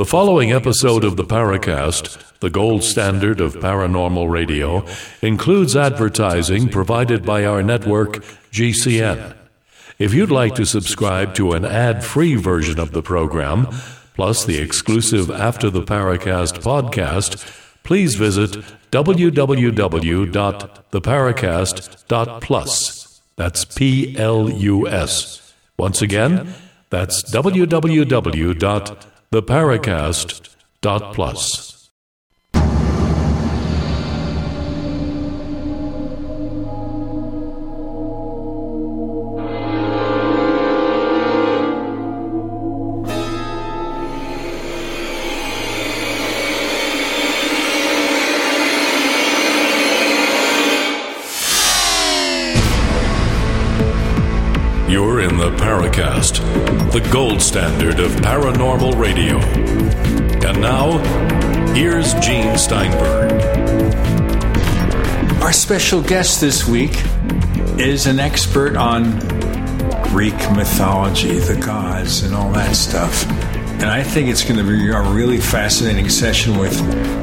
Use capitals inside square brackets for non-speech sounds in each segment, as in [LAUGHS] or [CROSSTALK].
The following episode of the Paracast, the gold standard of paranormal radio, includes advertising provided by our network, GCN. If you'd like to subscribe to an ad free version of the program, plus the exclusive After the Paracast podcast, please visit www.theparacast.plus. That's P L U S. Once again, that's www.theparacast.plus. You're Paracast, the gold standard of paranormal radio. And now, here's Gene Steinberg. Our special guest this week is an expert on Greek mythology, the gods, and all that stuff. And I think it's going to be a really fascinating session with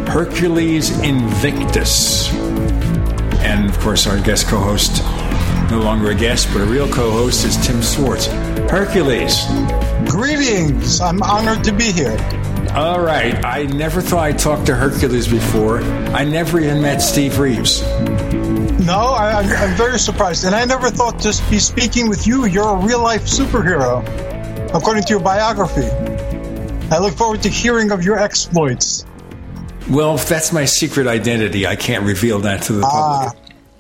Hercules Invictus. And of course, our guest co host, no longer a guest, but a real co host, is Tim Swartz. Hercules. Greetings. I'm honored to be here. All right. I never thought I'd talk to Hercules before. I never even met Steve Reeves. No, I, am I'm very surprised. And I never thought to be speaking with you. You're a real life superhero, according to your biography. I look forward to hearing of your exploits. Well, if that's my secret identity, I can't reveal that to the public.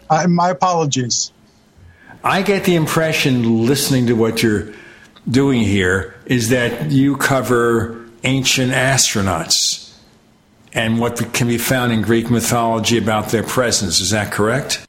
Ah, uh, my apologies. I get the impression, listening to what you're doing here, is that you cover ancient astronauts and what can be found in Greek mythology about their presence. Is that correct?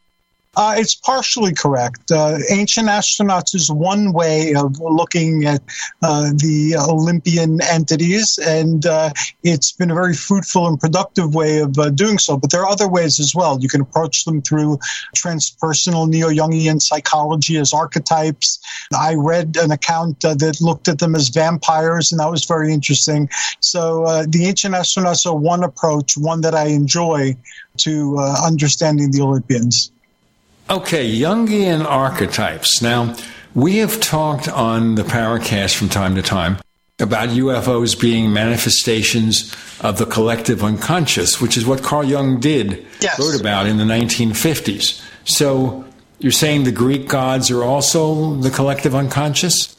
Uh, it's partially correct. Uh, ancient astronauts is one way of looking at uh, the Olympian entities, and uh, it's been a very fruitful and productive way of uh, doing so. But there are other ways as well. You can approach them through transpersonal neo Jungian psychology as archetypes. I read an account uh, that looked at them as vampires, and that was very interesting. So the ancient astronauts are one approach, one that I enjoy to understanding the Olympians. Okay, Jungian archetypes. Now, we have talked on the Paracast from time to time about UFOs being manifestations of the collective unconscious, which is what Carl Jung did, yes. wrote about in the 1950s. So, you're saying the Greek gods are also the collective unconscious?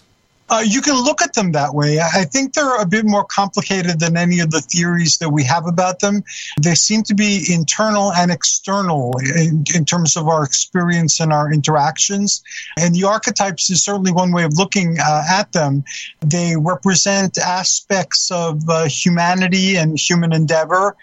Uh, you can look at them that way. I think they're a bit more complicated than any of the theories that we have about them. They seem to be internal and external in, in terms of our experience and our interactions. And the archetypes is certainly one way of looking uh, at them. They represent aspects of uh, humanity and human endeavor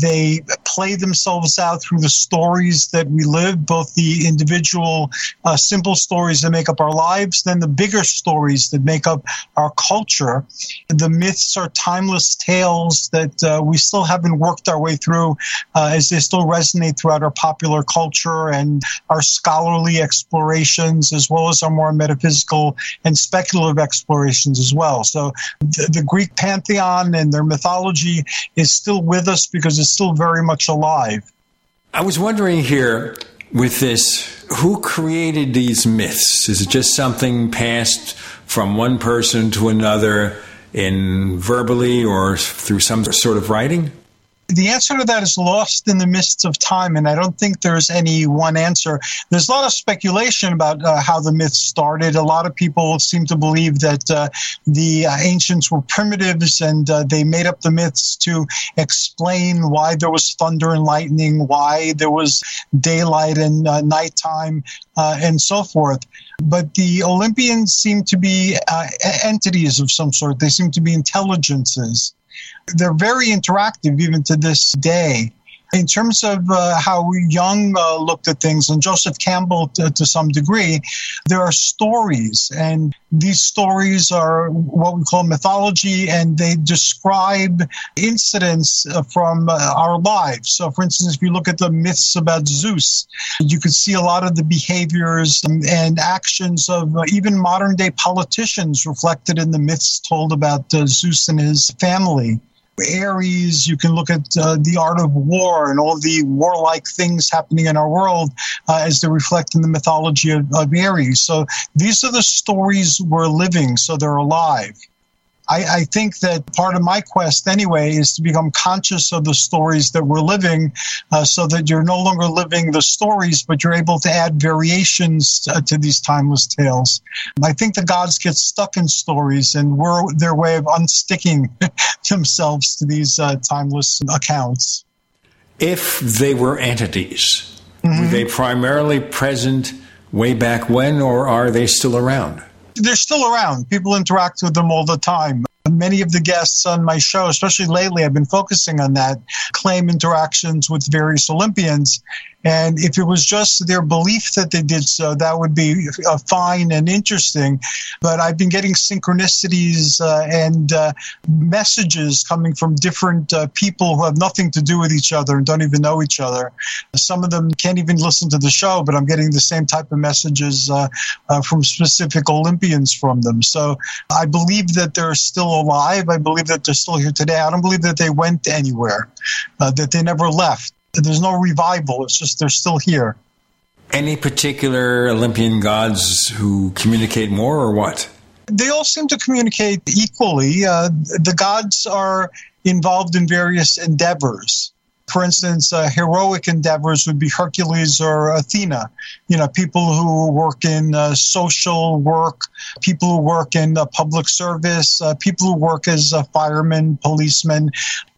they play themselves out through the stories that we live, both the individual uh, simple stories that make up our lives, then the bigger stories that make up our culture. The myths are timeless tales that uh, we still haven't worked our way through uh, as they still resonate throughout our popular culture and our scholarly explorations, as well as our more metaphysical and speculative explorations as well. So the, the Greek pantheon and their mythology is still with us because is still very much alive. I was wondering here with this who created these myths? Is it just something passed from one person to another in verbally or through some sort of writing? The answer to that is lost in the mists of time, and I don't think there's any one answer. There's a lot of speculation about uh, how the myths started. A lot of people seem to believe that uh, the uh, ancients were primitives and uh, they made up the myths to explain why there was thunder and lightning, why there was daylight and uh, nighttime, uh, and so forth. But the Olympians seem to be entities of some sort. They seem to be intelligences. They're very interactive even to this day. In terms of uh, how Jung uh, looked at things, and Joseph Campbell to, to, some degree, there are stories, and these stories are what we call mythology, and they describe incidents uh, from uh, our lives. So, for instance, if you look at the myths about Zeus, you could see a lot of the behaviors and actions of uh, even modern day politicians reflected in the myths told about uh, Zeus and his family. Ares, you can look at uh, the art of war and all the warlike things happening in our world uh, as they reflect in the mythology of, of Ares. So these are the stories we're living, so they're alive. I, I, think that part of my quest, anyway, is to become conscious of the stories that we're living uh, so that you're no longer living the stories, but you're able to add variations uh, to these timeless tales. I think the gods get stuck in stories, and we're their way of unsticking [LAUGHS] themselves to these uh, timeless accounts. If they were entities, mm-hmm. were they primarily present way back when, or are they still around? They're still around. People interact with them all the time. Many of the guests on my show, especially lately, I've been focusing on that, claim interactions with various Olympians. And if it was just their belief that they did so, that would be uh, fine and interesting. But I've been getting synchronicities uh, and uh, messages coming from different uh, people who have nothing to do with each other and don't even know each other. Some of them can't even listen to the show, but I'm getting the same type of messages uh, uh, from specific Olympians from them. So I believe that they're still alive. I believe that they're still here today. I don't believe that they went anywhere, that they never left. There's no revival. It's just they're still here. Any particular Olympian gods who communicate more or what? They all seem to communicate equally. Uh, the gods are involved in various endeavors. For instance, uh, heroic endeavors would be Hercules or Athena. You know, people who work in uh, social work, people who work in uh, public service, uh, people who work as firemen, policemen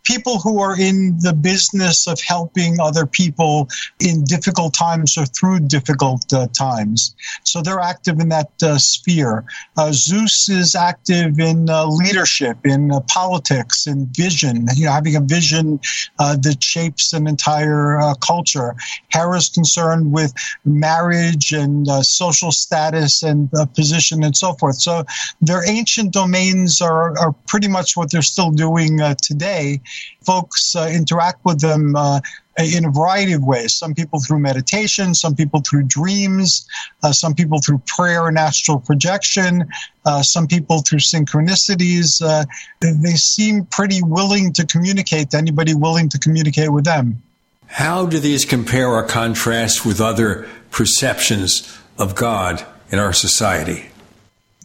people who are in the business of helping other people in difficult times or through difficult uh, times. So they're active in that uh, sphere. Uh, Zeus is active in uh, leadership, in uh, politics, in vision, you know, having a vision uh, that shapes an entire culture. Hera is concerned with marriage and social status and position and so forth. So their ancient domains are, are pretty much what they're still doing today folks uh, interact with them uh, in a variety of ways. Some people through meditation, some people through dreams, uh, some people through prayer and astral projection, uh, some people through synchronicities. Uh, they seem pretty willing to communicate to anybody willing to communicate with them. How do these compare or contrast with other perceptions of God in our society?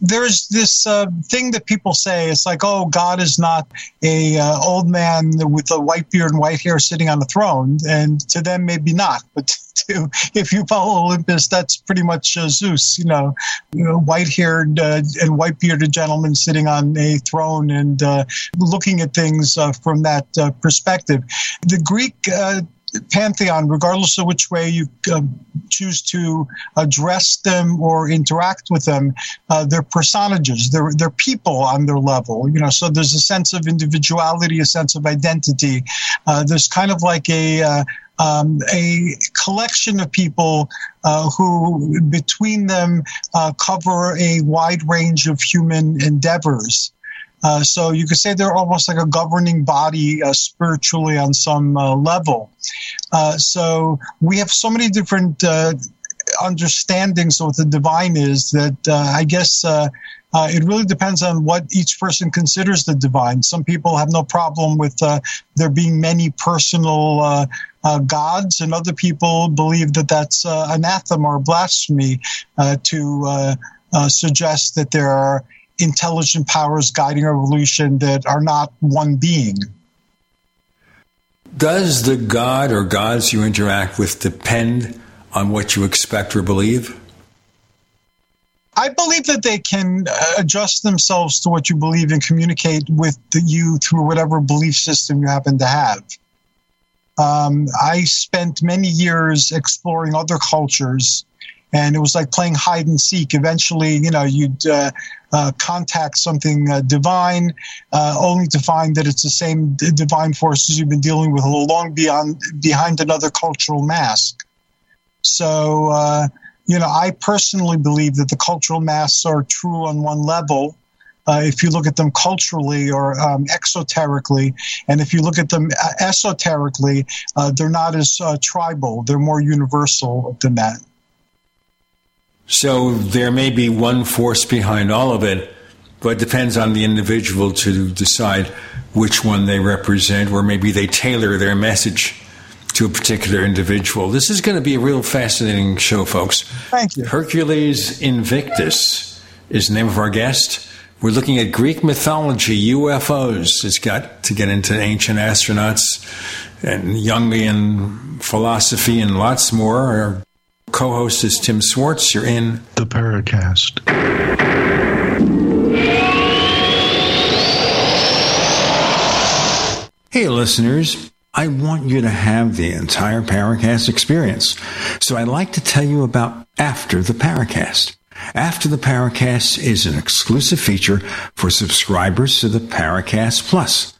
There's this uh, thing that people say. It's like oh god is not a uh, old man with a white beard and white hair sitting on a throne. And to them maybe not. But [LAUGHS] to, if you follow olympus that's pretty much uh, zeus you know, you know white haired uh, and white bearded gentleman sitting on a throne and uh, looking at things uh, from that perspective. The greek pantheon, regardless of which way you uh, choose to address them or interact with them, uh, they're personages. They're they're people on their level. You know, so there's a sense of individuality, a sense of identity. Uh, there's kind of like a uh, um, a collection of people uh, who, between them, uh, cover a wide range of human endeavors. Uh, so you could say they're almost like a governing body uh, spiritually on some uh, level. Uh, so we have so many different uh, understandings of what the divine is that I guess it really depends on what each person considers the divine. Some people have no problem with there being many personal gods, and other people believe that that's anathema or blasphemy to suggest that there are intelligent powers guiding evolution that are not one being. Does the God or gods you interact with depend on what you expect or believe? I believe that they can uh, adjust themselves to what you believe and communicate with you through whatever belief system you happen to have. Um, I spent many years exploring other cultures and it was like playing hide and seek. Eventually, you know, you'd uh, uh, contact something uh, divine, uh, only to find that it's the same d- divine forces you've been dealing with all along beyond behind another cultural mask. So, uh, you know, I personally believe that the cultural masks are true on one level. Uh, if you look at them culturally or um, exoterically, and if you look at them esoterically, they're not as tribal; they're more universal than that. So there may be one force behind all of it, but it depends on the individual to decide which one they represent, or maybe they tailor their message to a particular individual. This is going to be a real fascinating show, folks. Thank you. Hercules Invictus is the name of our guest. We're looking at Greek mythology, UFOs. It's got to get into ancient astronauts and Jungian philosophy and lots more. Co host is Tim Swartz. You're in the Paracast. Hey, listeners. I want you to have the entire Paracast experience. So I'd like to tell you about After the Paracast. After the Paracast is an exclusive feature for subscribers to the Paracast Plus.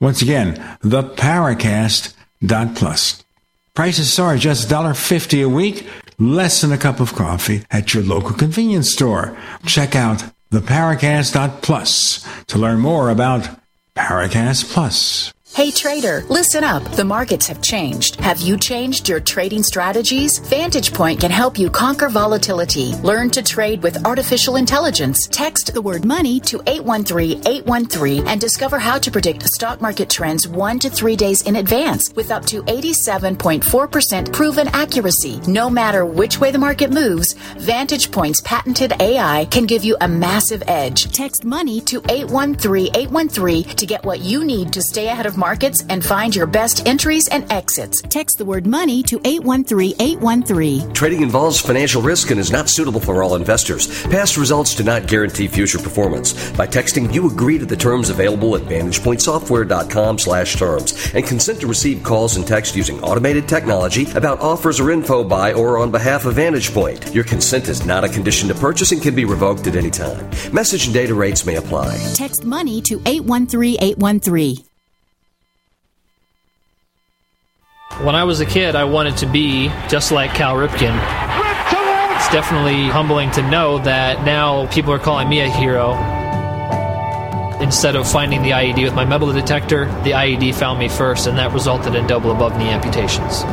Once again, theparacast.plus. Prices are just $1.50 a week, less than a cup of coffee at your local convenience store. Check out theparacast.plus to learn more about Paracast Plus. Hey trader, listen up. The markets have changed. Have you changed your trading strategies? Vantage Point can help you conquer volatility. Learn to trade with artificial intelligence. Text the word money to 813-813 and discover how to predict stock market trends 1 to 3 days in advance with up to 87.4% proven accuracy. No matter which way the market moves, Vantage Point's patented AI can give you a massive edge. Text money to 813-813 to get what you need to stay ahead of market markets and find your best entries and exits. Text the word money to 813-813. Trading involves financial risk and is not suitable for all investors. Past results do not guarantee future performance. By texting, you agree to the terms available at VantagePointSoftware.com slash terms and consent to receive calls and text using automated technology about offers or info by or on behalf of VantagePoint. Your consent is not a condition to purchase and can be revoked at any time. Message and data rates may apply. Text money to 813-813. When I was a kid, I wanted to be just like Cal Ripken. It's definitely humbling to know that now people are calling me a hero. Instead of finding the IED with my metal detector, the IED found me first, and that resulted in double above knee amputations.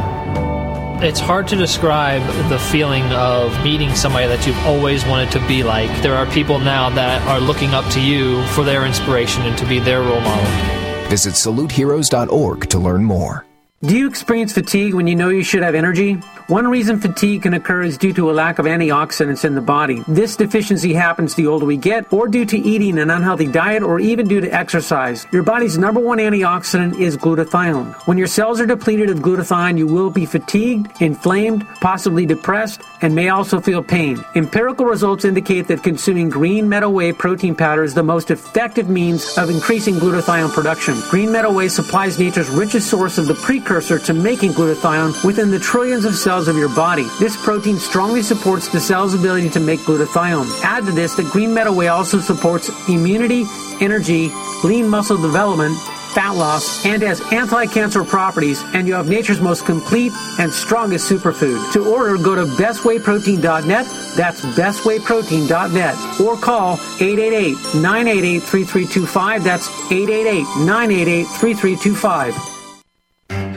It's hard to describe the feeling of meeting somebody that you've always wanted to be like. There are people now that are looking up to you for their inspiration and to be their role model. Visit saluteheroes.org to learn more. Do you experience fatigue when you know you should have energy? One reason fatigue can occur is due to a lack of antioxidants in the body. This deficiency happens the older we get, or due to eating an unhealthy diet, or even due to exercise. Your body's number one antioxidant is glutathione. When your cells are depleted of glutathione, you will be fatigued, inflamed, possibly depressed, and may also feel pain. Empirical results indicate that consuming green meadow whey protein powder is the most effective means of increasing glutathione production. Green meadow whey supplies nature's richest source of the precursor to making glutathione within the trillions of cells cells of your body. This protein strongly supports the cell's ability to make glutathione. Add to this that green meadow whey also supports immunity, energy, lean muscle development, fat loss, and has anti-cancer properties, and you have nature's most complete and strongest superfood. To order, go to bestwayprotein.net. That's bestwayprotein.net. Or call 888-988-3325. That's 888-988-3325.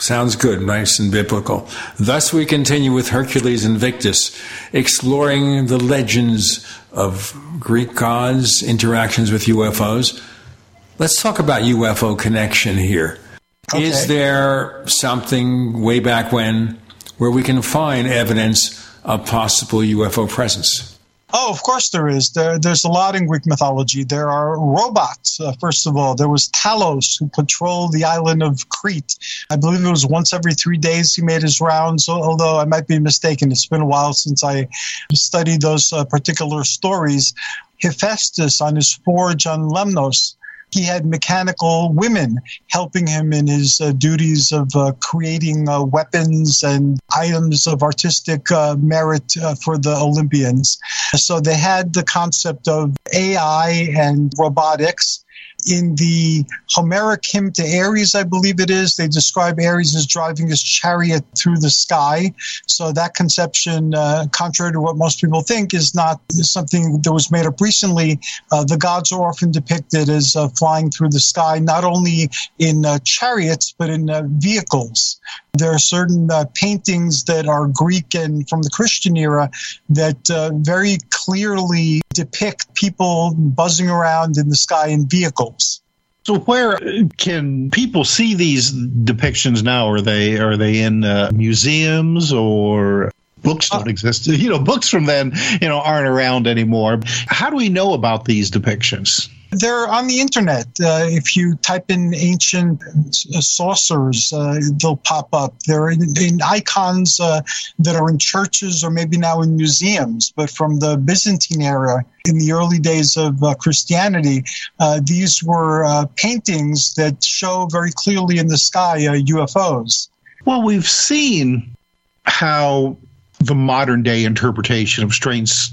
Sounds good, nice and biblical. Thus, we continue with Hercules Invictus, exploring the legends of Greek gods, interactions with UFOs. Let's talk about UFO connection here. Okay. Is there something way back when where we can find evidence of possible UFO presence? Oh, of course there is. There, there's a lot in Greek mythology. There are robots. Uh, first of all, there was Talos who patrolled the island of Crete. I believe it was once every three days he made his rounds. Although I might be mistaken, it's been a while since I studied those uh, particular stories. Hephaestus on his forge on Lemnos he had mechanical women helping him in his uh, duties of uh, creating uh, weapons and items of artistic uh, merit uh, for the Olympians. So they had the concept of AI and robotics in the Homeric hymn to Ares, I believe it is, they describe Ares as driving his chariot through the sky. So that conception, uh, contrary to what most people think, is not something that was made up recently. Uh, the gods are often depicted as uh, flying through the sky, not only in uh, chariots, but in uh, vehicles. There are certain uh, paintings that are Greek and from the Christian era that very clearly depict people buzzing around in the sky in vehicles. So where can people see these depictions now? Are they are they in uh, museums or books don't uh, exist? You know, books from then you know aren't around anymore. How do we know about these depictions? They're on the internet. Uh, if you type in ancient uh, saucers, uh, they'll pop up. They're in, in icons uh, that are in churches or maybe now in museums. But from the Byzantine era, in the early days of uh, Christianity, uh, these were paintings that show very clearly in the sky UFOs. Well, we've seen how the modern day interpretation of strange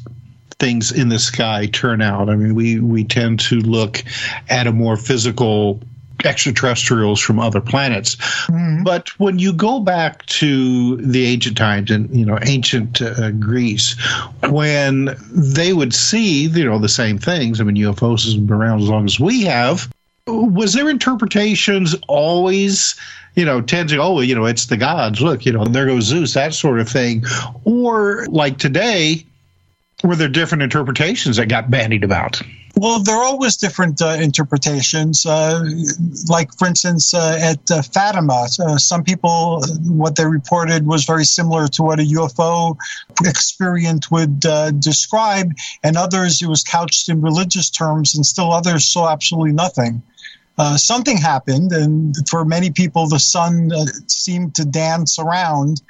things in the sky turn out. I mean, we, we tend to look at a more physical extraterrestrials from other planets. Mm-hmm. But when you go back to the ancient times and you know ancient uh, Greece, when they would see you know the same things. I mean, UFOs have been around as long as we have. Was their interpretations always? You know, tending, oh, you know, it's the gods. Look, you know, there goes Zeus, that sort of thing. Or like today, were there different interpretations that got bandied about? Well, there are always different uh, interpretations. Uh, like, for instance, uh, at uh, Fatima, uh, some people, what they reported was very similar to what a UFO experience would uh, describe, and others, it was couched in religious terms, and still others saw absolutely nothing uh, something happened, and for many people, the sun uh, seemed to dance around,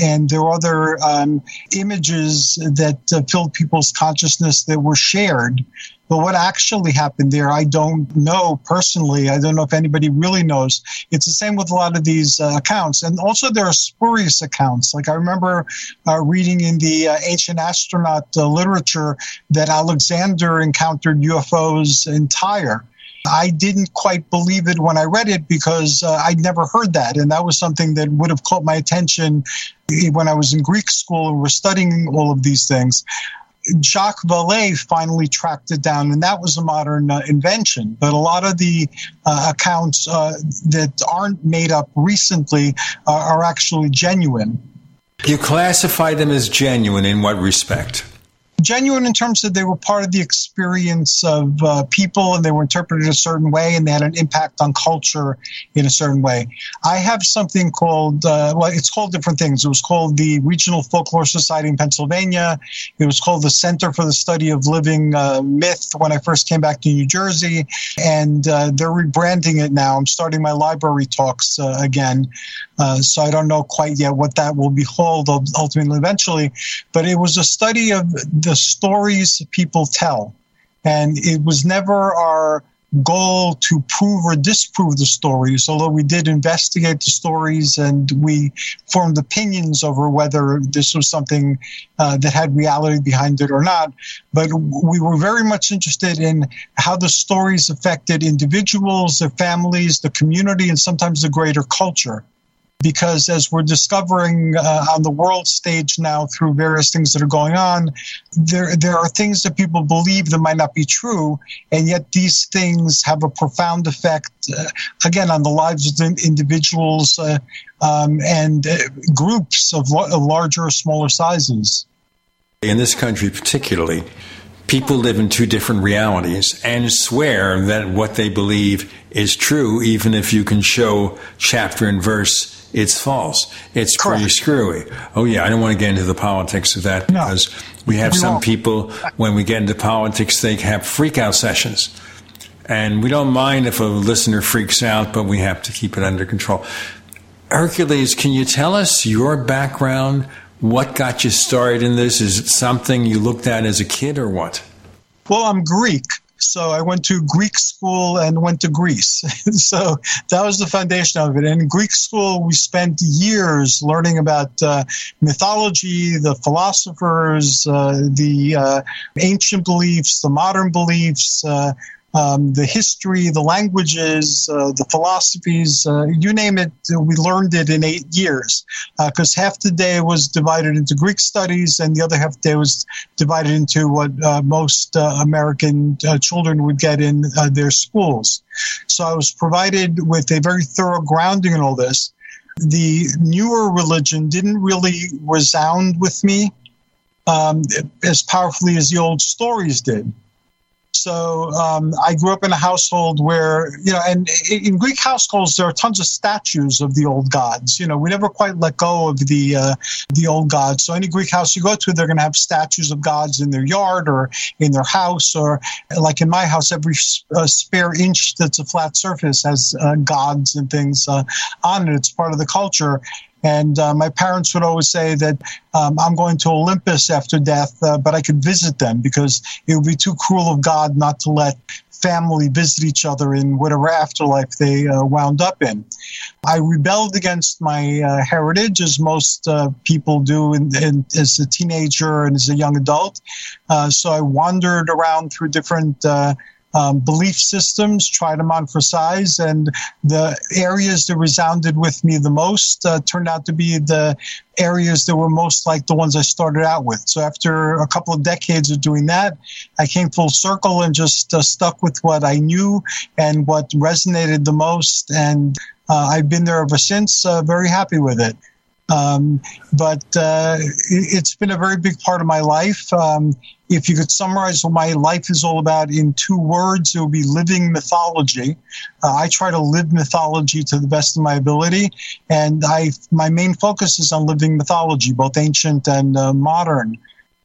and there were other um, images that uh, filled people's consciousness that were shared. But what actually happened there, I don't know personally. I don't know if anybody really knows. It's the same with a lot of these uh, accounts. And also, there are spurious accounts. Like I remember uh, reading in the uh, ancient astronaut uh, literature that Alexander encountered UFOs in Tyre. I didn't quite believe it when I read it because uh, I'd never heard that. And that was something that would have caught my attention when I was in Greek school and we're studying all of these things. Jacques Vallée finally tracked it down, and that was a modern uh, invention. But a lot of the uh, accounts uh, that aren't made up recently uh, are actually genuine. You classify them as genuine in what respect? Genuine in terms of they were part of the experience of uh, people and they were interpreted a certain way and they had an impact on culture in a certain way. I have something called, uh, well, it's called different things. It was called the Regional Folklore Society in Pennsylvania. It was called the Center for the Study of Living uh, Myth when I first came back to New Jersey. And uh, they're rebranding it now. I'm starting my library talks uh, again. Uh, so I don't know quite yet what that will behold ultimately eventually. But it was a study of the stories people tell. And it was never our goal to prove or disprove the stories, although we did investigate the stories and we formed opinions over whether this was something uh, that had reality behind it or not. But we were very much interested in how the stories affected individuals, their families, the community, and sometimes the greater culture. Because as we're discovering uh, on the world stage now through various things that are going on, there there are things that people believe that might not be true, and yet these things have a profound effect uh, again on the lives of individuals uh, um, and uh, groups of, lo- of larger or smaller sizes. In this country, particularly, people live in two different realities and swear that what they believe is true, even if you can show chapter and verse it's false. It's Correct. pretty screwy. Oh yeah, I don't want to get into the politics of that no. because we have some people when we get into politics they have freak out sessions. And we don't mind if a listener freaks out, but we have to keep it under control. Hercules, can you tell us your background? What got you started in this? Is it something you looked at as a kid or what? Well, I'm Greek. So I went to Greek school and went to Greece. [LAUGHS] so that was the foundation of it. In Greek school, we spent years learning about uh, mythology, the philosophers, uh, the uh, ancient beliefs, the modern beliefs, uh, um, the history, the languages, uh, the philosophies, uh, you name it, we learned it in eight years. Because uh, half the day was divided into Greek studies, and the other half the day was divided into what uh, most uh, American uh, children would get in their schools. So I was provided with a very thorough grounding in all this. The newer religion didn't really resound with me um, as powerfully as the old stories did. So um, I grew up in a household where, you know, and in Greek households there are tons of statues of the old gods. You know, we never quite let go of the uh, the old gods. So any Greek house you go to, they're going to have statues of gods in their yard or in their house, or like in my house, every uh, spare inch that's a flat surface has uh, gods and things uh, on it. It's part of the culture. And uh, my parents would always say that um, I'm going to Olympus after death, uh, but I could visit them because it would be too cruel of God not to let family visit each other in whatever afterlife they uh, wound up in. I rebelled against my uh, heritage, as most uh, people do in, in, as a teenager and as a young adult. Uh, so I wandered around through different uh, um, belief systems, tried them on for size, and the areas that resounded with me the most uh, turned out to be the areas that were most like the ones I started out with. So after a couple of decades of doing that, I came full circle and just uh, stuck with what I knew and what resonated the most. And uh, I've been there ever since, uh, very happy with it. Um, but uh, it's been a very big part of my life. Um, if you could summarize what my life is all about in two words, it would be living mythology. Uh, I try to live mythology to the best of my ability, and I my main focus is on living mythology, both ancient and uh, modern.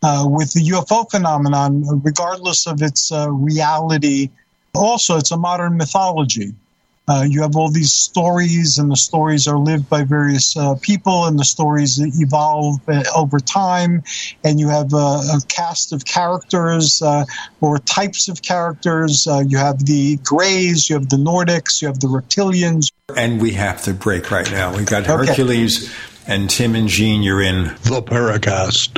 Uh, with the UFO phenomenon, regardless of its uh, reality, also it's a modern mythology. Uh, you have all these stories, and the stories are lived by various uh, people, and the stories evolve uh, over time. And you have a, a cast of characters uh, or types of characters. Uh, you have the Greys, you have the Nordics, you have the reptilians. And we have to break right now. We've got okay. Hercules and Tim and Gene. You're in the Paracast.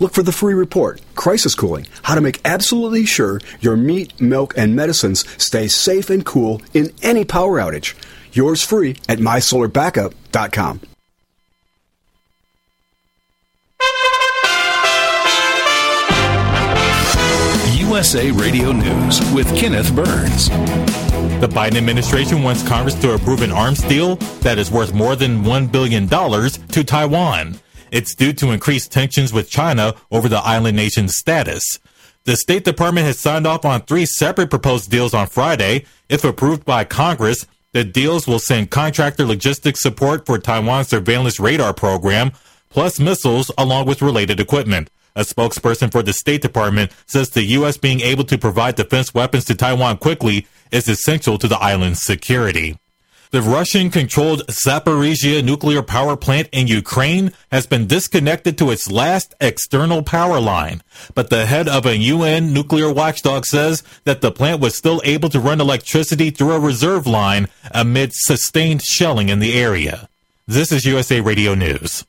Look for the free report, Crisis Cooling How to Make Absolutely Sure Your Meat, Milk, and Medicines Stay Safe and Cool in Any Power Outage. Yours free at MySolarBackup.com. USA Radio News with Kenneth Burns. The Biden administration wants Congress to approve an arms deal that is worth more than $1 billion to Taiwan. It's due to increased tensions with China over the island nation's status. The State Department has signed off on three separate proposed deals on Friday. If approved by Congress, the deals will send contractor logistics support for Taiwan's surveillance radar program, plus missiles along with related equipment. A spokesperson for the State Department says the U.S. being able to provide defense weapons to Taiwan quickly is essential to the island's security. The Russian controlled Zaporizhia nuclear power plant in Ukraine has been disconnected to its last external power line. But the head of a UN nuclear watchdog says that the plant was still able to run electricity through a reserve line amid sustained shelling in the area. This is USA Radio News.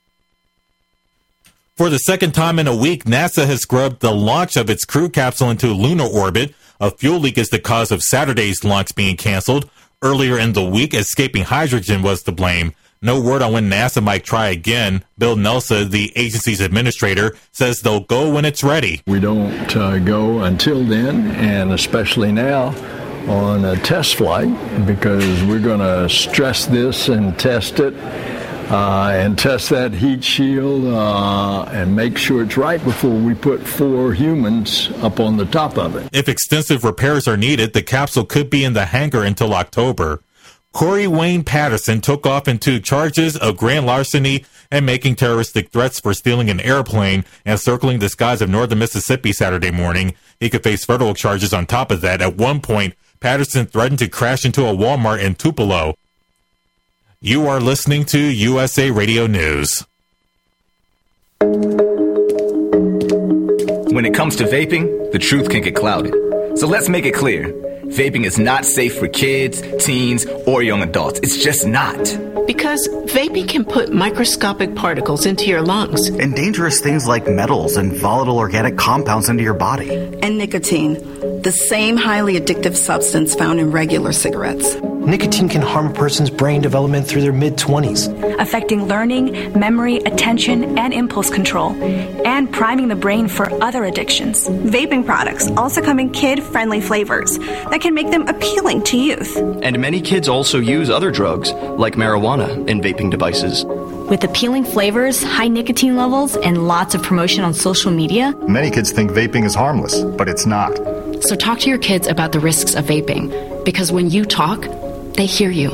For the second time in a week, NASA has scrubbed the launch of its crew capsule into lunar orbit. A fuel leak is the cause of Saturday's launch being canceled. Earlier in the week, escaping hydrogen was to blame. No word on when NASA might try again. Bill Nelson, the agency's administrator, says they'll go when it's ready. We don't uh, go until then, and especially now on a test flight, because we're going to stress this and test it uh, and test that heat shield uh, and make sure it's right before we put four humans up on the top of it. If extensive repairs are needed, the capsule could be in the hangar until October. Corey Wayne Patterson took off into charges of grand larceny and making terroristic threats for stealing an airplane and circling the skies of northern Mississippi Saturday morning. He could face federal charges on top of that. At one point, Patterson threatened to crash into a Walmart in Tupelo. You are listening to USA Radio News. When it comes to vaping, the truth can get clouded. So let's make it clear. Vaping is not safe for kids, teens, or young adults. It's just not. Because vaping can put microscopic particles into your lungs. And dangerous things like metals and volatile organic compounds into your body. And nicotine, the same highly addictive substance found in regular cigarettes. Nicotine can harm a person's brain development through their mid 20s, affecting learning, memory, attention, and impulse control, and priming the brain for other addictions. Vaping products also come in kid friendly flavors that can make them appealing to youth. And many kids also use other drugs, like marijuana, in vaping devices. With appealing flavors, high nicotine levels, and lots of promotion on social media, many kids think vaping is harmless, but it's not. So talk to your kids about the risks of vaping, because when you talk, they hear you.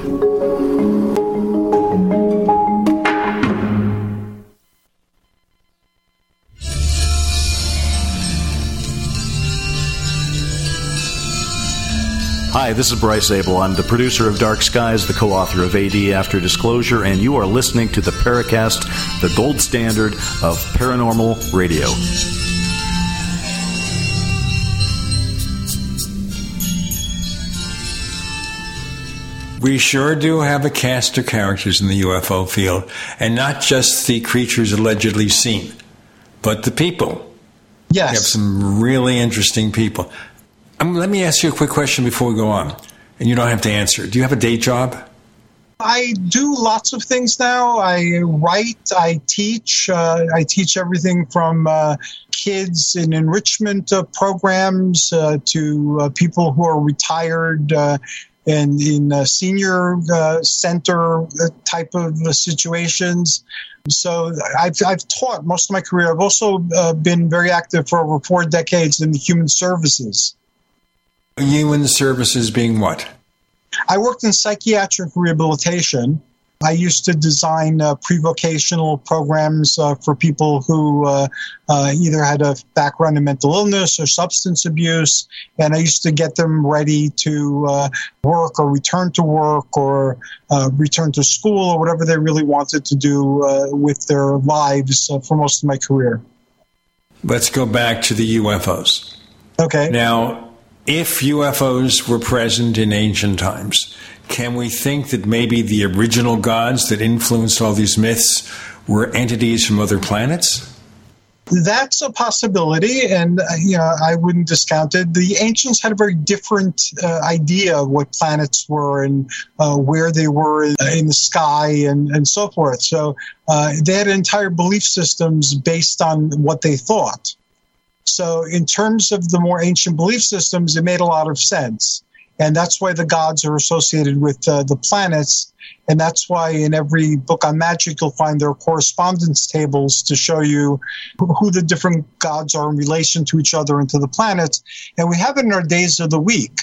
Hi, this is Bryce Zabel. I'm the producer of Dark Skies, the co author of AD After Disclosure, and you are listening to the Paracast, the gold standard of paranormal radio. We sure do have a cast of characters in the UFO field, and not just the creatures allegedly seen, but the people. Yes. We have some really interesting people. Um, let me ask you a quick question before we go on, and you don't have to answer. Do you have a day job? I do lots of things now. I write, I teach. Uh, I teach everything from uh, kids in enrichment uh, programs uh, to uh, people who are retired uh, and in senior uh, center uh, type of uh, situations. So I've, I've taught most of my career. I've also been very active for over four decades in the human services. Human services being what? I worked in psychiatric rehabilitation. I used to design uh, pre-vocational programs uh, for people who uh, uh, either had a background in mental illness or substance abuse, and I used to get them ready to uh, work or return to work or uh, return to school or whatever they really wanted to do with their lives for most of my career. Let's go back to the UFOs. Okay. Now, if UFOs were present in ancient times, can we think that maybe the original gods that influenced all these myths were entities from other planets? That's a possibility, and uh, you know I wouldn't discount it. The ancients had a very different uh, idea of what planets were and uh, where they were in the sky and, and so forth. So uh, they had entire belief systems based on what they thought. So, in terms of the more ancient belief systems, it made a lot of sense. And that's why the gods are associated with uh, the planets. And that's why in every book on magic, you'll find their correspondence tables to show you who the different gods are in relation to each other and to the planets. And we have it in our days of the week.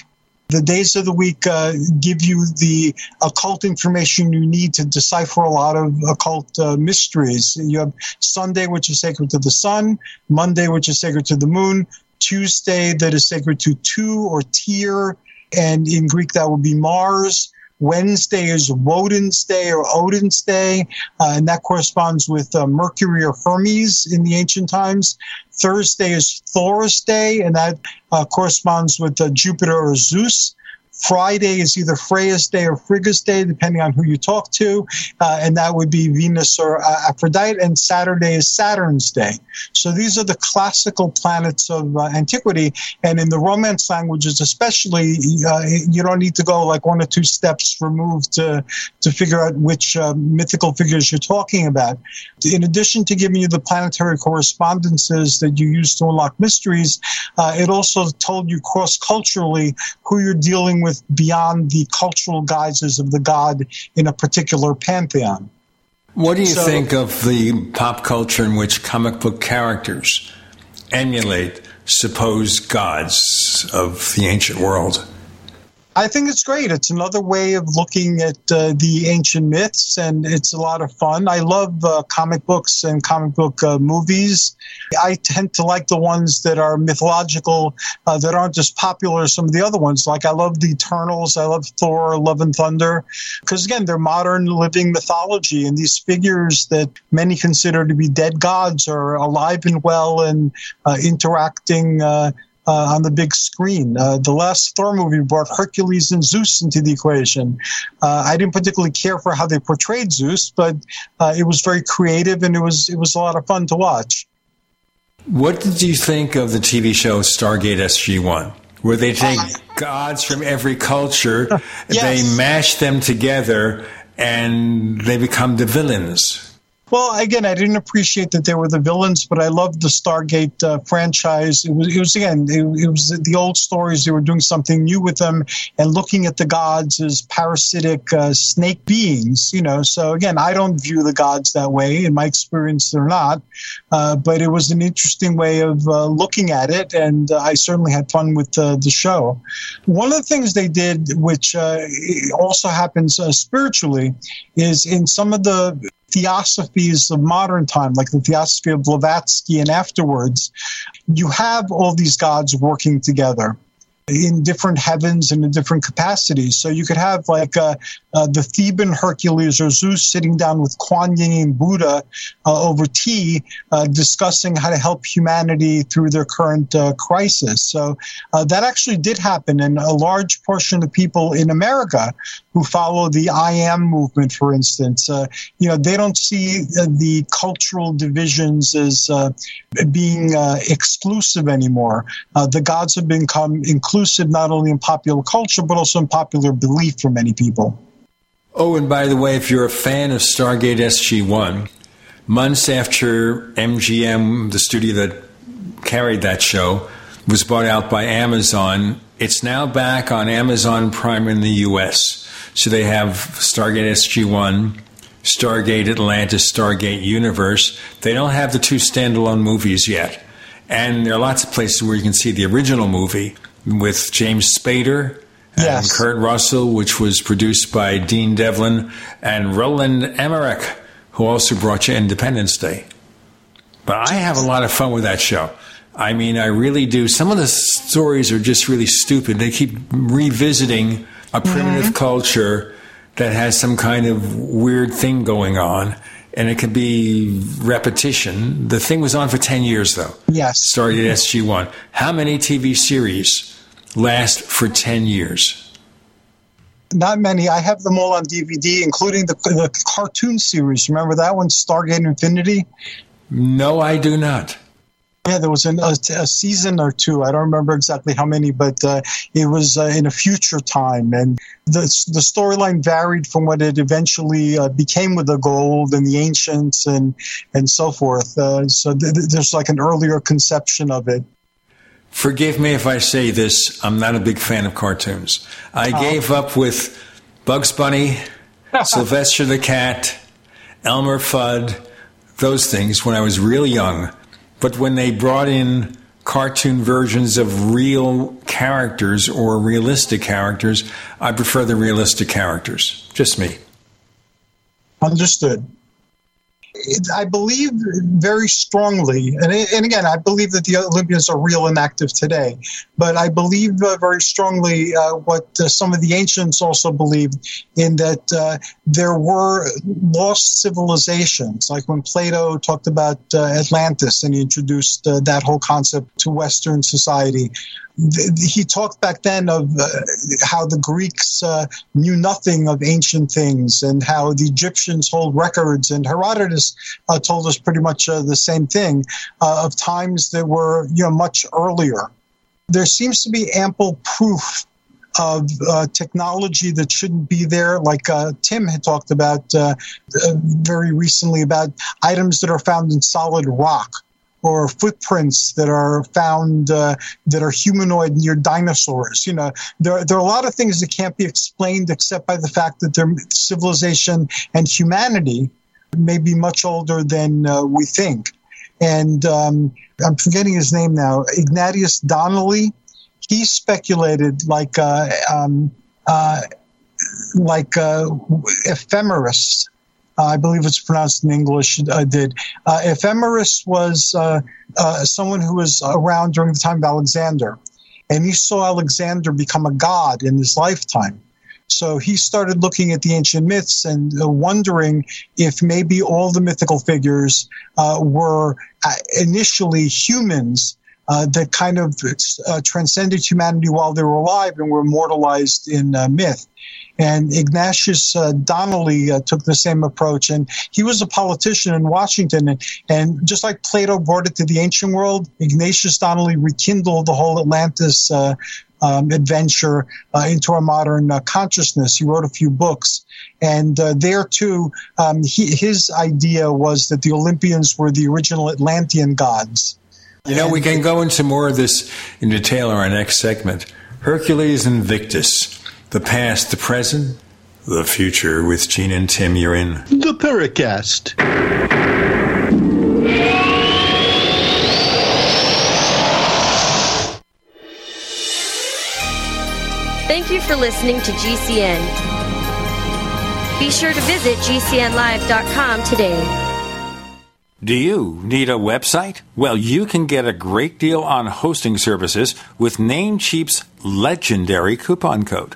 The days of the week uh, give you the occult information you need to decipher a lot of occult uh, mysteries. You have Sunday, which is sacred to the sun, Monday, which is sacred to the moon, Tuesday, that is sacred to Tiw or Tyr, and in Greek that would be Mars. Wednesday is Woden's Day or Odin's Day, uh, and that corresponds with uh, Mercury or Hermes in the ancient times. Thursday is Thor's Day, and that uh, corresponds with uh, Jupiter or Zeus. Friday is either Freya's day or Frigga's day, depending on who you talk to, uh, and that would be Venus or uh, Aphrodite. And Saturday is Saturn's day. So these are the classical planets of uh, antiquity, and in the Romance languages, especially, uh, you don't need to go like one or two steps removed to to figure out which uh, mythical figures you're talking about. In addition to giving you the planetary correspondences that you use to unlock mysteries, uh, it also told you cross culturally who you're dealing with beyond the cultural guises of the god in a particular pantheon. What do you So- think of the pop culture in which comic book characters emulate supposed gods of the ancient world? I think it's great. It's another way of looking at uh, the ancient myths, and it's a lot of fun. I love uh, comic books and comic book uh, movies. I tend to like the ones that are mythological, uh, that aren't as popular as some of the other ones. Like I love the Eternals, I love Thor, Love and Thunder, because again, they're modern living mythology, and these figures that many consider to be dead gods are alive and well and uh, interacting. Uh, on the big screen. Uh, the last Thor movie brought Hercules and Zeus into the equation. Uh, I didn't particularly care for how they portrayed Zeus, but uh, it was very creative and it was it was a lot of fun to watch. What did you think of the TV show Stargate SG 1? Where they take gods from every culture, [LAUGHS] they mash them together, and they become the villains. Well, again, I didn't appreciate that they were the villains, but I loved the Stargate uh, franchise. It was, it was again, it, it was the old stories. They were doing something new with them and looking at the gods as parasitic uh, snake beings. You know, so again, I don't view the gods that way. In my experience, they're not. Uh, but it was an interesting way of uh, looking at it, and uh, I certainly had fun with the show. One of the things they did, which uh, also happens spiritually, is in some of the theosophies of modern time, like the theosophy of Blavatsky and afterwards, you have all these gods working together in different heavens and in different capacities. So you could have like uh, uh, the Theban Hercules or Zeus sitting down with Kuan Yin and Buddha uh, over tea, uh, discussing how to help humanity through their current uh, crisis. So uh, that actually did happen, and a large portion of people in America who follow the I am movement, for instance, uh, you know, they don't see uh, the cultural divisions as uh, being uh, exclusive anymore. Uh, the gods have become inclusive not only in popular culture, but also in popular belief for many people. Oh, and by the way, if you're a fan of Stargate SG 1, months after MGM, the studio that carried that show, was bought out by Amazon, it's now back on Amazon Prime in the US. So they have Stargate SG 1, Stargate Atlantis, Stargate Universe. They don't have the two standalone movies yet. And there are lots of places where you can see the original movie with James Spader and Kurt Russell, which was produced by Dean Devlin and Roland Emmerich, who also brought you Independence Day. But I have a lot of fun with that show. I mean, I really do. Some of the stories are just really stupid. They keep revisiting a primitive mm-hmm. culture that has some kind of weird thing going on, and it could be repetition. The thing was on for 10 years, though. Yes. Started at mm-hmm. SG1. How many TV series last for 10 years? Not many. I have them all on DVD, including the, the cartoon series. Remember that one, Stargate Infinity? No, I do not. Yeah, there was an, a, a season or two. I don't remember exactly how many, but uh, it was uh, in a future time, and the the storyline varied from what it eventually uh, became with the gold and the ancients and and so forth. Uh, so th- th- there's like an earlier conception of it. Forgive me if I say this. I'm not a big fan of cartoons. I Oh. gave up with Bugs Bunny, [LAUGHS] Sylvester the Cat, Elmer Fudd, those things when I was real young. But when they brought in cartoon versions of real characters or realistic characters, I prefer the realistic characters. Just me. Understood. It, I believe very strongly, and, and again, I believe that the Olympians are real and active today. But I believe uh, very strongly uh, what uh, some of the ancients also believed in that uh, there were lost civilizations, like when Plato talked about uh, Atlantis and he introduced uh, that whole concept to Western society. He talked back then of uh, how the Greeks uh, knew nothing of ancient things and how the Egyptians hold records. And Herodotus uh, told us pretty much uh, the same thing uh, of times that were you know much earlier. There seems to be ample proof of uh, technology that shouldn't be there, like Tim had talked about very recently about items that are found in solid rock or footprints that are found uh, that are humanoid near dinosaurs. You know, there, there are a lot of things that can't be explained except by the fact that their civilization and humanity may be much older than uh, we think. And um, I'm forgetting his name now, Ignatius Donnelly. He speculated like uh, um, uh, like uh, Euhemerus. Uh, I believe it's pronounced in English. Uh, did uh, Euhemerus was uh, uh, someone who was around during the time of Alexander, and he saw Alexander become a god in his lifetime. So he started looking at the ancient myths and uh, wondering if maybe all the mythical figures uh, were uh, initially humans uh, that kind of uh, transcended humanity while they were alive and were immortalized in uh, myth. And Ignatius uh, Donnelly uh, took the same approach, and he was a politician in Washington. And, and just like Plato brought it to the ancient world, Ignatius Donnelly rekindled the whole Atlantis uh, um, adventure uh, into our modern uh, consciousness. He wrote a few books, and uh, there too, um, he, his idea was that the Olympians were the original Atlantean gods. You know, we can go into more of this in detail in our next segment. Hercules Invictus, the past, the present, the future. With Gene and Tim, you're in. The Paracast. Thank you for listening to GCN. Be sure to visit GCNlive.com today. Do you need a website? Well, you can get a great deal on hosting services with Namecheap's legendary coupon code.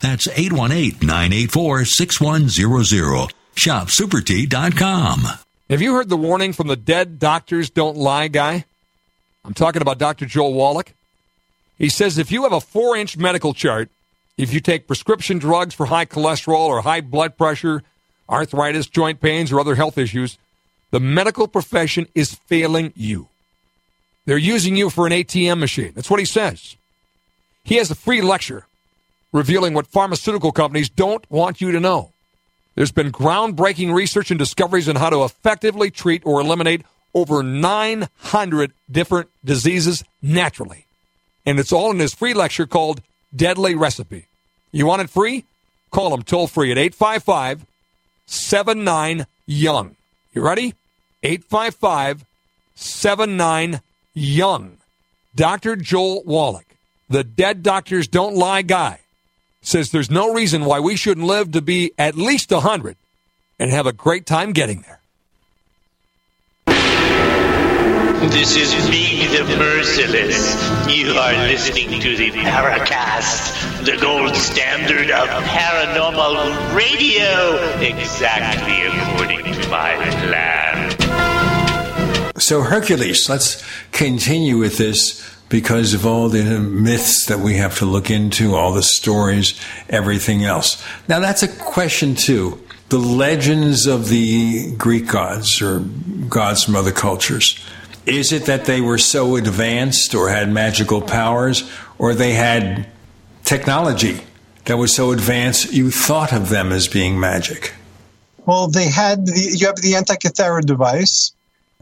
That's 818-984-6100. ShopSuperTea.com. Have you heard the warning from the dead doctors don't lie guy? I'm talking about Dr. Joel Wallach. He says if you have a four inch medical chart, if you take prescription drugs for high cholesterol or high blood pressure, arthritis, joint pains, or other health issues, the medical profession is failing you. They're using you for an ATM machine. That's what he says. He has a free lecture revealing what pharmaceutical companies don't want you to know. There's been groundbreaking research and discoveries on how to effectively treat or eliminate over 900 different diseases naturally. And it's all in his free lecture called Deadly Recipe. You want it free? Call him toll free at 855 79 Young. You ready? 855 79 Young. Dr. Joel Wallach, the Dead Doctors Don't Lie guy says there's no reason why we shouldn't live to be at least 100 and have a great time getting there. This is me, the Merciless. You are listening to the Paracast, the gold standard of paranormal radio, exactly according to my plan. So, Hercules, let's continue with this because of all the myths that we have to look into, all the stories, everything else. Now, that's a question, too. The legends of the Greek gods or gods from other cultures. Is it that they were so advanced or had magical powers, or they had technology that was so advanced you thought of them as being magic? Well, they had the, you have the Antikythera device,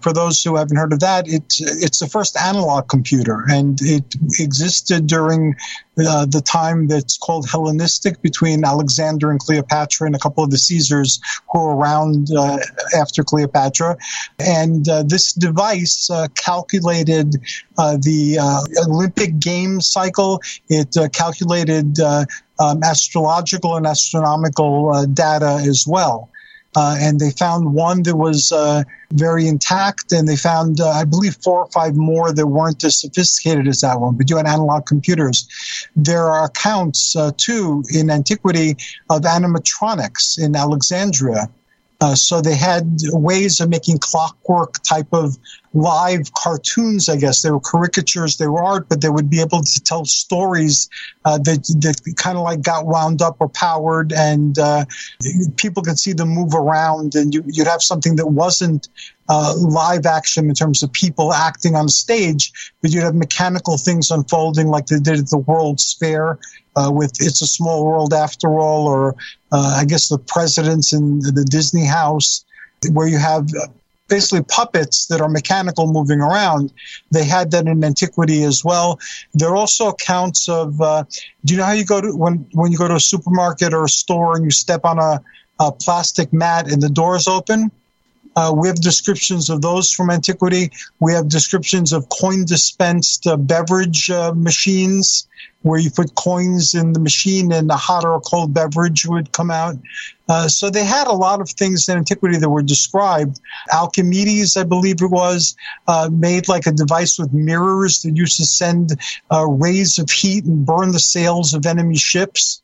for those who haven't heard of that, it's it's the first analog computer, and it existed during uh, the time that's called Hellenistic between Alexander and Cleopatra and a couple of the Caesars who were around uh, after Cleopatra. And uh, this device uh, calculated uh, the uh, Olympic Games cycle. It calculated um, astrological and astronomical data as well. Uh, and they found one that was uh, very intact, and they found, uh, I believe, four or five more that weren't as sophisticated as that one, but you had analog computers. There are accounts, uh, too, in antiquity of animatronics in Alexandria. Uh, so they had ways of making clockwork type of live cartoons, I guess. They were caricatures, they were art, but they would be able to tell stories uh, that, that kind of like got wound up or powered, and uh, people could see them move around, and you, would have something that wasn't uh, live action in terms of people acting on stage, but you'd have mechanical things unfolding like they did at the World's Fair. Uh, with It's a Small World After All, or uh, I guess the presidents in the Disney house, where you have basically puppets that are mechanical moving around. They had that in antiquity as well. There are also accounts of. Uh, do you know how you go to when when you go to a supermarket or a store and you step on a, a plastic mat and the doors open? Uh, we have descriptions of those from antiquity. We have descriptions of coin dispensed uh, beverage uh, machines where you put coins in the machine and a hot or a cold beverage would come out. Uh, so they had a lot of things in antiquity that were described. Archimedes, I believe it was, uh, made like a device with mirrors that used to send uh, rays of heat and burn the sails of enemy ships.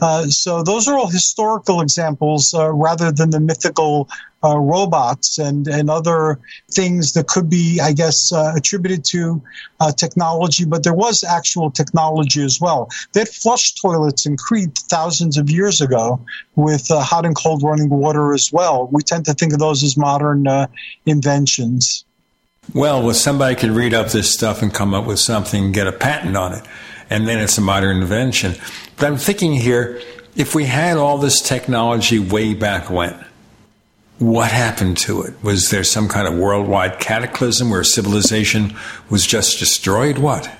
Uh, so those are all historical examples uh, rather than the mythical uh, robots and, and other things that could be, I guess, uh, attributed to uh, technology, but there was actual technology as well. They had flush toilets in Crete thousands of years ago with hot and cold running water as well. We tend to think of those as modern inventions. Well, well, somebody could read up this stuff and come up with something and get a patent on it, and then it's a modern invention. But I'm thinking here, if we had all this technology way back when, what happened to it? Was there some kind of worldwide cataclysm where civilization was just destroyed? What?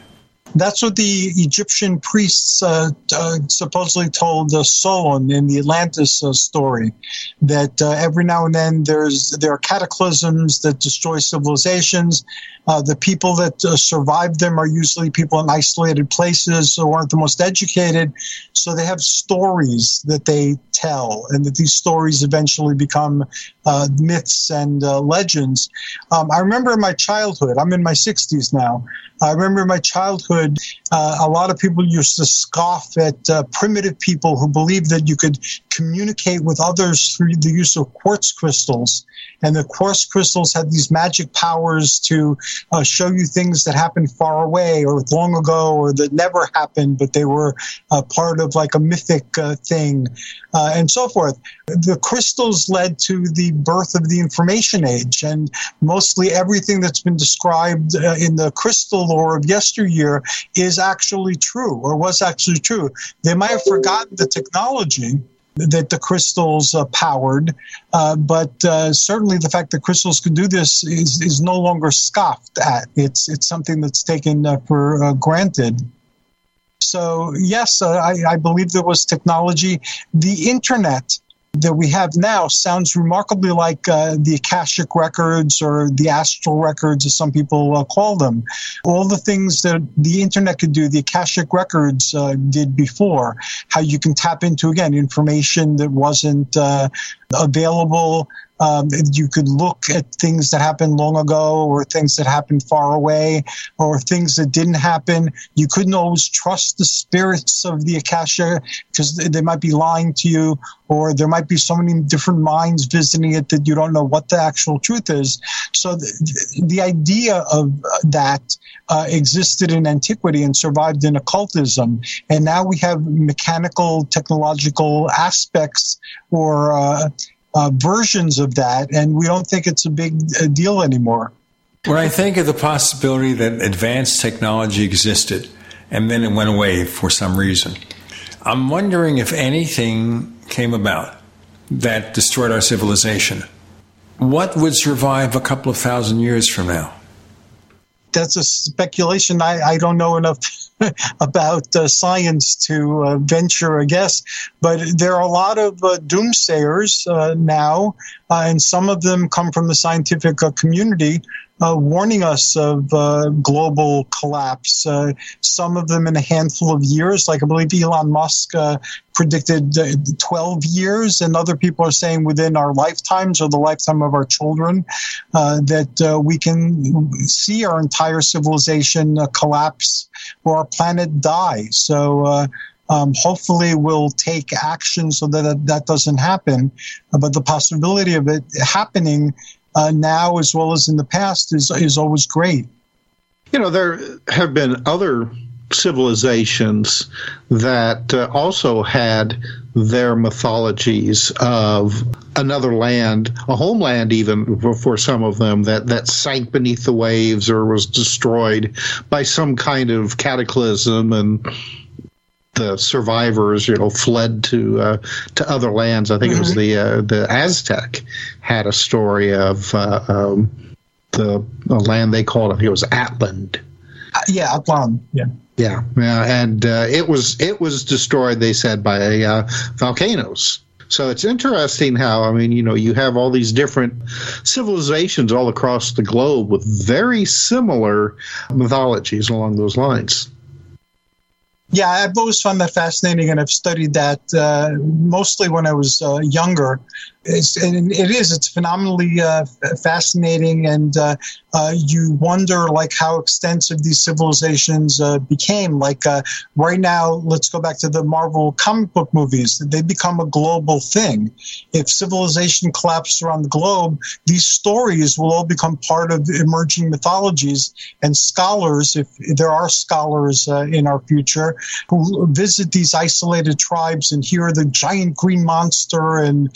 That's what the Egyptian priests uh, uh, supposedly told uh, Solon in the Atlantis uh, story. That uh, every now and then there's there are cataclysms that destroy civilizations. Uh, the people that survive them are usually people in isolated places who aren't the most educated, so they have stories that they tell, and that these stories eventually become myths and legends. Um, I remember in my childhood. I'm in my 60s now. I remember in my childhood, uh, a lot of people used to scoff at uh, primitive people who believed that you could communicate with others through the use of quartz crystals. And the quartz crystals had these magic powers to uh, show you things that happened far away or long ago or that never happened, but they were part of like a mythic uh, thing uh, and so forth. The crystals led to the birth of the information age, and mostly everything that's been described uh, in the crystal lore of yesteryear is actually true or was actually true. They might have forgotten the technology that the crystals uh, powered, uh, but uh, certainly the fact that crystals can do this is, is no longer scoffed at. It's it's something that's taken uh, for uh, granted. So yes, uh, I, I believe there was technology. The internet that we have now sounds remarkably like uh, the Akashic records or the astral records, as some people uh, call them. All the things that the internet could do, the Akashic records uh, did before. How you can tap into again information that wasn't uh, available um, you could look at things that happened long ago or things that happened far away or things that didn't happen. You couldn't always trust the spirits of the Akasha because they might be lying to you or there might be so many different minds visiting it that you don't know what the actual truth is. So the, the idea of that uh, existed in antiquity and survived in occultism. And now we have mechanical, technological aspects or uh, uh, versions of that, and we don't think it's a big uh, deal anymore. When I think of the possibility that advanced technology existed and then it went away for some reason, I'm wondering if anything came about that destroyed our civilization. What would survive a couple of thousand years from now? That's a speculation. I, I don't know enough [LAUGHS] about uh, science to uh, venture a guess, but there are a lot of uh, doomsayers uh, now, uh, and some of them come from the scientific community uh, warning us of uh, global collapse. Uh, some of them in a handful of years, like I believe Elon Musk uh, predicted uh, 12 years, and other people are saying within our lifetimes or the lifetime of our children uh, that we can see our entire civilization collapse or our planet die. So. Um, hopefully we'll take action so that that doesn't happen. but the possibility of it happening uh, now as well as in the past is is always great. You know, there have been other civilizations that uh, also had their mythologies of another land, a homeland even for, some of them that, that sank beneath the waves or was destroyed by some kind of cataclysm and the survivors, you know, fled to uh, to other lands. I think mm-hmm. it was mm-hmm. the uh, the Aztec had a story of uh, um, the land they called it. I think it was Atland. Uh, yeah, Atlan. Yeah. Yeah, yeah, and uh, it was it was destroyed. They said by uh, volcanoes. So it's interesting how I mean, you know, you have all these different civilizations all across the globe with very similar mythologies along those lines. Yeah, I've always found that fascinating, and I've studied that uh, mostly when I was uh, younger. It's, and it is. It's phenomenally uh, fascinating, and uh, uh, you wonder like how extensive these civilizations uh, became. Like uh, right now, let's go back to the Marvel comic book movies. They become a global thing. If civilization collapsed around the globe, these stories will all become part of emerging mythologies. And scholars, if there are scholars uh, in our future, who visit these isolated tribes and hear the giant green monster and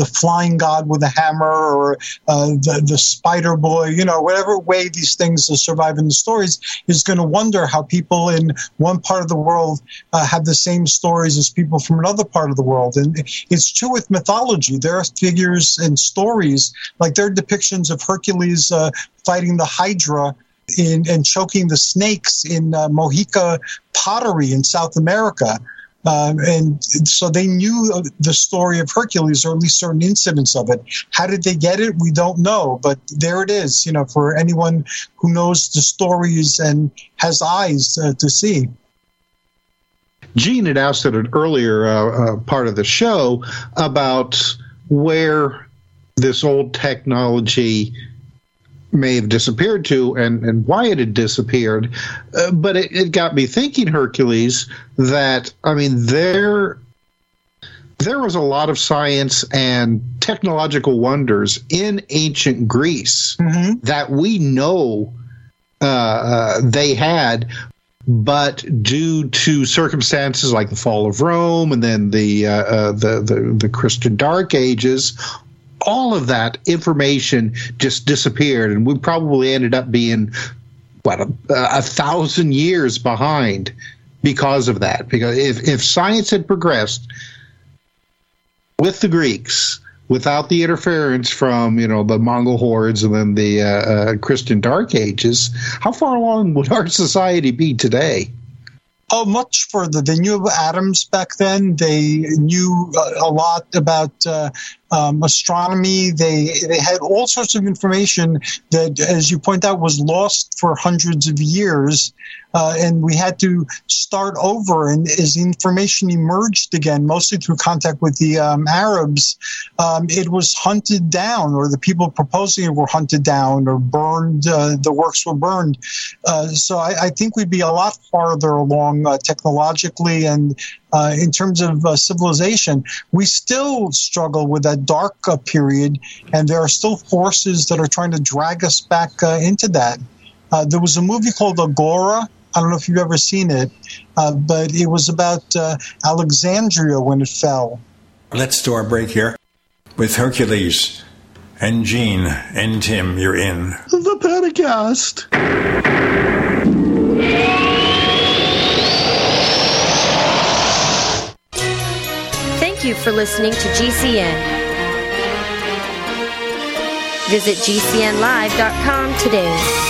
the flying god with a hammer or uh, the, the spider boy, you know, whatever way these things survive in the stories, is going to wonder how people in one part of the world uh, have the same stories as people from another part of the world. And it's true with mythology. There are figures and stories, like there are depictions of Hercules uh, fighting the Hydra. In, and choking the snakes in uh, Mochica pottery in South America. Um, and so they knew the story of Hercules, or at least certain incidents of it. How did they get it? We don't know, but there it is. You know, for anyone who knows the stories and has eyes uh, to see. Gene had asked at an earlier uh, uh, part of the show about where this old technology may have disappeared to and, and why it had disappeared. Uh, but it, it got me thinking, Hercules, that, I mean, there there was a lot of science and technological wonders in ancient Greece mm-hmm. that we know uh, uh, they had, but due to circumstances like the fall of Rome and then the uh, uh the, the, the Christian Dark Ages, all of that information just disappeared, and we probably ended up being what a, a thousand years behind because of that. Because if if science had progressed with the Greeks without the interference from you know the Mongol hordes and then the uh, uh, Christian Dark Ages, how far along would our society be today? Oh, much further. They knew atoms back then. They knew a lot about uh, um, astronomy. They they had all sorts of information that, as you point out, was lost for hundreds of years, uh, and we had to start over. And as information emerged again, mostly through contact with the um, Arabs, um, it was hunted down, or the people proposing it were hunted down, or burned. Uh, the works were burned. Uh, so I, I, think we'd be a lot farther along uh, technologically and uh, in terms of uh, civilization, we still struggle with that dark period, and there are still forces that are trying to drag us back into that. Uh, there was a movie called Agora. I don't know if you've ever seen it, uh, but it was about Alexandria when it fell. Let's do our break here with Hercules and Gene and Tim. You're in the Paracast. Thank you for listening to GCN. Visit GCNlive.com today.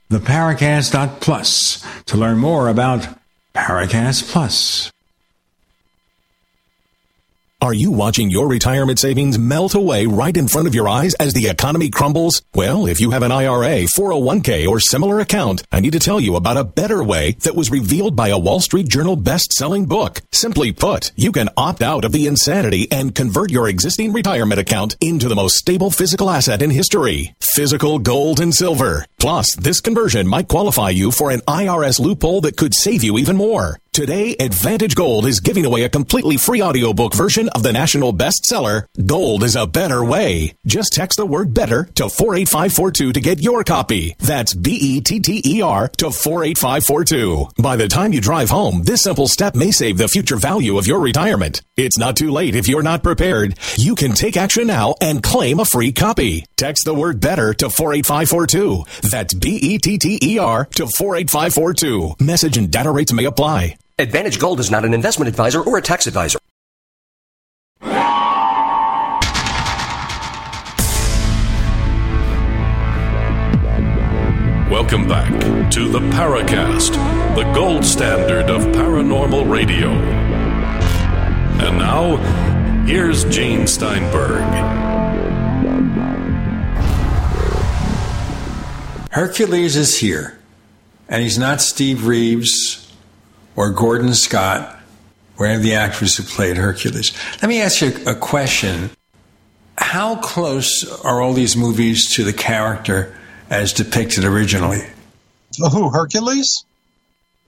theparacast.plus to learn more about Paracast Plus. Are you watching your retirement savings melt away right in front of your eyes as the economy crumbles? Well, if you have an IRA, 401k, or similar account, I need to tell you about a better way that was revealed by a Wall Street Journal best-selling book. Simply put, you can opt out of the insanity and convert your existing retirement account into the most stable physical asset in history. Physical gold and silver. Plus, this conversion might qualify you for an IRS loophole that could save you even more. Today, Advantage Gold is giving away a completely free audiobook version of the national bestseller, Gold is a Better Way. Just text the word better to 48542 to get your copy. That's B E T T E R to 48542. By the time you drive home, this simple step may save the future value of your retirement. It's not too late if you're not prepared. You can take action now and claim a free copy. Text the word better to 48542. That's B E T T E R to 48542. Message and data rates may apply. Advantage Gold is not an investment advisor or a tax advisor. Welcome back to the Paracast, the gold standard of paranormal radio. And now, here's Gene Steinberg. Hercules is here, and he's not Steve Reeves or Gordon Scott or any of the actors who played Hercules. Let me ask you a question. How close are all these movies to the character as depicted originally? Oh, who, Hercules?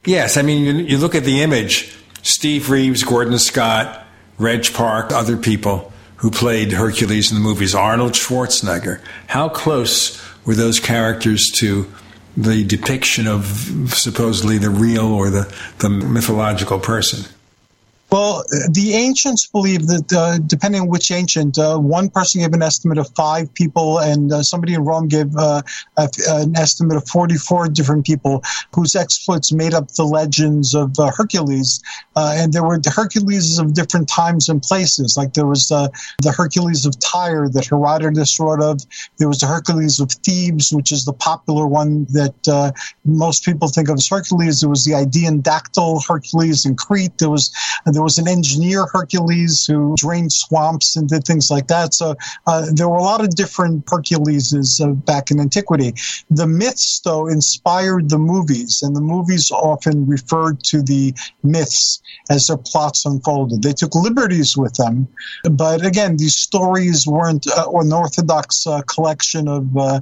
Yes, I mean, you, you look at the image Steve Reeves, Gordon Scott, Reg Park, other people who played Hercules in the movies, Arnold Schwarzenegger. How close were those characters to the depiction of supposedly the real or the, the mythological person? Well, the ancients believe that, uh, depending on which ancient, uh, one person gave an estimate of five people, and uh, somebody in Rome gave uh, a, an estimate of 44 different people whose exploits made up the legends of uh, Hercules. Uh, and there were the Hercules of different times and places. Like there was the Hercules of Tyre that Herodotus wrote of. There was the Hercules of Thebes, which is the popular one that most people think of as Hercules. There was the Idaean dactyl Hercules in Crete. There was there was an engineer Hercules who drained swamps and did things like that. So uh, there were a lot of different Herculeses uh, back in antiquity. The myths, though, inspired the movies, and the movies often referred to the myths as their plots unfolded. They took liberties with them, but again, these stories weren't uh, an orthodox uh, collection of uh,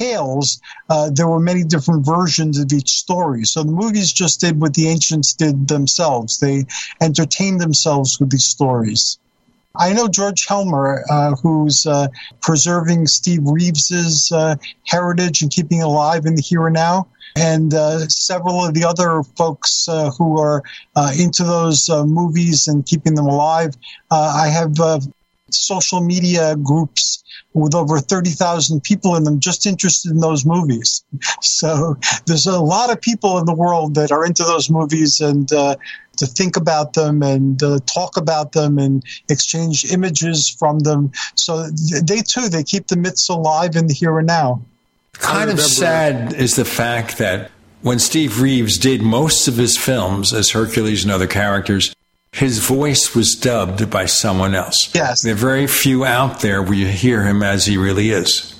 tales. Uh, there were many different versions of each story. So the movies just did what the ancients did themselves. They entertained themselves with these stories. I know George Helmer, uh, who's uh, preserving Steve Reeves's uh, heritage and keeping it alive in the here and now, and uh, several of the other folks uh, who are uh, into those movies and keeping them alive. I have social media groups with over 30,000 people in them just interested in those movies. [LAUGHS] So there's a lot of people in the world that are into those movies and uh, to think about them and uh, talk about them and exchange images from them. So they too, they keep the myths alive in the here and now. Kind of sad is the fact that when Steve Reeves did most of his films as Hercules and other characters, his voice was dubbed by someone else. Yes. There are very few out there where you hear him as he really is.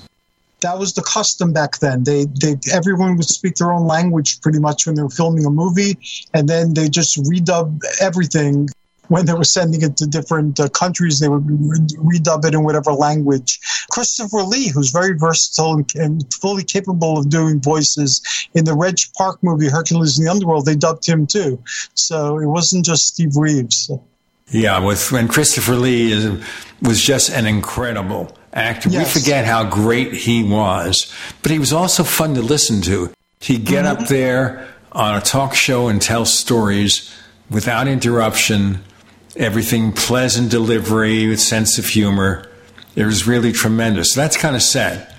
That was the custom back then. They, they, everyone would speak their own language pretty much when they were filming a movie, and then they just redub everything when they were sending it to different uh, countries, they would redub it in whatever language. Christopher Lee, who's very versatile and, and, fully capable of doing voices in the Reg Park movie Hercules in the Underworld, they dubbed him too. So it wasn't just Steve Reeves. Yeah, with when Christopher Lee is, was just an incredible actor. Yes. We forget how great he was, but he was also fun to listen to. He'd get mm-hmm. up there on a talk show and tell stories without interruption everything pleasant delivery with sense of humor. It was really tremendous. That's kind of sad.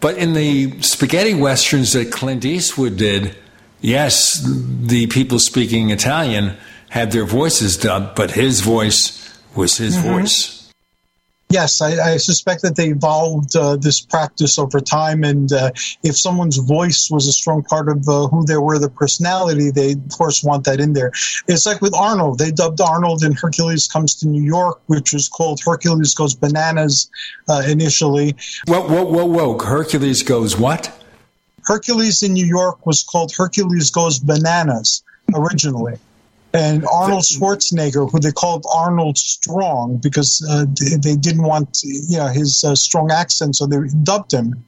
But in the spaghetti westerns that Clint Eastwood did, yes, the people speaking Italian had their voices dubbed, but his voice was his mm-hmm. voice. Yes, I, I, suspect that they evolved uh, this practice over time, and uh, if someone's voice was a strong part of uh, who they were, the personality, they of course want that in there. It's like with Arnold; they dubbed Arnold in Hercules Comes to New York, which was called Hercules Goes Bananas uh, initially. Whoa, whoa, whoa, whoa! Hercules Goes what? Hercules in New York was called Hercules Goes Bananas originally and Arnold Schwarzenegger, who they called Arnold Strong because uh, they, they, didn't want you know his uh, strong accent, so they dubbed him.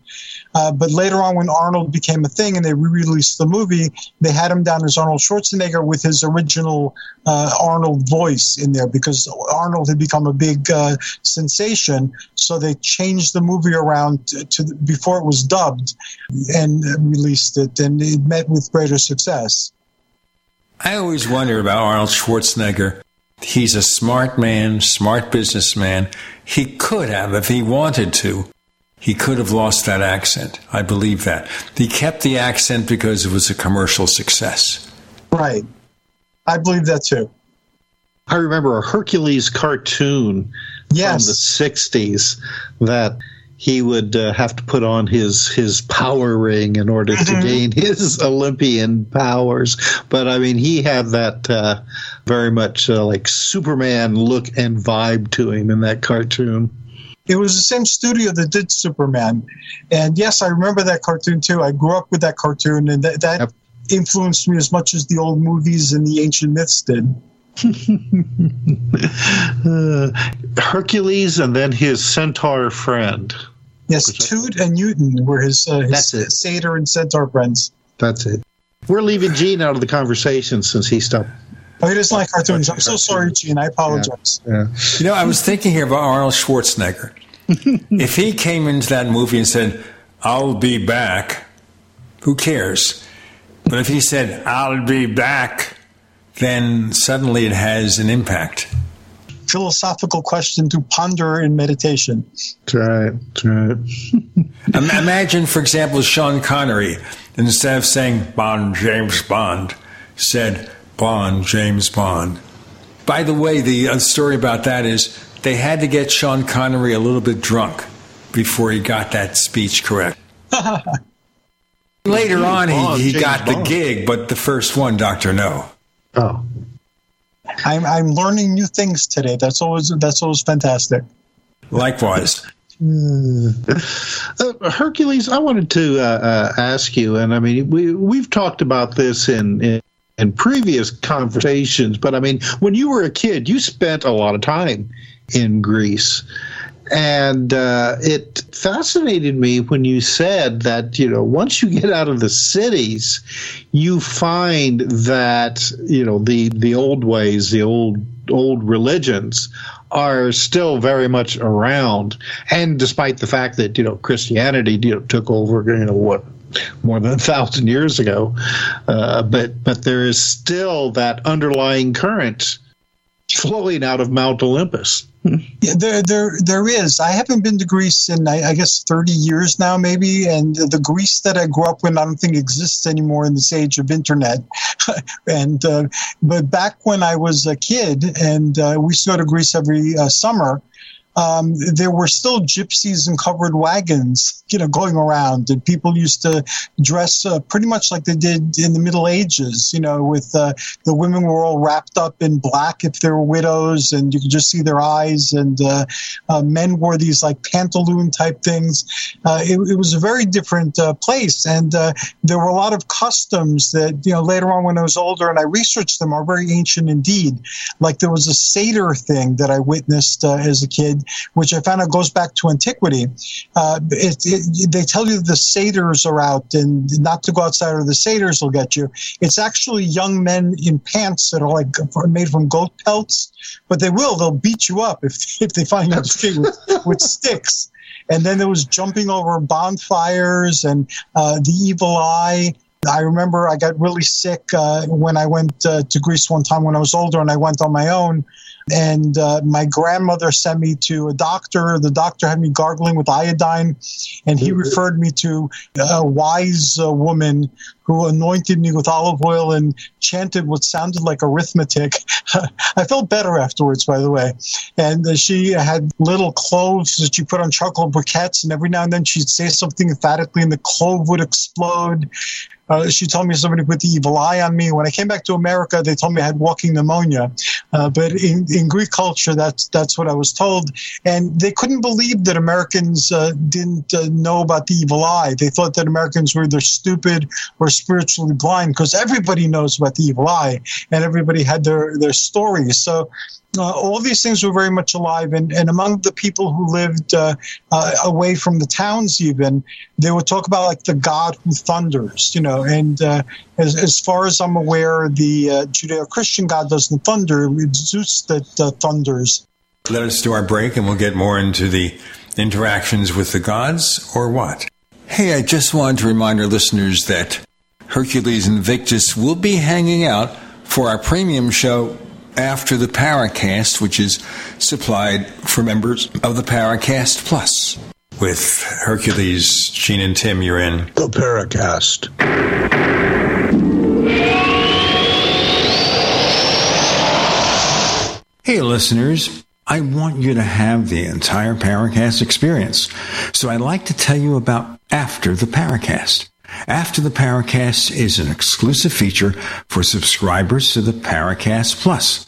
Uh, but later on, when Arnold became a thing and they re-released the movie, they had him down as Arnold Schwarzenegger with his original uh, Arnold voice in there because Arnold had become a big uh, sensation. So they changed the movie around to, to before it was dubbed and released it, and it met with greater success. I always wonder about Arnold Schwarzenegger. He's a smart man, smart businessman. He could have, if he wanted to, he could have lost that accent. I believe that. He kept the accent because it was a commercial success. Right. I believe that too. I remember a Hercules cartoon yes. from the 60s that he would uh, have to put on his his power ring in order mm-hmm. to gain his [LAUGHS] Olympian powers. But I mean, he had that uh, very much uh, like Superman look and vibe to him in that cartoon. It was the same studio that did Superman, and yes, I remember that cartoon too. I grew up with that cartoon, and that, that yep. influenced me as much as the old movies and the ancient myths did. Uh, Hercules and then his centaur friend. Yes, Toot and Newton were his, uh, his satyr and centaur friends. That's it. We're leaving Gene out of the conversation since he stopped. Oh, he doesn't like cartoons. I'm so sorry, Gene. I apologize. Yeah. yeah. You know, I was thinking here about Arnold Schwarzenegger. [LAUGHS] if he came into that movie and said, I'll be back, who cares? But if he said, I'll be back, then suddenly it has an impact. Philosophical question to ponder in meditation. That's right. That's right. [LAUGHS] Imagine, for example, Sean Connery, instead of saying Bond, James Bond, said Bond, James Bond. By the way, the uh, story about that is they had to get Sean Connery a little bit drunk before he got that speech correct. [LAUGHS] Later on, he, he got the gig, but the first one, Doctor No. Oh. I'm I'm learning new things today. That's always that's always fantastic. Likewise. Uh, Hercules, I wanted to uh, uh, ask you, and I mean, we we've talked about this in, in in previous conversations, but I mean, when you were a kid, you spent a lot of time in Greece and uh, it fascinated me when you said that you know once you get out of the cities you find that you know the the old ways the old old religions are still very much around. And despite the fact that you know christianity you know, took over you know what more than a thousand years ago uh, but but there is still that underlying current flowing out of mount olympus yeah, there, there, there is. I haven't been to Greece in, I, I, guess, 30 years now, maybe. And the Greece that I grew up in, I don't think exists anymore in this age of internet. [LAUGHS] and uh, but back when I was a kid, and uh, we used to go to Greece every uh, summer um, there were still gypsies and covered wagons, you know, going around, and people used to dress uh, pretty much like they did in the Middle Ages. You know, with uh, the women were all wrapped up in black if they were widows, and you could just see their eyes, and uh, uh men wore these like pantaloon type things. Uh, it, it, was a very different uh, place, and there were a lot of customs that you know later on when I was older and I researched them are very ancient indeed. Like there was a satyr thing that I witnessed as a kid which I found out goes back to antiquity. Uh, it, it, they tell you the satyrs are out and not to go outside or the satyrs will get you. It's actually young men in pants that are like made from goat pelts, but they will. They'll beat you up if, [LAUGHS] if they find out with, with sticks. And then there was jumping over bonfires and uh, the evil eye. I remember I got really sick uh, when I went uh, to Greece one time when I was older and I went on my own. And uh, my grandmother sent me to a doctor. The doctor had me gargling with iodine, and he referred me to a wise uh, woman who anointed me with olive oil and chanted what sounded like arithmetic. [LAUGHS] I felt better afterwards, by the way. And uh, she had little cloves that she put on charcoal briquettes, and every now and then she'd say something emphatically, and the clove would explode. Uh, she told me somebody put the evil eye on me. When I came back to America, they told me I had walking pneumonia. Uh, but in, in, Greek culture, that's that's what I was told, and they couldn't believe that Americans uh, didn't uh, know about the evil eye. They thought that Americans were either stupid or spiritually blind because everybody knows about the evil eye, and everybody had their their stories. So uh, all these things were very much alive. And, and among the people who lived uh, uh, away from the towns, even, they would talk about like the God who thunders, you know. And uh, as, as far as I'm aware, the uh, Judeo Christian God doesn't thunder, it's Zeus that uh, thunders. Let us do our break and we'll get more into the interactions with the gods or what? Hey, I just wanted to remind our listeners that Hercules Invictus will be hanging out for our premium show after the Paracast, which is supplied for members of the Paracast Plus. With Hercules, Gene, and Tim, you're in the Paracast. Hey, listeners. I want you to have the entire Paracast experience. So I'd like to tell you about After the Paracast. After the Paracast is an exclusive feature for subscribers to the Paracast Plus.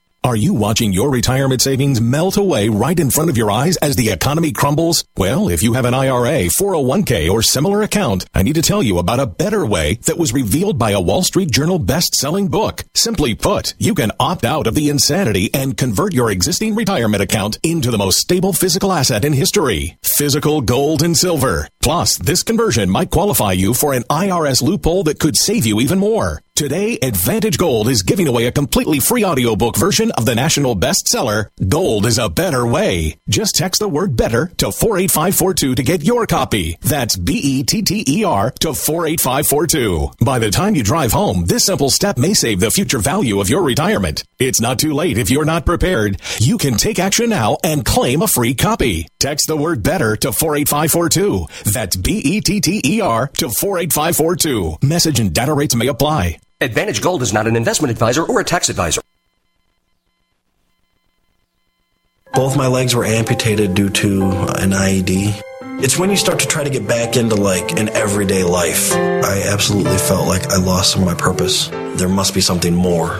Are you watching your retirement savings melt away right in front of your eyes as the economy crumbles? Well, if you have an IRA, 401k, or similar account, I need to tell you about a better way that was revealed by a Wall Street Journal best-selling book. Simply put, you can opt out of the insanity and convert your existing retirement account into the most stable physical asset in history. Physical gold and silver. Plus, this conversion might qualify you for an IRS loophole that could save you even more. Today, Advantage Gold is giving away a completely free audiobook version of the national bestseller, Gold is a Better Way. Just text the word better to 48542 to get your copy. That's B-E-T-T-E-R to 48542. By the time you drive home, this simple step may save the future value of your retirement. It's not too late if you're not prepared. You can take action now and claim a free copy. Text the word better to 48542. That's B-E-T-T-E-R to 48542. Message and data rates may apply. Advantage Gold is not an investment advisor or a tax advisor. Both my legs were amputated due to an IED. It's when you start to try to get back into like an everyday life. I absolutely felt like I lost some of my purpose. There must be something more.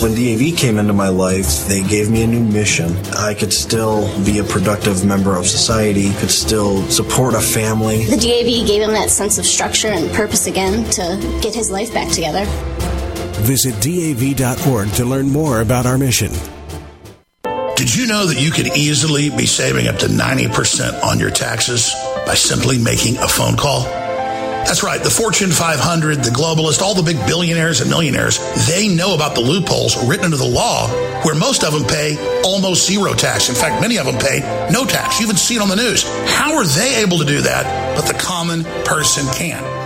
When DAV came into my life, they gave me a new mission. I could still be a productive member of society, could still support a family. The DAV gave him that sense of structure and purpose again to get his life back together. Visit DAV.org to learn more about our mission. Did you know that you could easily be saving up to 90% on your taxes by simply making a phone call? That's right. The Fortune 500, the globalists, all the big billionaires and millionaires, they know about the loopholes written into the law where most of them pay almost zero tax. In fact, many of them pay no tax. You even see it on the news. How are they able to do that, but the common person can't?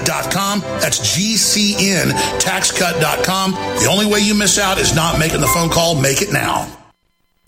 GCNTaxCut.com. That's GCNTaxCut.com. The only way you miss out is not making the phone call. Make it now.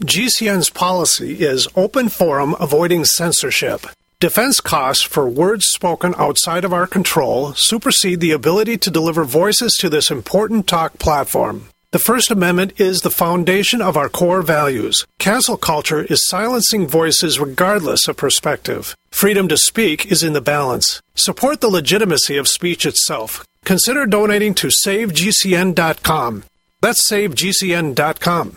GCN's policy is open forum avoiding censorship. Defense costs for words spoken outside of our control supersede the ability to deliver voices to this important talk platform. The First Amendment is the foundation of our core values. Cancel culture is silencing voices regardless of perspective. Freedom to speak is in the balance. Support the legitimacy of speech itself. Consider donating to SaveGCN.com. That's SaveGCN.com.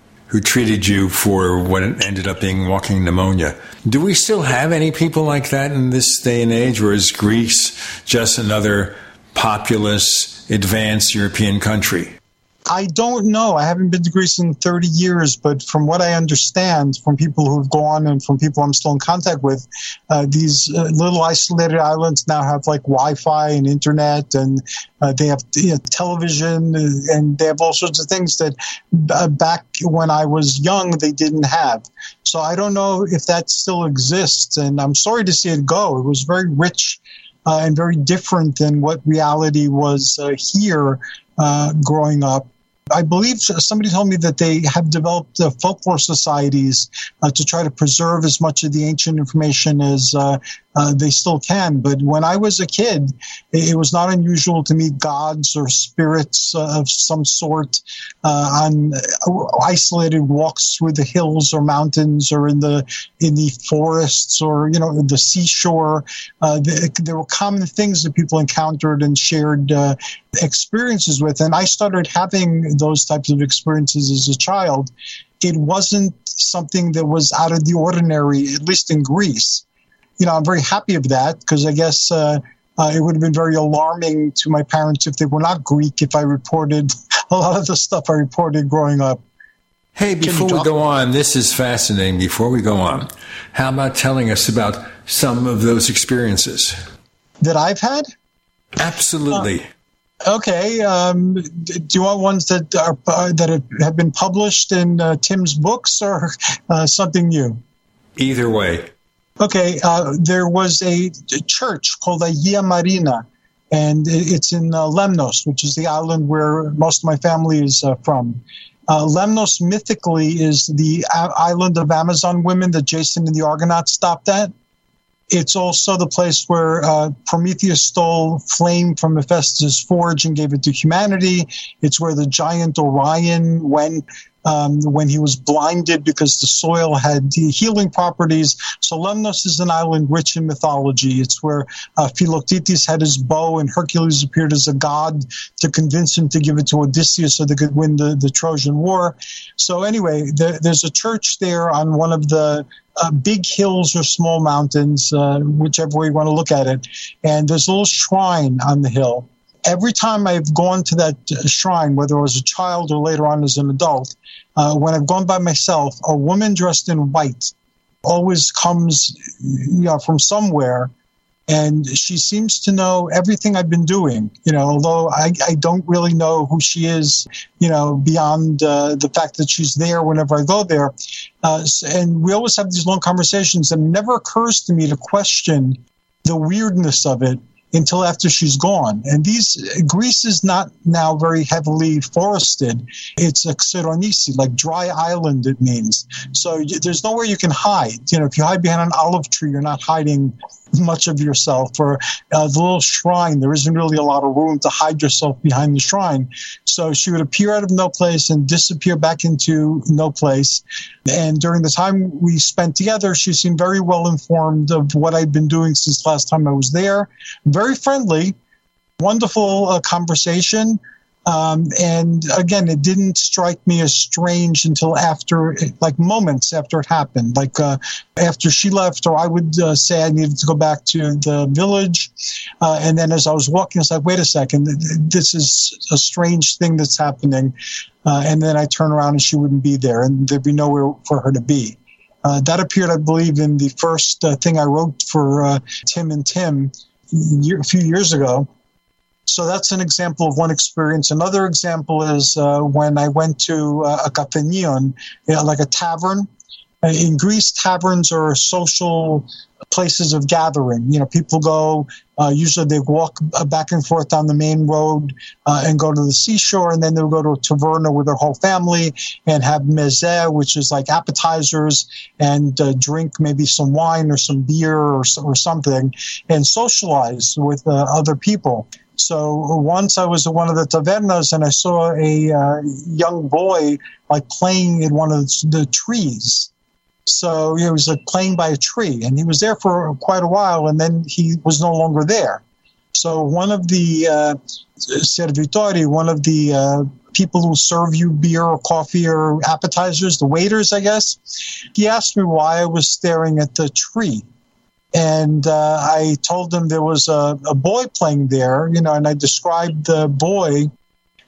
who treated you for what ended up being walking pneumonia. Do we still have any people like that in this day and age, or is Greece just another populous, advanced European country? I don't know. I haven't been to Greece in 30 years, but from what I understand from people who've gone and from people I'm still in contact with, uh, these uh, little isolated islands now have like Wi-Fi and internet, and uh, they have you know, television, uh, and they have all sorts of things that uh, back when I was young they didn't have. So I don't know if that still exists, and I'm sorry to see it go. It was very rich. Uh, and very different than what reality was here growing up. I believe somebody told me that they have developed uh, folklore societies uh, to try to preserve as much of the ancient information as uh, uh, they still can. But when I was a kid, it, it, was not unusual to meet gods or spirits uh, of some sort uh, on isolated walks through the hills or mountains or in the in the forests or you know the seashore. The, there were common things that people encountered and shared experiences with, and I started having those types of experiences as a child, it wasn't something that was out of the ordinary, at least in Greece. You know, I'm very happy of that because I guess uh, uh, it would have been very alarming to my parents if they were not Greek if I reported [LAUGHS] a lot of the stuff I reported growing up. Hey, before we go on, this is fascinating. Before we go on, how about telling us about some of those experiences that I've had? Absolutely. Uh, Okay. Um, do you want ones that are uh, that have been published in uh, Tim's books or [LAUGHS] uh, something new? Either way. Okay. Uh, there was a, church called Agia Marina, and it's in uh, Lemnos, which is the island where most of my family is uh, from. Lemnos mythically is the island of Amazon women that Jason and the Argonauts stopped at. It's also the place where uh, Prometheus stole flame from Hephaestus' forge and gave it to humanity. It's where the giant Orion went um, when he was blinded because the soil had healing properties. So Lemnos is an island rich in mythology. It's where uh, Philoctetes had his bow and Hercules appeared as a god to convince him to give it to Odysseus so they could win the, the Trojan War. So anyway, there, there's a church there on one of the uh, big hills or small mountains, uh, whichever way you want to look at it. And there's a little shrine on the hill every time I've gone to that uh, shrine, whether I was a child or later on as an adult, uh, when I've gone by myself, a woman dressed in white always comes you know, from somewhere. And she seems to know everything I've been doing, you know, although I, I don't really know who she is, you know, beyond uh, the fact that she's there whenever I go there. Uh, and we always have these long conversations, and it never occurs to me to question the weirdness of it until after she's gone. And these Greece is not now very heavily forested. It's a xeronisi, like dry island. It means so. There's nowhere you can hide. You know, if you hide behind an olive tree, you're not hiding much of yourself. Or uh, the little shrine, there isn't really a lot of room to hide yourself behind the shrine. So she would appear out of no place and disappear back into no place. And during the time we spent together, she seemed very well informed of what I'd been doing since last time I was there. Very friendly, wonderful uh, conversation. Um, and again, it didn't strike me as strange until after, like moments after it happened. Like uh, after she left, or I would uh, say I needed to go back to the village. Uh, and then as I was walking, I was like, wait a second, this is a strange thing that's happening. Uh, and then I turn around and she wouldn't be there, and there'd be nowhere for her to be. Uh, that appeared, I believe, in the first uh, thing I wrote for Tim and Tim a few years ago. So that's an example of one experience. Another example is uh, when I went to uh, a cafenion, you know, like a tavern, in Greece, taverns are social places of gathering. You know, people go, uh, usually they walk uh, back and forth down the main road uh, and go to the seashore, and then they'll go to a taverna with their whole family and have meze, which is like appetizers, and uh, drink maybe some wine or some beer or, or something, and socialize with uh, other people. So once I was at one of the tavernas and I saw a uh, young boy like playing in one of the trees so he was like playing by a tree, and he was there for quite a while, and then he was no longer there. So one of the uh, servitori, one of the uh, people who serve you beer or coffee or appetizers, the waiters, I guess, he asked me why I was staring at the tree. And uh, I told them there was a, a boy playing there, you know, and I described the boy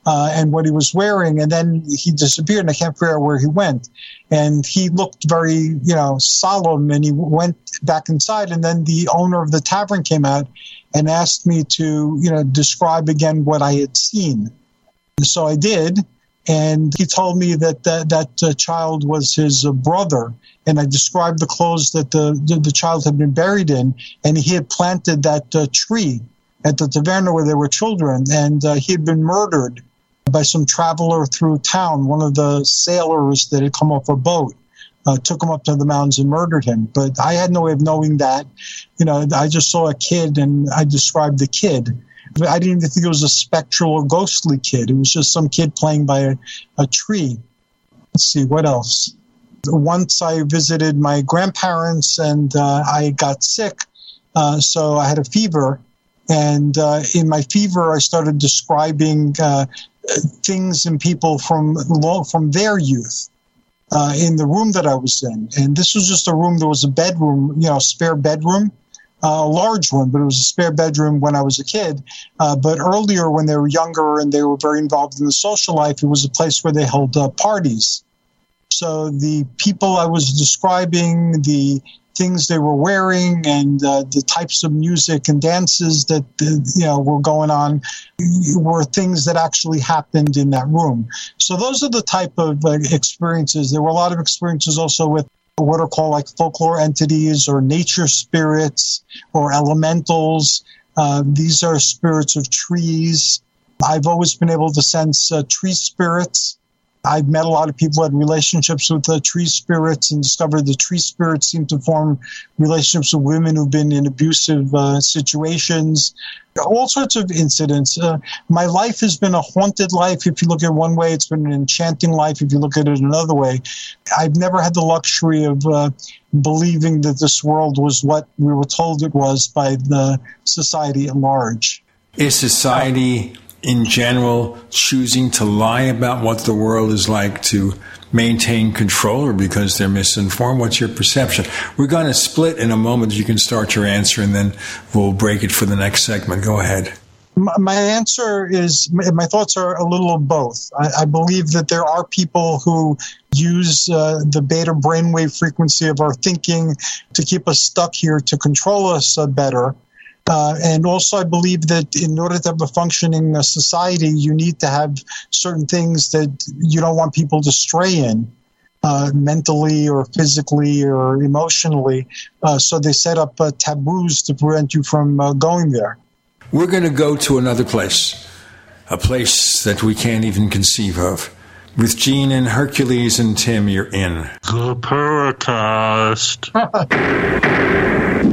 uh, and what he was wearing, and then he disappeared, and I can't figure out where he went. And he looked very, you know, solemn, and he went back inside. And then the owner of the tavern came out and asked me to, you know, describe again what I had seen. So I did, and he told me that that, that uh, child was his uh, brother. And I described the clothes that the, the, the child had been buried in, and he had planted that uh, tree at the taverna where there were children, and uh, he had been murdered by some traveler through town. One of the sailors that had come off a boat uh, took him up to the mountains and murdered him. But I had no way of knowing that. You know, I just saw a kid and I described the kid. I didn't even think it was a spectral or ghostly kid. It was just some kid playing by a, a tree. Let's see, what else? Once I visited my grandparents and uh, I got sick, uh, so I had a fever. And uh, in my fever, I started describing uh, things and people from from their youth uh, in the room that I was in. And this was just a room. There was a bedroom, you know, spare bedroom, a large one, but it was a spare bedroom when I was a kid. Uh, but earlier, when they were younger and they were very involved in the social life, it was a place where they held uh, parties. So the people I was describing, the things they were wearing and uh, the types of music and dances that uh, you know were going on were things that actually happened in that room. So those are the type of uh, experiences. There were a lot of experiences also with what are called like folklore entities or nature spirits or elementals. Uh, these are spirits of trees. I've always been able to sense uh, tree spirits. I've met a lot of people who had relationships with the tree spirits and discovered the tree spirits seem to form relationships with women who've been in abusive uh, situations. All sorts of incidents. Uh, my life has been a haunted life. If you look at one way, it's been an enchanting life. If you look at it another way, I've never had the luxury of uh, believing that this world was what we were told it was by the society at large. Is society in general choosing to lie about what the world is like to maintain control or because they're misinformed? What's your perception? We're going to split in a moment. You can start your answer and then we'll break it for the next segment. Go ahead. My answer is my thoughts are a little of both. I, I believe that there are people who use uh, the beta brainwave frequency of our thinking to keep us stuck here to control us uh, better. Uh, and also, I believe that in order to have a functioning uh, society, you need to have certain things that you don't want people to stray in. Uh, mentally or physically or emotionally. Uh, so they set up uh, taboos to prevent you from uh, going there. We're going to go to another place, a place that we can't even conceive of. With Gene and Hercules and Tim, you're in. The Paracast. [LAUGHS]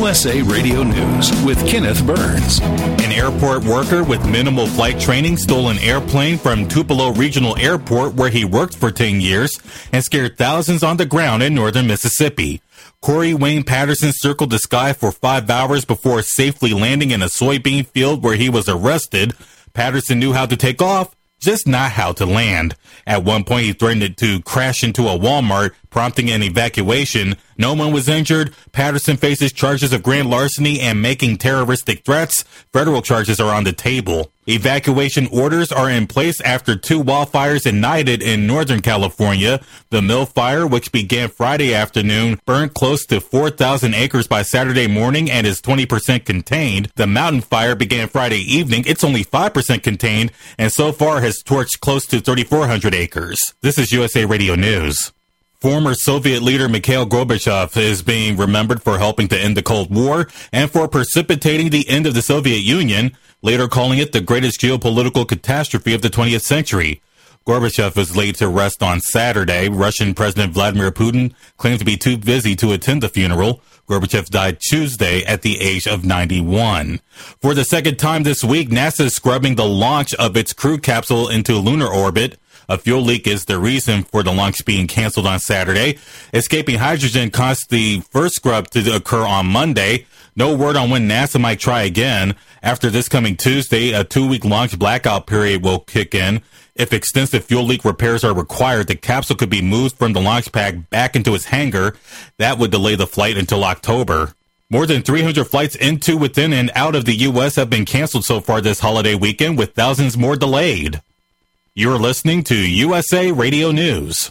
USA Radio News with Kenneth Burns. An airport worker with minimal flight training stole an airplane from Tupelo Regional Airport where he worked for 10 years and scared thousands on the ground in northern Mississippi. Corey Wayne Patterson circled the sky for five hours before safely landing in a soybean field where he was arrested. Patterson knew how to take off, just not how to land. At one point, he threatened to crash into a Walmart, prompting an evacuation. No one was injured. Patterson faces charges of grand larceny and making terroristic threats. Federal charges are on the table. Evacuation orders are in place after two wildfires ignited in Northern California. The Mill Fire, which began Friday afternoon, burned close to 4,000 acres by Saturday morning and is 20% contained. The Mountain Fire began Friday evening. It's only 5% contained and so far has torched close to 3,400 acres. This is USA Radio News. Former Soviet leader Mikhail Gorbachev is being remembered for helping to end the Cold War and for precipitating the end of the Soviet Union, later calling it the greatest geopolitical catastrophe of the 20th century. Gorbachev was laid to rest on Saturday. Russian President Vladimir Putin claimed to be too busy to attend the funeral. Gorbachev died Tuesday at the age of 91. For the second time this week, NASA is scrubbing the launch of its crew capsule into lunar orbit. A fuel leak is the reason for the launch being canceled on Saturday. Escaping hydrogen caused the first scrub to occur on Monday. No word on when NASA might try again. After this coming Tuesday, a two week launch blackout period will kick in. If extensive fuel leak repairs are required, the capsule could be moved from the launch pad back into its hangar. That would delay the flight until October. More than 300 flights into, within, and out of the U.S. have been canceled so far this holiday weekend, with thousands more delayed. You're listening to USA Radio News.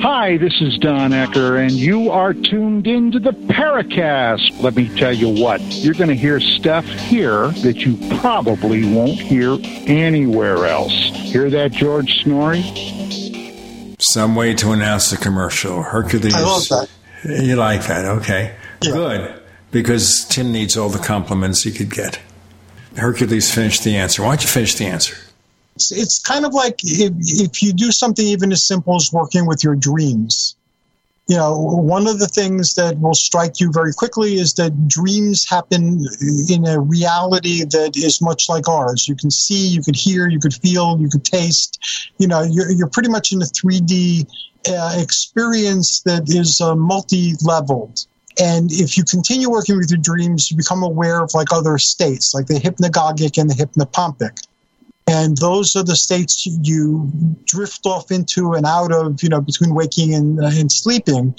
Hi, this is Don Ecker, and you are tuned into the Paracast. Let me tell you what, you're going to hear stuff here that you probably won't hear anywhere else. Hear that, George Noory? Some way to announce the commercial. Hercules. I love that. You like that, okay. Good. Because Tim needs all the compliments he could get. Hercules finished the answer. Why don't you finish the answer? It's, it's kind of like if, if you do something even as simple as working with your dreams. You know, one of the things that will strike you very quickly is that dreams happen in a reality that is much like ours. You can see, you could hear, you could feel, you could taste. You know, you're, you're pretty much in a 3D uh, experience that is uh, multi leveled. And if you continue working with your dreams, you become aware of like other states, like the hypnagogic and the hypnopompic and those are the states you drift off into and out of you know between waking and, uh, and sleeping.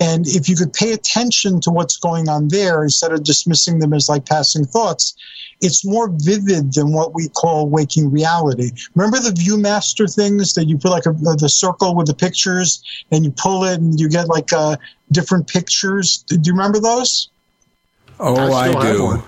And if you could pay attention to what's going on there instead of dismissing them as like passing thoughts it's more vivid than what we call waking reality. Remember the viewmaster things that you put like a, the circle with the pictures and you pull it and you get like uh, different pictures? Do you remember those? Oh, I, still have do.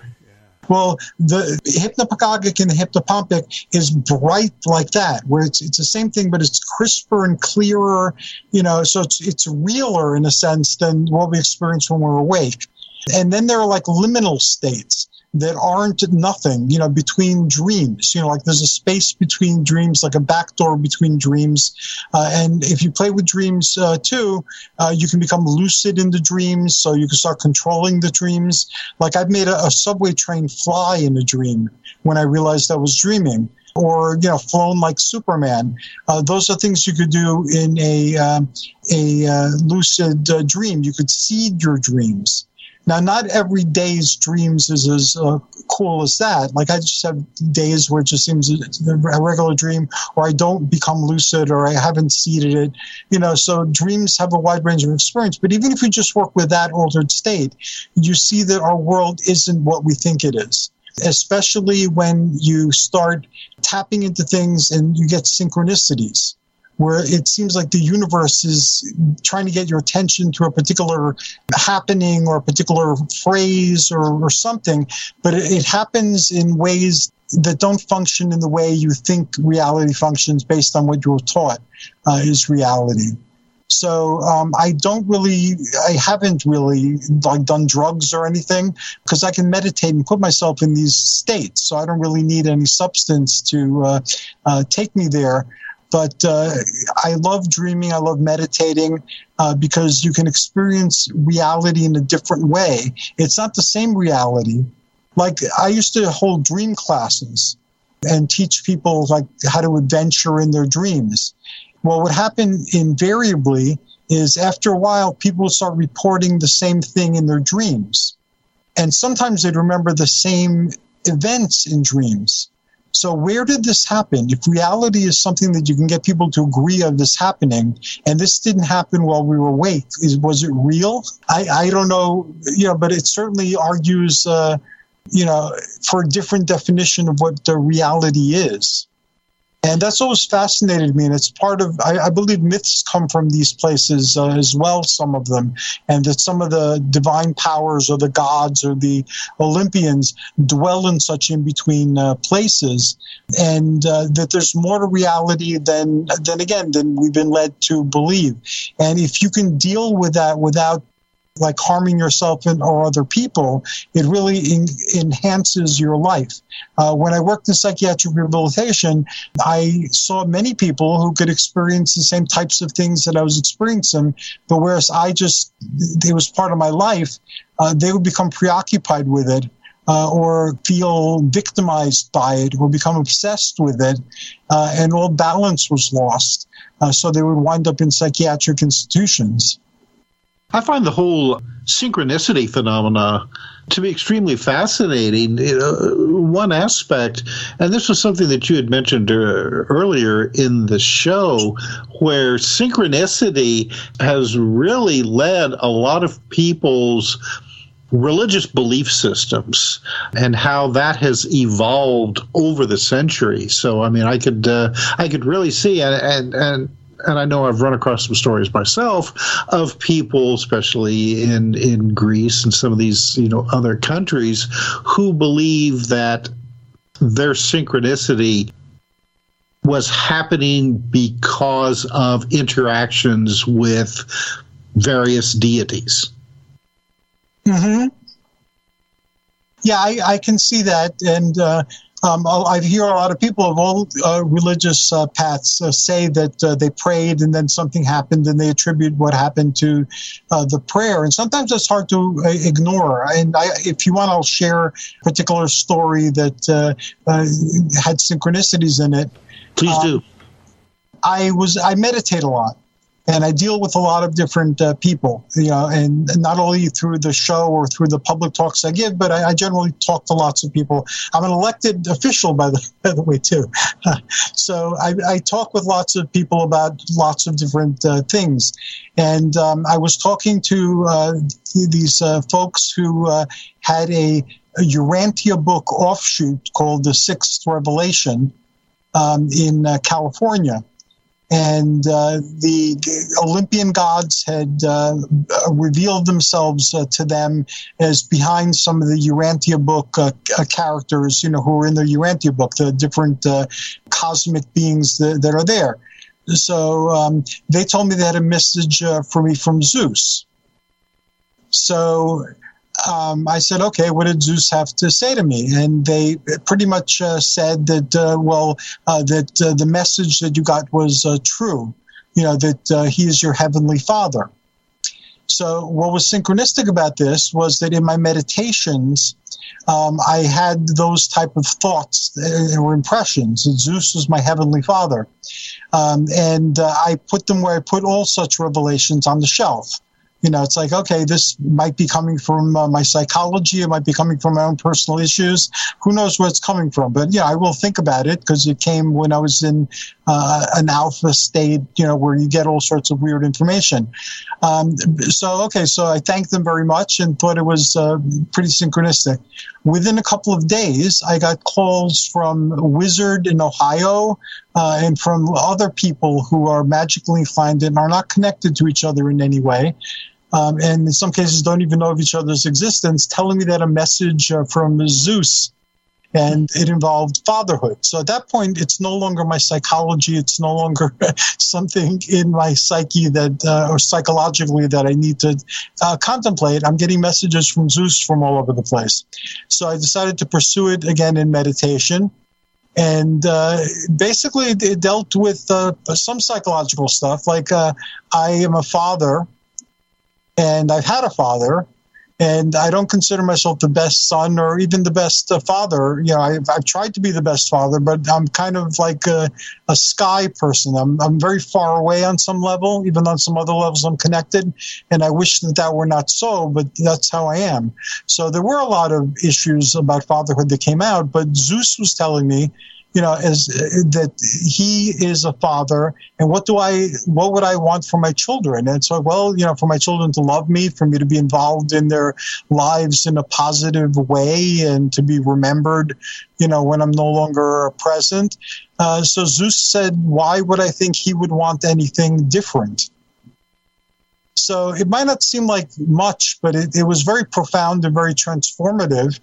Well, the hypnagogic and the hypnopompic is bright like that, where it's it's the same thing, but it's crisper and clearer, you know. So it's it's realer in a sense than what we experience when we're awake. And then there are like liminal states that aren't nothing, you know, between dreams. You know, like there's a space between dreams, like a back door between dreams. Uh, and if you play with dreams uh, too, uh, you can become lucid in the dreams, so you can start controlling the dreams. Like I've made a, a subway train fly in a dream when I realized I was dreaming. Or you know, flown like Superman. Uh, those are things you could do in a um, a uh, lucid uh, dream. You could seed your dreams. Now, not every day's dreams is as uh, cool as that. Like I just have days where it just seems a regular dream, or I don't become lucid, or I haven't seeded it. You know, so dreams have a wide range of experience. But even if you just work with that altered state, you see that our world isn't what we think it is. Especially when you start tapping into things and you get synchronicities where it seems like the universe is trying to get your attention to a particular happening or a particular phrase or, or something, but it, it happens in ways that don't function in the way you think reality functions based on what you were taught uh, is reality. So um, I don't really, I haven't really like done drugs or anything because I can meditate and put myself in these states. So I don't really need any substance to uh, uh, take me there. But uh, I love dreaming. I love meditating uh, because you can experience reality in a different way. It's not the same reality. Like I used to hold dream classes and teach people like how to adventure in their dreams. Well, what happened invariably is after a while, people start reporting the same thing in their dreams. And sometimes they'd remember the same events in dreams. So where did this happen? If reality is something that you can get people to agree of this happening, and this didn't happen while we were awake, is was it real? I, I don't know, you know, but it certainly argues, uh, you know, for a different definition of what the reality is. And that's always fascinated me. And it's part of, I, I believe myths come from these places uh, as well, some of them. And that some of the divine powers or the gods or the Olympians dwell in such in between uh, places. And uh, that there's more to reality than, than again, than we've been led to believe. And if you can deal with that without like harming yourself and or other people, it really enhances your life. Uh, when I worked in psychiatric rehabilitation, I saw many people who could experience the same types of things that I was experiencing, but whereas I just, it was part of my life, uh, they would become preoccupied with it. Uh, or feel victimized by it or become obsessed with it, uh, and all balance was lost. Uh, so they would wind up in psychiatric institutions. I find the whole synchronicity phenomena to be extremely fascinating. You know, one aspect, and this was something that you had mentioned uh, earlier in the show, where synchronicity has really led a lot of people's religious belief systems and how that has evolved over the centuries. So, I mean, I could uh, I could really see and and, and and I know I've run across some stories myself of people, especially in in Greece and some of these you know other countries, who believe that their synchronicity was happening because of interactions with various deities. Hmm. Yeah, I, I, can see that, and uh, um, I hear a lot of people of all uh, religious uh, paths uh, say that uh, they prayed and then something happened and they attribute what happened to uh, the prayer. And sometimes it's hard to uh, ignore. And I, if you want, I'll share a particular story that had synchronicities in it. Please do. I was I meditate a lot and I deal with a lot of different uh, people, you know, and not only through the show or through the public talks I give, but I, I generally talk to lots of people. I'm an elected official, by the, [LAUGHS] by the way, too. [LAUGHS] so I, I, talk with lots of people about lots of different uh, things. And um, I was talking to uh, these uh, folks who uh, had a, a Urantia book offshoot called The Sixth Revelation um, in uh, California and uh, the, Olympian gods had uh, revealed themselves uh, to them as behind some of the Urantia book uh, uh, characters, you know, who are in the Urantia book, the different uh, cosmic beings that, that, are there. So um, they told me they had a message for me from Zeus. So um, I said, okay, what did Zeus have to say to me? And they pretty much uh, said that, uh, well, uh, that uh, the message that you got was uh, true, you know, that uh, he is your heavenly father. So what was synchronistic about this was that in my meditations, um, I had those type of thoughts or impressions that Zeus was my heavenly father. Um, and I put them where I put all such revelations on the shelf you know, it's like, okay, this might be coming from uh, my psychology. It might be coming from my own personal issues. Who knows where it's coming from? But yeah, I will think about it because it came when I was in uh, an alpha state, you know, where you get all sorts of weird information. Um, so, okay, so I thanked them very much and thought it was uh, pretty synchronistic. Within a couple of days, I got calls from Wizard in Ohio uh, and from other people who are magically inclined and are not connected to each other in any way um, and in some cases don't even know of each other's existence, telling me that a message uh, from Zeus and it involved fatherhood. So at that point, it's no longer my psychology. It's no longer [LAUGHS] something in my psyche that, uh, or psychologically that I need to uh, contemplate. I'm getting messages from Zeus from all over the place. So I decided to pursue it again in meditation. And uh, basically, it dealt with uh, some psychological stuff, like uh, I am a father and I've had a father, and I don't consider myself the best son or even the best uh, father. You know, I've, I've, tried to be the best father, but I'm kind of like a, a sky person. I'm, I'm very far away on some level, even on some other levels I'm connected. And I wish that that were not so, but that's how I am. So there were a lot of issues about fatherhood that came out, but Zeus was telling me you know, as that he is a father, and what do I, what would I want for my children? And so, well, you know, for my children to love me, for me to be involved in their lives in a positive way, and to be remembered, you know, when I'm no longer present. Uh, so Zeus said, why would I think he would want anything different? So it might not seem like much, but it, it was very profound and very transformative.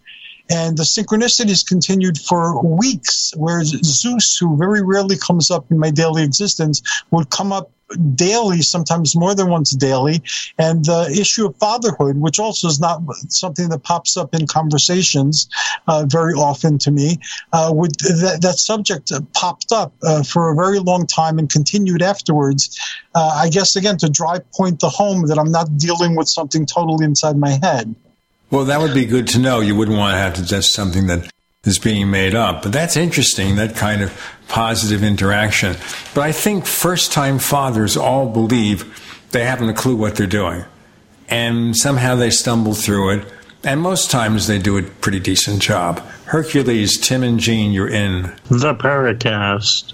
And the synchronicities continued for weeks, where Zeus, who very rarely comes up in my daily existence, would come up daily, sometimes more than once daily. And the issue of fatherhood, which also is not something that pops up in conversations uh, very often to me, uh, that subject popped up uh, for a very long time and continued afterwards. Uh, I guess again to drive point the home that I'm not dealing with something totally inside my head. Well, that would be good to know. You wouldn't want to have to just something that is being made up. But that's interesting, that kind of positive interaction. But I think first time fathers all believe they haven't a clue what they're doing. And somehow they stumble through it. And most times they do a pretty decent job. Hercules, Tim, and Gene, you're in the Paracast.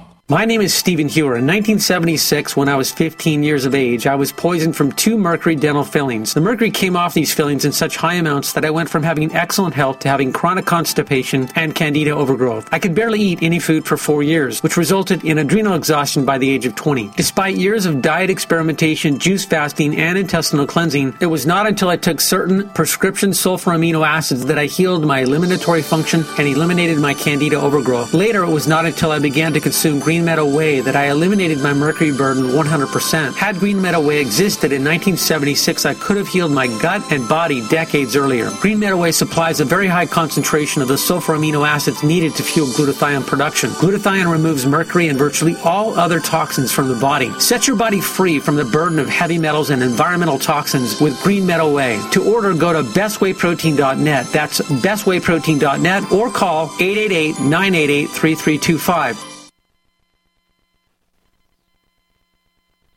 My name is Stephen Hewer. In 1976, when I was 15 years of age, I was poisoned from two mercury dental fillings. The mercury came off these fillings in such high amounts that I went from having excellent health to having chronic constipation and candida overgrowth. I could barely eat any food for four years, which resulted in adrenal exhaustion by the age of 20. Despite years of diet experimentation, juice fasting, and intestinal cleansing, it was not until I took certain prescription sulfur amino acids that I healed my eliminatory function and eliminated my candida overgrowth. Later, it was not until I began to consume green Green Meadow Way that I eliminated my mercury burden 100%. Had Green Meadow Way existed in 1976, I could have healed my gut and body decades earlier. Green Meadow Way supplies a very high concentration of the sulfur amino acids needed to fuel glutathione production. Glutathione removes mercury and virtually all other toxins from the body. Set your body free from the burden of heavy metals and environmental toxins with Green Meadow Way. To order, go to bestwayprotein.net. That's bestwayprotein.net or call 888 988 3325.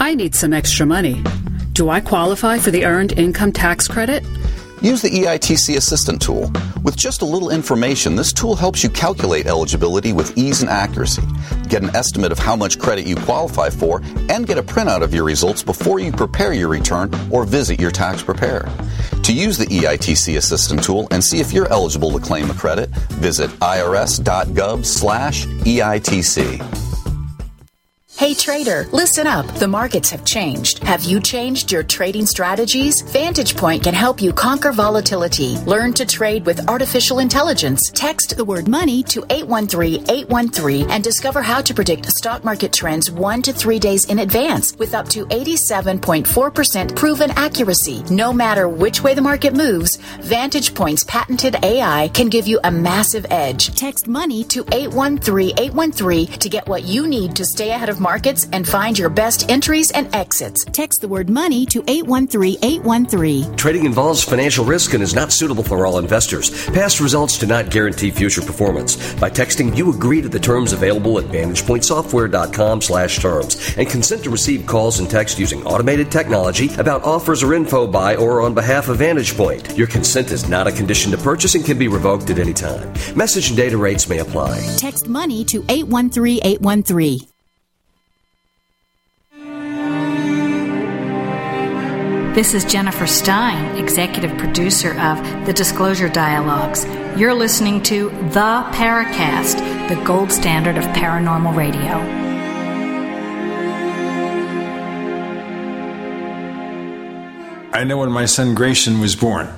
I need some extra money. Do I qualify for the Earned Income Tax Credit? Use the EITC Assistant tool. With just a little information, this tool helps you calculate eligibility with ease and accuracy, get an estimate of how much credit you qualify for, and get a printout of your results before you prepare your return or visit your tax preparer. To use the EITC Assistant tool and see if you're eligible to claim a credit, visit irs.gov/EITC. Hey trader, listen up. The markets have changed. Have you changed your trading strategies? Vantage Point can help you conquer volatility. Learn to trade with artificial intelligence. Text the word money to 813-813 and discover how to predict stock market trends 1 to 3 days in advance with up to 87.4% proven accuracy. No matter which way the market moves, Vantage Point's patented AI can give you a massive edge. Text money to 813-813 to get what you need to stay ahead of markets and find your best entries and exits. Text the word money to 813-813. Trading involves financial risk and is not suitable for all investors. Past results do not guarantee future performance. By texting, you agree to the terms available at VantagePointSoftware.com slash terms and consent to receive calls and text using automated technology about offers or info by or on behalf of Vantage Point. Your consent is not a condition to purchase and can be revoked at any time. Message and data rates may apply. Text money to 813-813. This is Jennifer Stein, executive producer of The Disclosure Dialogues. You're listening to The Paracast, the gold standard of paranormal radio. I know when my son Grayson was born.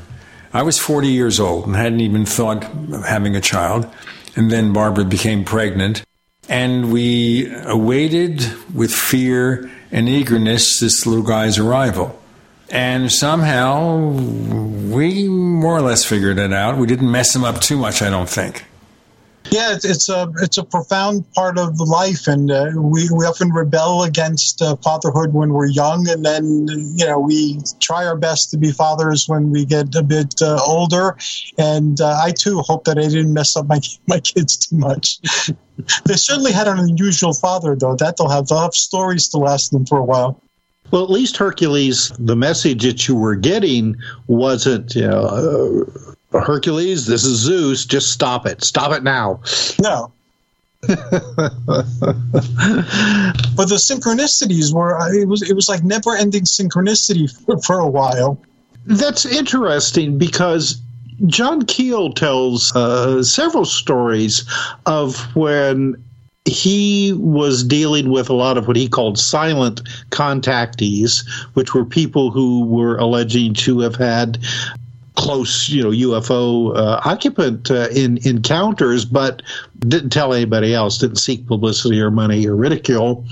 I was 40 years old and hadn't even thought of having a child. And then Barbara became pregnant. And we awaited with fear and eagerness this little guy's arrival. And somehow we more or less figured it out. We didn't mess him up too much, I don't think. Yeah, it's, it's a it's a profound part of life, and uh, we we often rebel against uh, fatherhood when we're young, and then you know we try our best to be fathers when we get a bit uh, older. And uh, I too hope that I didn't mess up my my kids too much. [LAUGHS] they certainly had an unusual father, though. That they'll have they'll have stories to last them for a while. Well, at least Hercules, the message that you were getting wasn't, you know, uh, Hercules, this is Zeus, just stop it. Stop it now. No. [LAUGHS] but the synchronicities were it was it was like never ending synchronicity for, for a while that's interesting because john keel tells uh, several stories of when he was dealing with a lot of what he called silent contactees, which were people who were alleging to have had close, you know, UFO uh, occupant uh, in encounters, but didn't tell anybody else, didn't seek publicity or money or ridicule,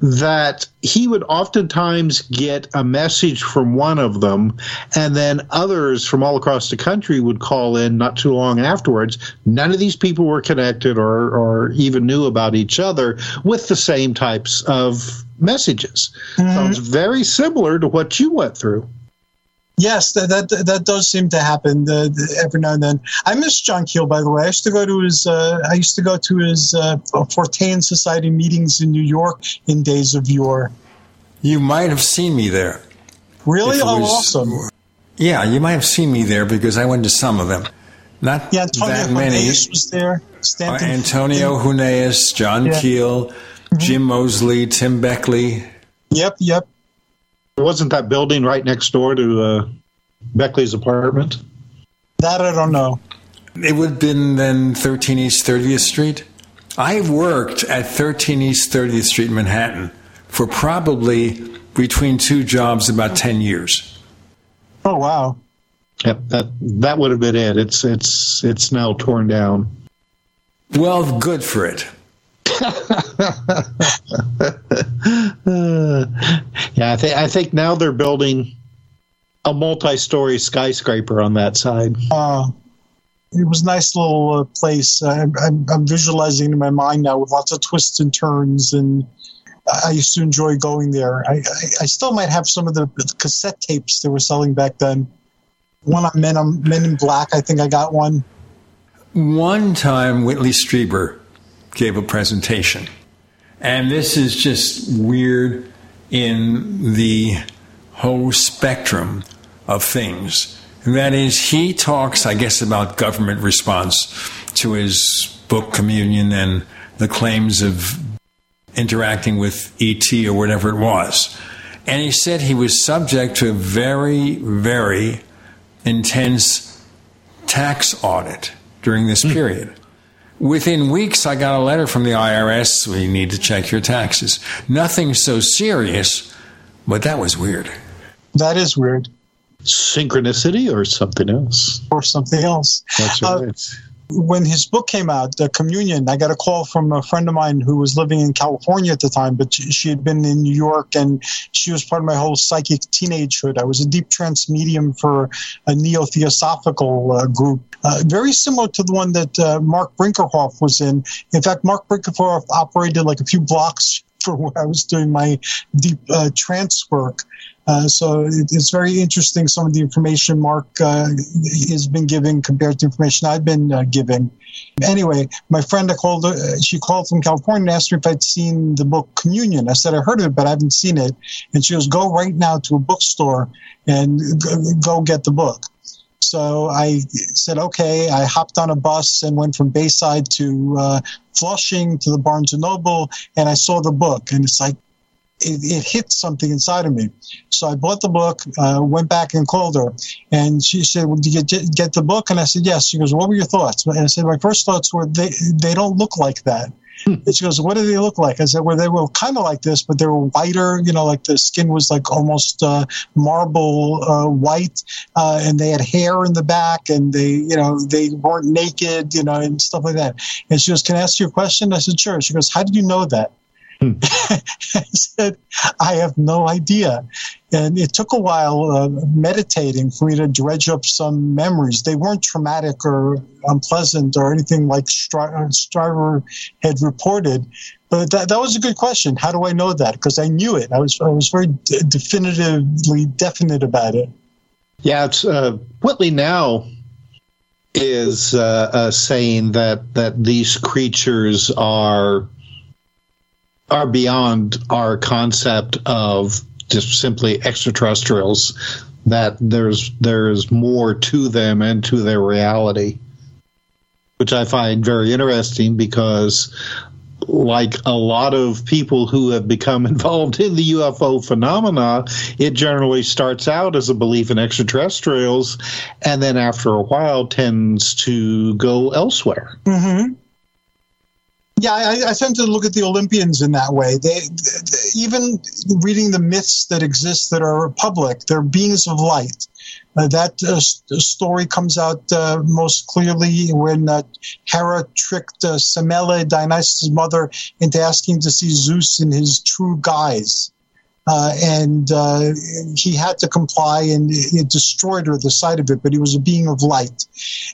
that he would oftentimes get a message from one of them, and then others from all across the country would call in not too long afterwards. None of these people were connected or, or even knew about each other with the same types of messages. Mm-hmm. Sounds very similar to what you went through. Yes, that, that that does seem to happen uh, every now and then. I miss John Keel, by the way. I used to go to his. Uh, I used to go to his uh, Fortean Society meetings in New York in days of yore. You might have seen me there. Really? Oh, was, awesome. Yeah, you might have seen me there because I went to some of them. Not yeah, Antonio that many. was there. Stanton Antonio Huneeus, John yeah. Keel, mm-hmm. Jim Moseley, Tim Beckley. Yep, yep. Wasn't that building right next door to uh, Beckley's apartment? That I don't know. It would have been then 13 East 30th Street. I worked at 13 East 30th Street in Manhattan for probably between two jobs about 10 years. Oh wow. Yep, that that would have been it. It's it's it's now torn down. Well, good for it. [LAUGHS] yeah, I think I think now they're building a multi-story skyscraper on that side. Uh, it was a nice little uh, place. I'm, I'm, I'm, visualizing in my mind now with lots of twists and turns, and I used to enjoy going there. I, I, I still might have some of the cassette tapes they were selling back then. One on Men, on Men in Black, I think I got one. One time, Whitley Strieber gave a presentation. And this is just weird in the whole spectrum of things. And that is, he talks, I guess, about government response to his book Communion and the claims of interacting with ET or whatever it was. And he said he was subject to a very, very intense tax audit during this mm. period. Within weeks, I got a letter from the IRS. We need to check your taxes. Nothing so serious, but that was weird. That is weird. Synchronicity or something else? Or something else. That's uh, right. Uh, when his book came out, The Communion, I got a call from a friend of mine who was living in California at the time, but she had been in New York and she was part of my whole psychic teenagehood. I was a deep trance medium for a neo theosophical uh, group, uh, very similar to the one that uh, Mark Brinkerhoff was in. In fact, Mark Brinkerhoff operated like a few blocks for [LAUGHS] where I was doing my deep uh, trance work. Uh, so it, it's very interesting some of the information Mark uh, has been giving compared to information I've been uh, giving. Anyway, my friend I called, uh, she called from California and asked me if I'd seen the book Communion. I said I heard of it, but I haven't seen it. And she goes, "Go right now to a bookstore and go get the book." So I said, okay. I hopped on a bus and went from Bayside to uh, Flushing to the Barnes and Noble, and I saw the book, and it's like it, it hit something inside of me. So I bought the book, uh, went back and called her, and she said, well, "Did you get the book?" And I said, "Yes." She goes, "What were your thoughts?" And I said, "My first thoughts were they they don't look like that." And she goes, "What do they look like?" I said, "Well, they were kind of like this, but they were whiter. You know, like the skin was like almost uh, marble uh, white, uh, and they had hair in the back, and they, you know, they weren't naked, you know, and stuff like that." And she goes, "Can I ask you a question?" I said, "Sure." She goes, "How did you know that?" Hmm. [LAUGHS] I said, I have no idea. And it took a while uh, meditating for me to dredge up some memories. They weren't traumatic or unpleasant or anything like Strieber had reported. But that, that was a good question. How do I know that? Because I knew it. I was, I was very d- definitively definite about it. Yeah, it's uh, Whitley now is uh, uh, saying that that these creatures are are beyond our concept of just simply extraterrestrials that there's there's more to them and to their reality which I find very interesting because like a lot of people who have become [LAUGHS] involved in the UFO phenomena, it generally starts out as a belief in extraterrestrials and then after a while tends to go elsewhere. Mm-hmm. Yeah, I, I, tend to look at the Olympians in that way. They, they, even reading the myths that exist that are public, they're beings of light. Uh, that uh, story comes out uh, most clearly when uh, Hera tricked uh, Semele, Dionysus' mother, into asking to see Zeus in his true guise. Uh, and uh, he had to comply, and it destroyed her the sight of it. But he was a being of light,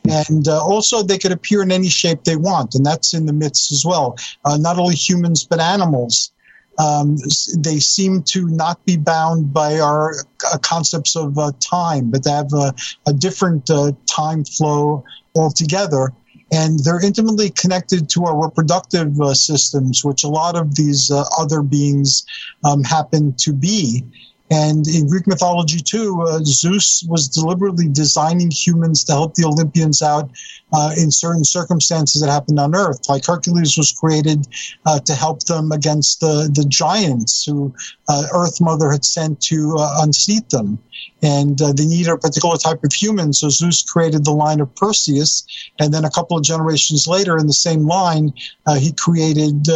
and uh, also they could appear in any shape they want, and that's in the myths as well. Uh, not only humans but animals. Um, they seem to not be bound by our uh, concepts of uh, time, but they have a, a different time flow altogether and they're intimately connected to our reproductive uh, systems, which a lot of these uh, other beings um, happen to be. And in Greek mythology, too, uh, Zeus was deliberately designing humans to help the Olympians out uh, in certain circumstances that happened on Earth. Like Hercules was created uh, to help them against the, the giants who uh, Earth Mother had sent to uh, unseat them. And uh, they needed a particular type of human, so Zeus created the line of Perseus. And then a couple of generations later, in the same line, he created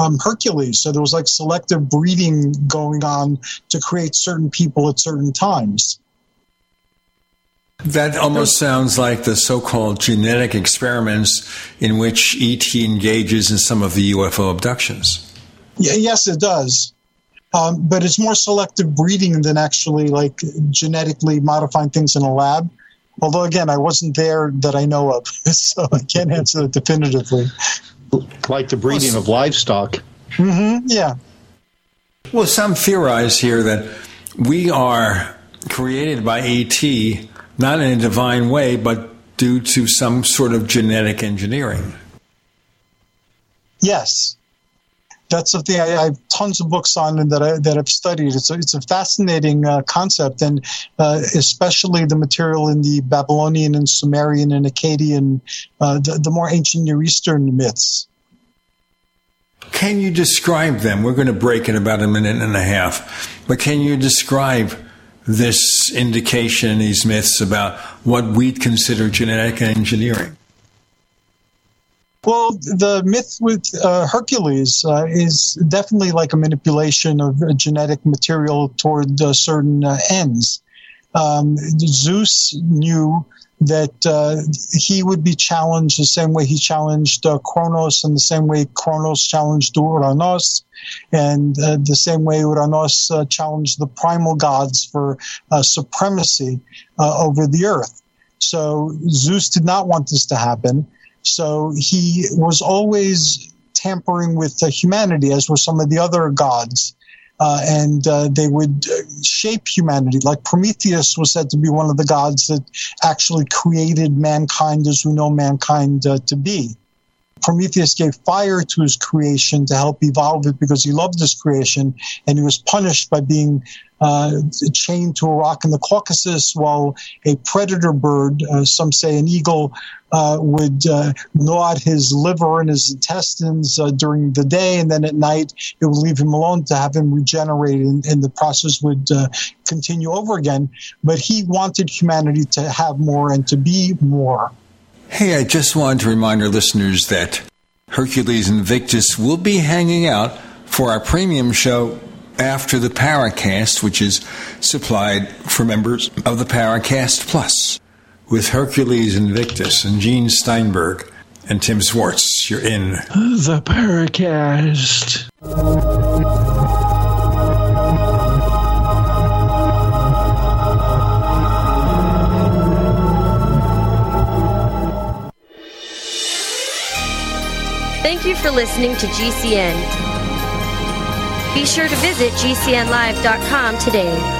um, Hercules. So there was like selective breeding going on to create certain people at certain times. That almost sounds like the so called genetic experiments in which ET engages in some of the UFO abductions. Yeah, yes, it does. Um, but it's more selective breeding than actually like genetically modifying things in a lab. Although, again, I wasn't there that I know of, [LAUGHS] so I can't answer that definitively like the breeding of livestock. Mm-hmm, yeah. Well, some theorize here that we are created by ET not in a divine way, but due to some sort of genetic engineering. Yes, that's something I, I, have tons of books on and that I that I've studied. It's a, it's a fascinating uh, concept, and uh, especially the material in the Babylonian and Sumerian and Akkadian, uh, the, the more ancient Near Eastern myths. Can you describe them? We're going to break in about a minute and a half, but can you describe this indication, these myths about what we'd consider genetic engineering? Well, the myth with uh, Hercules uh, is definitely like a manipulation of genetic material toward uh, certain uh, ends. Um, Zeus knew that uh, he would be challenged the same way he challenged uh, Kronos, and the same way Kronos challenged Uranos, and the same way Uranos challenged the primal gods for supremacy over the earth. So Zeus did not want this to happen. So he was always tampering with humanity, as were some of the other gods. Uh, and uh, they would shape humanity. Like Prometheus was said to be one of the gods that actually created mankind as we know mankind uh, to be. Prometheus gave fire to his creation to help evolve it because he loved his creation, and he was punished by being uh, chained to a rock in the Caucasus while a predator bird, uh, some say an eagle, uh, would uh, gnaw at his liver and his intestines uh, during the day, and then at night it would leave him alone to have him regenerate, and, and the process would uh, continue over again. But he wanted humanity to have more and to be more. Hey, I just wanted to remind our listeners that Hercules Invictus will be hanging out for our premium show after the Paracast, which is supplied for members of the Paracast Plus. With Hercules Invictus and Gene Steinberg and Tim Swartz, you're in the Paracast. Thank you for listening to GCN. Be sure to visit GCNlive.com today.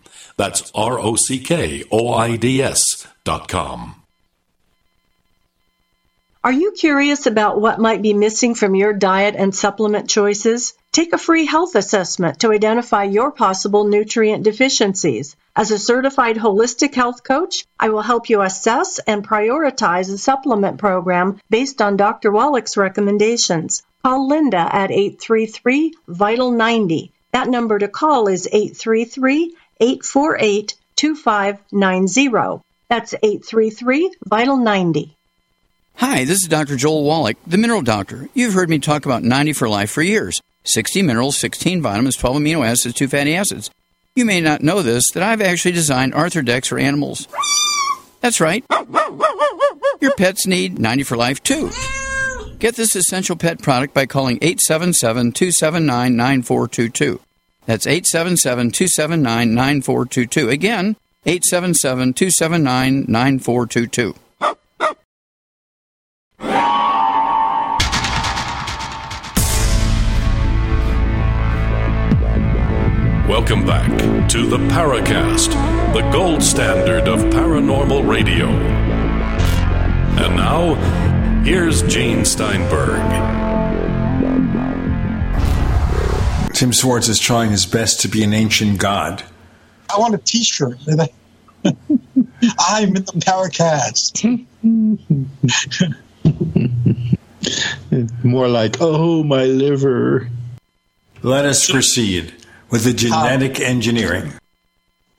That's R O C K O I D S dot com. Are you curious about what might be missing from your diet and supplement choices? Take a free health assessment to identify your possible nutrient deficiencies. As a certified holistic health coach, I will help you assess and prioritize a supplement program based on Dr. Wallach's recommendations. Call Linda at 833 Vital 90. That number to call is 833 848 2590. That's 833 Vital 90. Hi, this is Dr. Joel Wallach, the Mineral Doctor. You've heard me talk about 90 for life for years 60 minerals, 16 vitamins, 12 amino acids, 2 fatty acids. You may not know this, that I've actually designed Arthur Arthrodex for animals. That's right. Your pets need 90 for life too. Get this essential pet product by calling 877 279 9422. That's 877 279 9422. Again, 877 279 9422. Welcome back to the Paracast, the gold standard of paranormal radio. And now, here's Gene Steinberg. Tim Swartz is trying his best to be an ancient god. I want a T-shirt. [LAUGHS] I'm in the Paracast. [LAUGHS] More like, oh, my liver. Let us proceed with the genetic Um, engineering.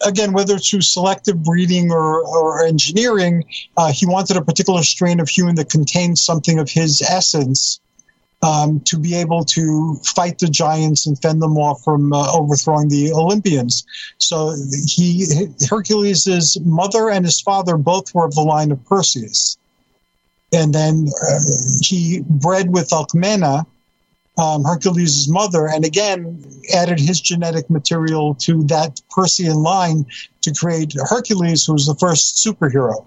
again, whether through selective breeding or, or engineering, uh, he wanted a particular strain of human that contained something of his essence um, to be able to fight the giants and fend them off from uh, overthrowing the Olympians. So he Hercules' mother and his father both were of the line of Perseus. And then uh, he bred with Alcmena, um, Hercules' mother, and again added his genetic material to that Persian line to create Hercules, who was the first superhero.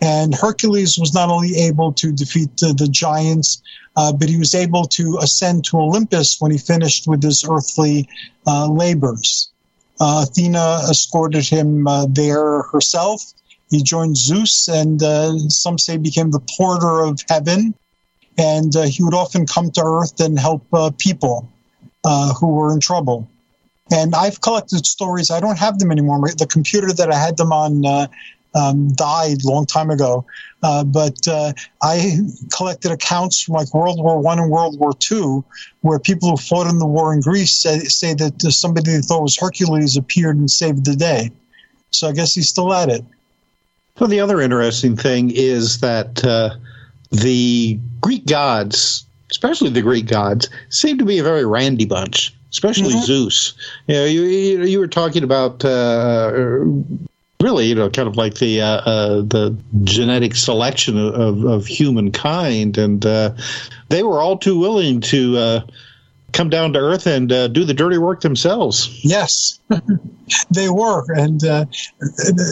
And Hercules was not only able to defeat the, the giants, uh, but he was able to ascend to Olympus when he finished with his earthly uh, labors. Uh, Athena escorted him uh, there herself. He joined Zeus, and uh, some say became the porter of heaven and uh, he would often come to Earth and help people who were in trouble. And I've collected stories. I don't have them anymore. The computer that I had them on uh, um, died a long time ago. Uh, but uh, I collected accounts from like World War One and World War Two, where people who fought in the war in Greece say, say that somebody they thought was Hercules appeared and saved the day. So I guess he's still at it. Well, the other interesting thing is that uh, the Greek gods, especially the Greek gods, seem to be a very randy bunch, especially Mm-hmm. Zeus. You know, you, you, you were talking about uh, really, you know, kind of like the uh, uh, the genetic selection of, of, humankind, and uh, they were all too willing to uh, come down to earth and uh, do the dirty work themselves. Yes, [LAUGHS] they were, and uh,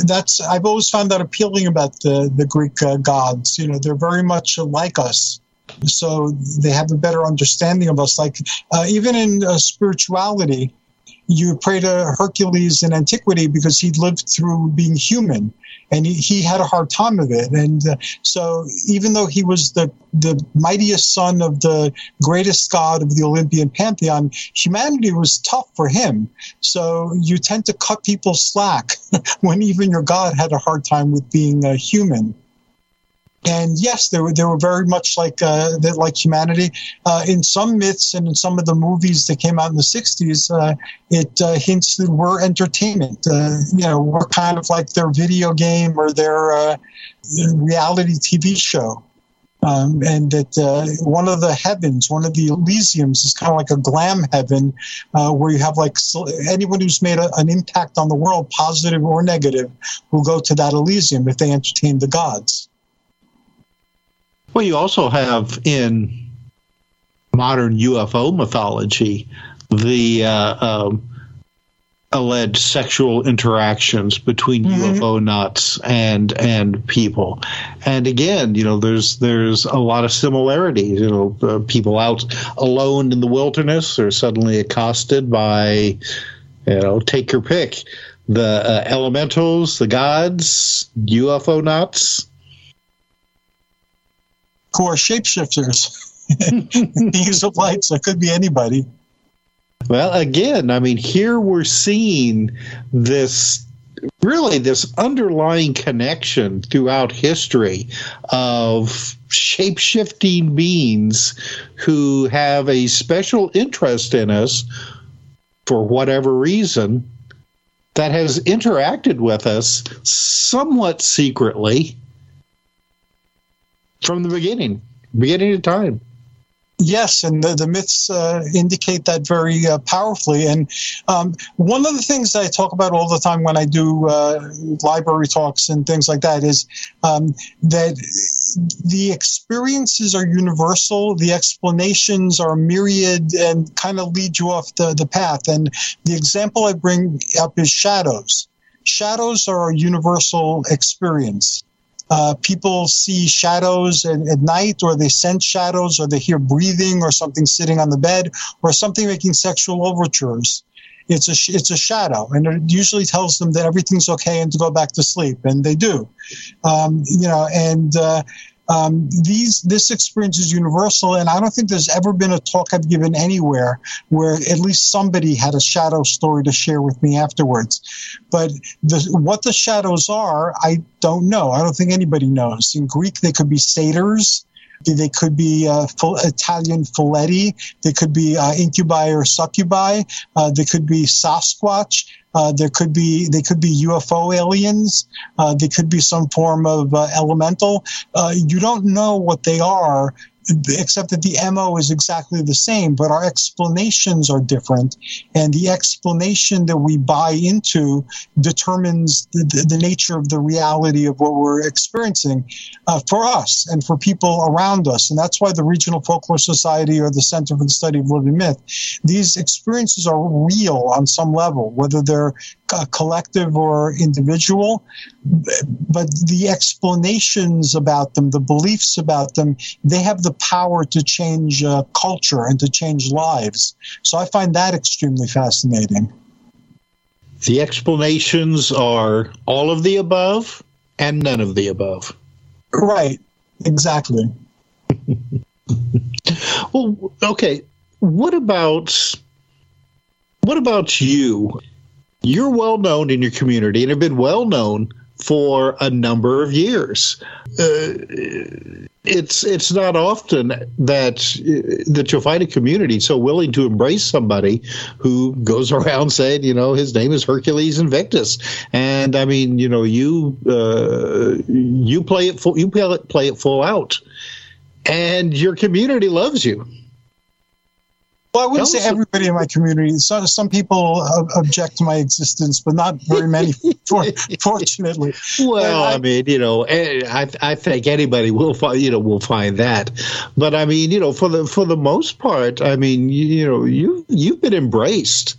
that's I've always found that appealing about the the Greek gods. You know, they're very much like us, so they have a better understanding of us. Like uh, even in uh, spirituality, you pray to Hercules in antiquity because he lived through being human, and he, he had a hard time of it. And uh, so, even though he was the the mightiest son of the greatest god of the Olympian pantheon, humanity was tough for him. So you tend to cut people slack [LAUGHS] when even your god had a hard time with being a human. And yes, they were they were very much like uh, like humanity. Uh, in some myths and in some of the movies that came out in the '60s, uh, it uh, hints that we're entertainment. Uh, you know, we're kind of like their video game or their uh, reality TV show. Um, and that uh, one of the heavens, one of the Elysiums, is kind of like a glam heaven, uh, where you have like anyone who's made a, an impact on the world, positive or negative, will go to that Elysium if they entertain the gods. Well, you also have in modern UFO mythology the uh, um, alleged sexual interactions between mm-hmm. UFOnauts and and people. And again, you know, there's there's a lot of similarities. You know, uh, people out alone in the wilderness are suddenly accosted by, you know, take your pick, the uh, elementals, the gods, UFOnauts. Core shapeshifters. [LAUGHS] Beings of light, so it could be anybody. Well, again, I mean, here we're seeing this really this underlying connection throughout history of shape shifting beings who have a special interest in us for whatever reason that has interacted with us somewhat secretly from the beginning, beginning of time. Yes, and the, the myths uh, indicate that very uh, powerfully. And um, one of the things that I talk about all the time when I do uh, library talks and things like that is um, that the experiences are universal, the explanations are myriad and kind of lead you off the, the path. And the example I bring up is shadows. Shadows are a universal experience. Uh, people see shadows at, at, night, or they sense shadows, or they hear breathing, or something sitting on the bed, or something making sexual overtures. It's a it's a shadow, and it usually tells them that everything's okay and to go back to sleep, and they do. Um, you know, and uh, um, these this experience is universal, and I don't think there's ever been a talk I've given anywhere where at least somebody had a shadow story to share with me afterwards. But the, what the shadows are, I don't know. I don't think anybody knows. In Greek, they could be satyrs. They could be uh, Italian Folletti. They could be uh, incubi or succubi. Uh, they could be Sasquatch. Uh, there could be they could be UFO aliens. Uh, they could be some form of uh, elemental. Uh, you don't know what they are except that the MO is exactly the same, but our explanations are different. And the explanation that we buy into determines the, the, the nature of the reality of what we're experiencing uh, for us and for people around us. And that's why the Regional Folklore Society or the Center for the Study of Living Myth, these experiences are real on some level, whether they're uh, collective or individual, but the explanations about them, the beliefs about them, they have the power to change uh, culture and to change lives. So I find that extremely fascinating. The explanations are all of the above and none of the above. Right, exactly. [LAUGHS] well, okay. What about what about you? You're well known in your community and have been well known for a number of years. Uh, it's it's not often that that you'll find a community so willing to embrace somebody who goes [LAUGHS] around saying, you know, his name is Hercules Invictus, and I mean, you know, you uh, you play it full, you play it, play it full out, and your community loves you. Well, I wouldn't say everybody in my community. Some, some people object to my existence, but not very many, [LAUGHS] for, fortunately. Well, I, I, mean, you know, eh, I, I think anybody will find, you know, will find that. But I mean, you know, for the for the most part, I mean, you, you know, you you've been embraced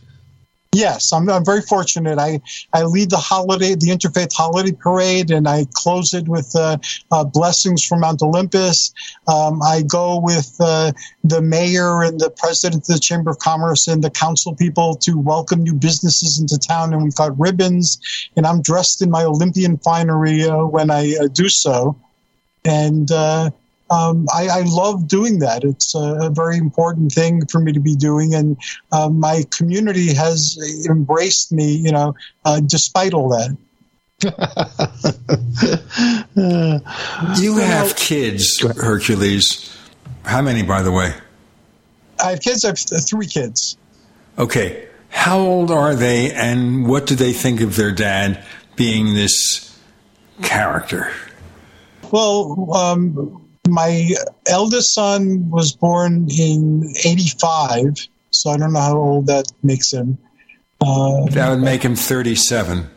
Yes, I'm, I'm very fortunate. I, I lead the holiday, the Interfaith Holiday Parade, and I close it with uh, uh, blessings from Mount Olympus. Um, I go with uh, the mayor and the president of the Chamber of Commerce and the council people to welcome new businesses into town, and we've got ribbons, and I'm dressed in my Olympian finery uh, when I uh, do so. And uh, um, I, I, love doing that. It's a, a, very important thing for me to be doing, and uh, my community has embraced me. You know, uh, despite all that. [LAUGHS] you have kids, Hercules. How many, by the way? I have kids. I have three kids. Okay. How old are they, and what do they think of their dad being this character? Well, um, my eldest son was born in 85, so I don't know how old that makes him. Uh, that would make him 37.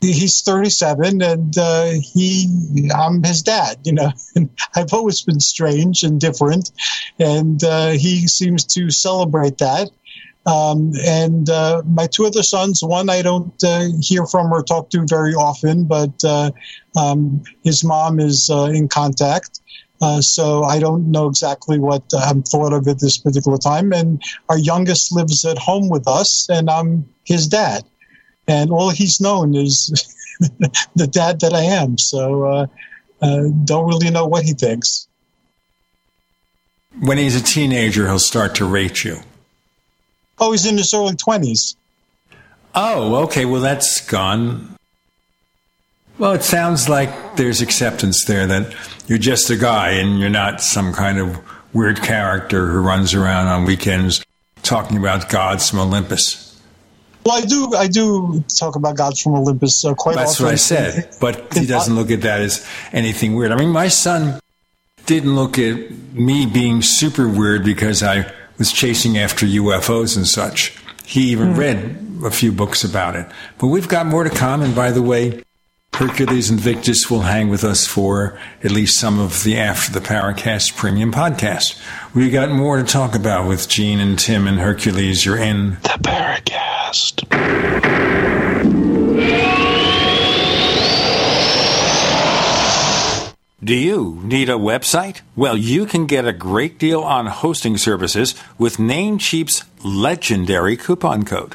He's 37, and uh, he, I'm his dad. You know, and [LAUGHS] I've always been strange and different, and uh, he seems to celebrate that. Um, and uh, my two other sons, one I don't uh, hear from or talk to very often, but uh, um, his mom is uh, in contact. Uh, so I don't know exactly what I'm thought of at this particular time. And our youngest lives at home with us, and I'm his dad. And all he's known is [LAUGHS] the dad that I am. So uh, don't really know what he thinks. When he's a teenager, he'll start to rate you. Oh, he's in his early 20s. Oh, okay. Well, that's gone. Well, it sounds like there's acceptance there that you're just a guy and you're not some kind of weird character who runs around on weekends talking about gods from Olympus. Well, I do. I do talk about gods from Olympus uh, quite That's often. That's what I said. But [LAUGHS] he doesn't look at that as anything weird. I mean, my son didn't look at me being super weird because I was chasing after UFOs and such. He even mm. read a few books about it. But we've got more to come. And by the way, Hercules Invictus will hang with us for at least some of the After the Paracast premium podcast. We got more to talk about with Gene and Tim and Hercules. You're in the Paracast. Do you need a website? Well, you can get a great deal on hosting services with Namecheap's legendary coupon code.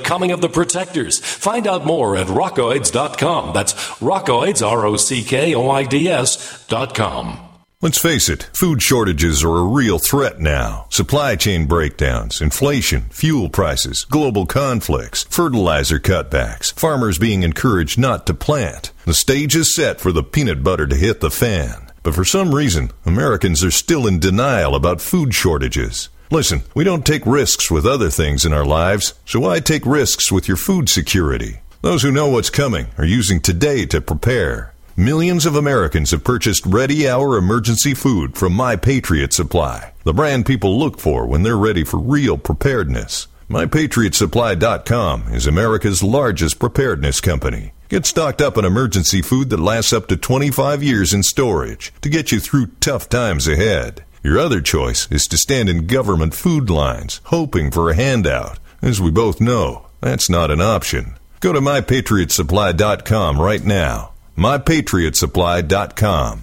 Coming of the Protectors. Find out more at rockoids.com. That's rockoids, R O C K O I D S.com. Let's face it, food shortages are a real threat now. Supply chain breakdowns, inflation, fuel prices, global conflicts, fertilizer cutbacks, farmers being encouraged not to plant. The stage is set for the peanut butter to hit the fan. But for some reason, Americans are still in denial about food shortages. Listen, we don't take risks with other things in our lives, so why take risks with your food security? Those who know what's coming are using today to prepare. Millions of Americans have purchased Ready Hour emergency food from My Patriot Supply, the brand people look for when they're ready for real preparedness. MyPatriotSupply.com is America's largest preparedness company. Get stocked up on emergency food that lasts up to 25 years in storage to get you through tough times ahead. Your other choice is to stand in government food lines, hoping for a handout. As we both know, that's not an option. Go to MyPatriotSupply.com right now mypatriotsupply.com.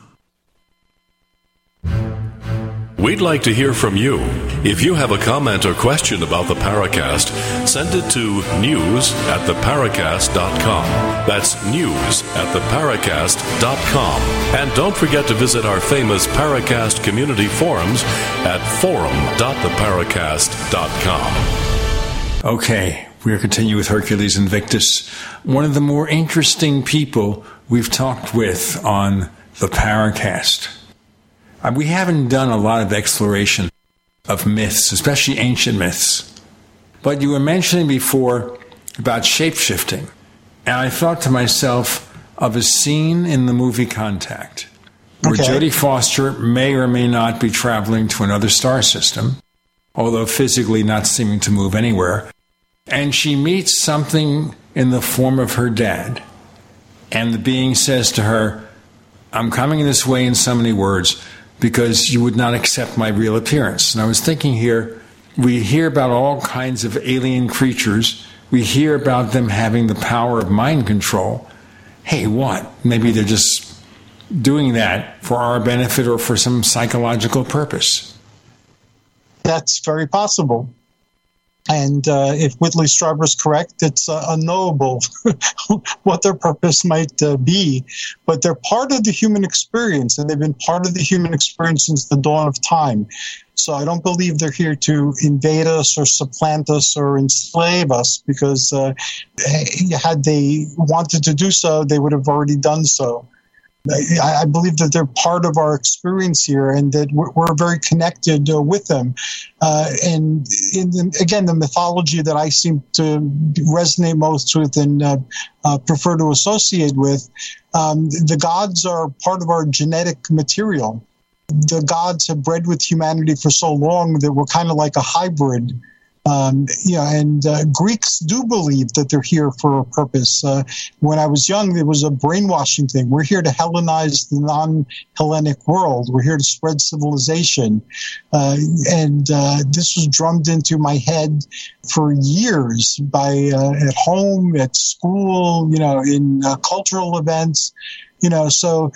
We'd like to hear from you. If you have a comment or question about the Paracast, send it to news at theparacast.com. That's news at theparacast.com. And don't forget to visit our famous Paracast community forums at forum.theparacast.com. Okay, we are continuing with Hercules Invictus, one of the more interesting people we've talked with on the Paracast. Uh, we haven't done a lot of exploration of myths, especially ancient myths. But you were mentioning before about shapeshifting. And I thought to myself of a scene in the movie Contact where Okay. Jodie Foster may or may not be traveling to another star system, although physically not seeming to move anywhere. And she meets something in the form of her dad. And the being says to her, I'm coming this way in so many words because you would not accept my real appearance. And I was thinking here, we hear about all kinds of alien creatures. We hear about them having the power of mind control. Hey, what? Maybe they're just doing that for our benefit or for some psychological purpose. That's very possible. And uh, if Whitley Strieber is correct, it's uh, unknowable [LAUGHS] what their purpose might uh, be. But they're part of the human experience, and they've been part of the human experience since the dawn of time. So I don't believe they're here to invade us or supplant us or enslave us, because uh, had they wanted to do so, they would have already done so. I, believe that they're part of our experience here, and that we're, very connected uh, with them. Uh, and in again, the mythology that I seem to resonate most with and uh, uh, prefer to associate with, um, the gods are part of our genetic material. The gods have bred with humanity for so long that we're kind of like a hybrid. Um, know, and uh, Greeks do believe that they're here for a purpose. Uh, when I was young, there was a brainwashing thing. We're here to Hellenize the non-Hellenic world. We're here to spread civilization, uh, and uh, this was drummed into my head for years by uh, at home, at school, you know, in uh, cultural events you know so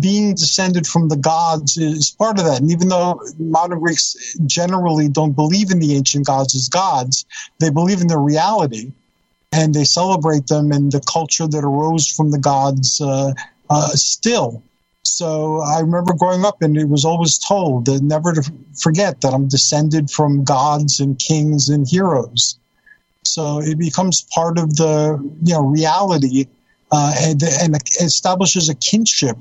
being descended from the gods is part of that and even though modern greeks generally don't believe in the ancient gods as gods they believe in their reality and they celebrate them and the culture that arose from the gods uh, uh, still so I remember growing up, and it was always told that never to forget that I'm descended from gods and kings and heroes. So it becomes part of the you know reality uh, and, and establishes a kinship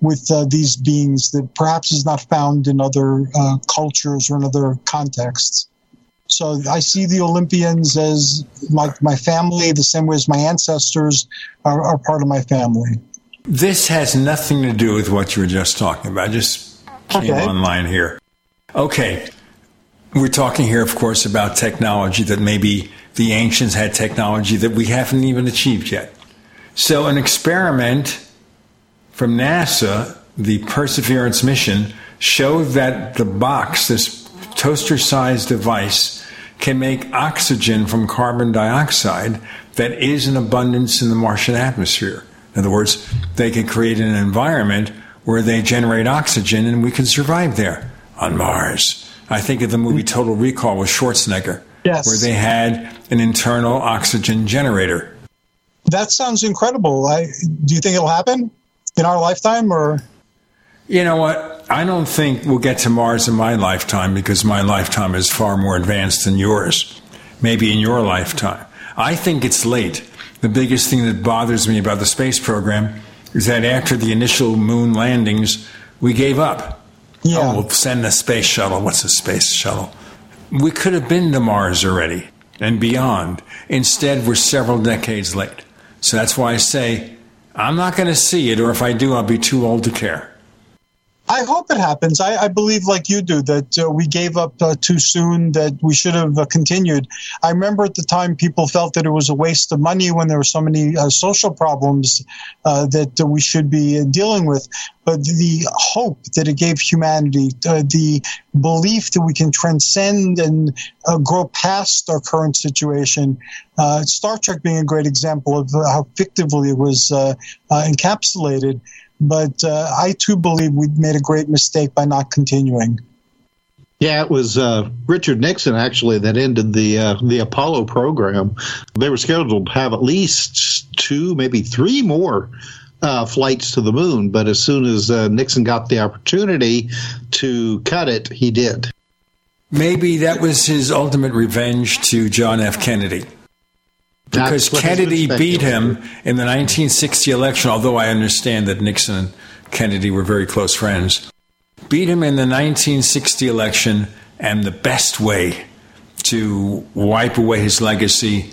with uh, these beings that perhaps is not found in other uh, cultures or in other contexts. So I see the Olympians as like my family, the same way as my ancestors are, are part of my family. This has nothing to do with what you were just talking about. I just came Okay. online here. Okay. We're talking here, of course, about technology that maybe the ancients had technology that we haven't even achieved yet. So, an experiment from NASA, the Perseverance mission, showed that the box, this toaster sized device, can make oxygen from carbon dioxide that is in abundance in the Martian atmosphere. In other words, they can create an environment where they generate oxygen and we can survive there on Mars. I think of the movie Total Recall with Schwarzenegger, Yes. where they had an internal oxygen generator. That sounds incredible. I, do you think it'll happen in our lifetime or? You know what? I don't think we'll get to Mars in my lifetime because my lifetime is far more advanced than yours. Maybe in your lifetime. I think it's late. The biggest thing that bothers me about the space program is that after the initial moon landings, we gave up. Yeah. Oh, we'll send a space shuttle. What's a space shuttle? We could have been to Mars already and beyond. Instead, we're several decades late. So that's why I say I'm not going to see it, or if I do, I'll be too old to care. I hope it happens. I, I believe, like you do, that uh, we gave up uh, too soon, that we should have uh, continued. I remember at the time people felt that it was a waste of money when there were so many uh, social problems uh, that uh, we should be dealing with. But the hope that it gave humanity, the belief that we can transcend and grow past our current situation, Star Trek being a great example of how fictively it was encapsulated. But uh, I too believe we made a great mistake by not continuing. Yeah, it was uh, Richard Nixon actually that ended the uh, the Apollo program. They were scheduled to have at least two, maybe three more uh, flights to the moon, but as soon as uh, Nixon got the opportunity to cut it, he did. Maybe that was his ultimate revenge to John F. Kennedy because Kennedy beat him in the 1960 election, although I understand that Nixon and Kennedy were very close friends. Beat him in the 1960 election, and the best way to wipe away his legacy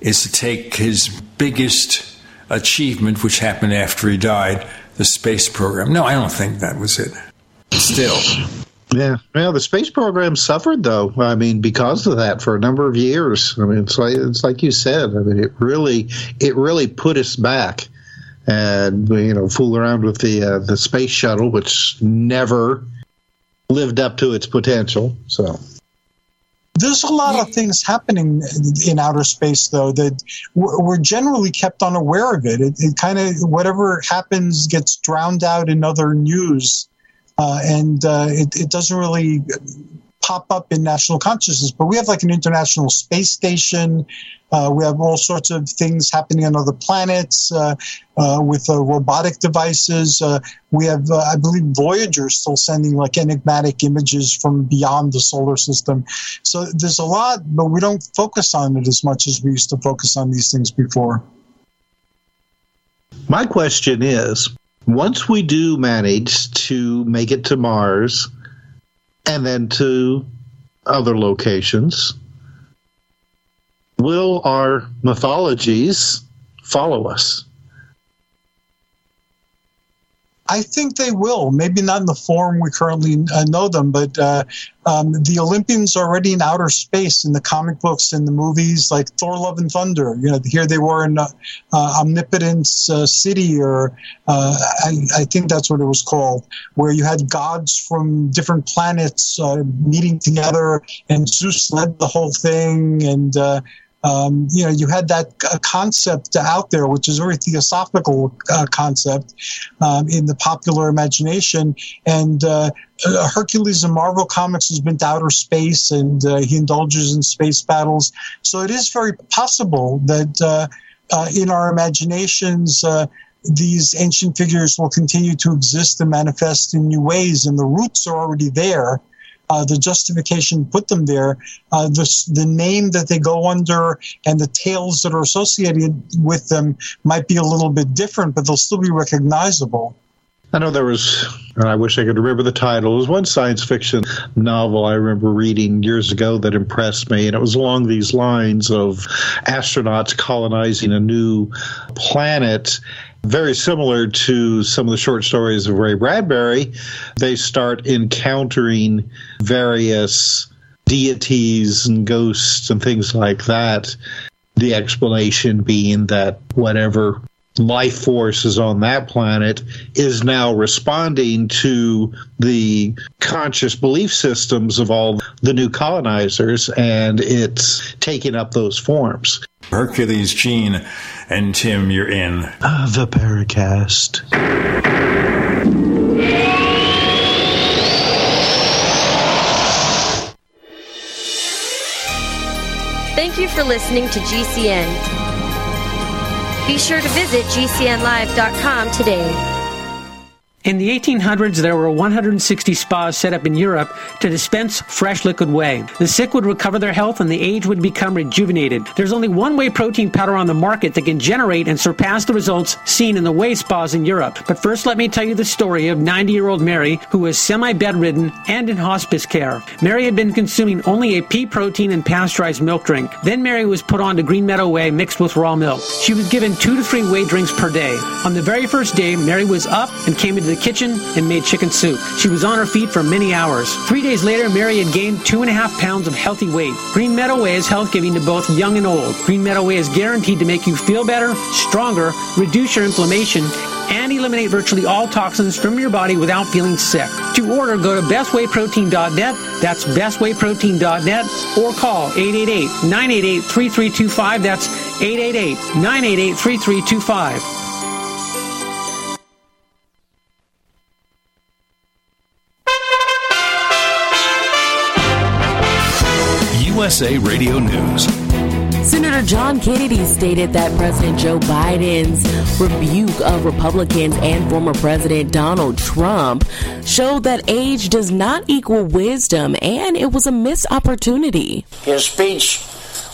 is to take his biggest achievement, which happened after he died, the space program. No, I don't think that was it. Still. Yeah, well, the space program suffered though. I mean, because of that for a number of years. I mean, it's like it's like you said. I mean, it really it really put us back, and you know, fool around with the uh, the space shuttle, which never lived up to its potential. So. There's a lot of things happening in outer space, though, that we're generally kept unaware of it. It, it kind of, whatever happens gets drowned out in other news uh, and uh, it, it, doesn't really pop up in national consciousness. But we have like an international space station. Uh, we have all sorts of things happening on other planets uh, uh, with uh, robotic devices. we have, I believe, Voyager still sending like enigmatic images from beyond the solar system. So there's a lot, but we don't focus on it as much as we used to focus on these things before. My question is once we do manage to make it to Mars and then to other locations, will our mythologies follow us? I think they will. Maybe not in the form we currently uh, know them, but uh, um, the Olympians are already in outer space in the comic books and the movies, like Thor: Love and Thunder. You know, here they were in uh, uh Omnipotence uh, City, or uh, I, I, think that's what it was called, where you had gods from different planets meeting together, and Zeus led the whole thing, and um, you know, you had that uh, concept out there, which is a very theosophical uh, concept um, in the popular imagination. And uh, uh Hercules in Marvel Comics has been to outer space, and uh, he indulges in space battles. So it is very possible that uh, in our imaginations. these ancient figures will continue to exist and manifest in new ways, and the roots are already there uh, the justification put them there, uh, the, the name that they go under and the tales that are associated with them might be a little bit different, but they'll still be recognizable. I know there was, and I wish I could remember the title. It was one science fiction novel I remember reading years ago that impressed me, and it was along these lines of astronauts colonizing a new planet very similar to some of the short stories of Ray Bradbury, they start encountering various deities and ghosts and things like that. The explanation being that whatever life force is on that planet is now responding to the conscious belief systems of all the new colonizers and it's taking up those forms. Hercules, Gene, and Tim, you're in uh, the Paracast. Thank you for listening to GCN. Be sure to visit GCNlive.com today. In the 1800s, there were 160 spas set up in Europe to dispense fresh liquid whey. The sick would recover their health and the aged would become rejuvenated. There's only one whey protein powder on the market that can generate and surpass the results seen in the whey spas in Europe. But first, let me tell you the story of 90 year old Mary, who was semi bedridden and in hospice care. Mary had been consuming only a pea protein and pasteurized milk drink. Then Mary was put on to Green Meadow Whey mixed with raw milk. She was given two to three whey drinks per day. On the very first day, Mary was up and came into the kitchen and made chicken soup. She was on her feet for many hours. Three days later, Mary had gained two and a half pounds of healthy weight. Green Meadow Whey is health giving to both young and old. Green Meadow Whey is guaranteed to make you feel better, stronger, reduce your inflammation, and eliminate virtually all toxins from your body without feeling sick. To order, go to bestwayprotein.net. That's bestwayprotein.net or call 888-988-3325. That's 888-988-3325. USA Radio News. Senator John Kennedy stated that President Joe Biden's rebuke of Republicans and former President Donald Trump showed that age does not equal wisdom and it was a missed opportunity. His speech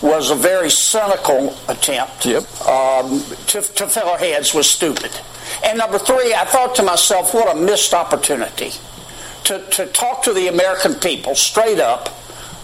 was a very cynical attempt yep. um, to, to fill our heads with stupid. And number three, I thought to myself, what a missed opportunity to, to talk to the American people straight up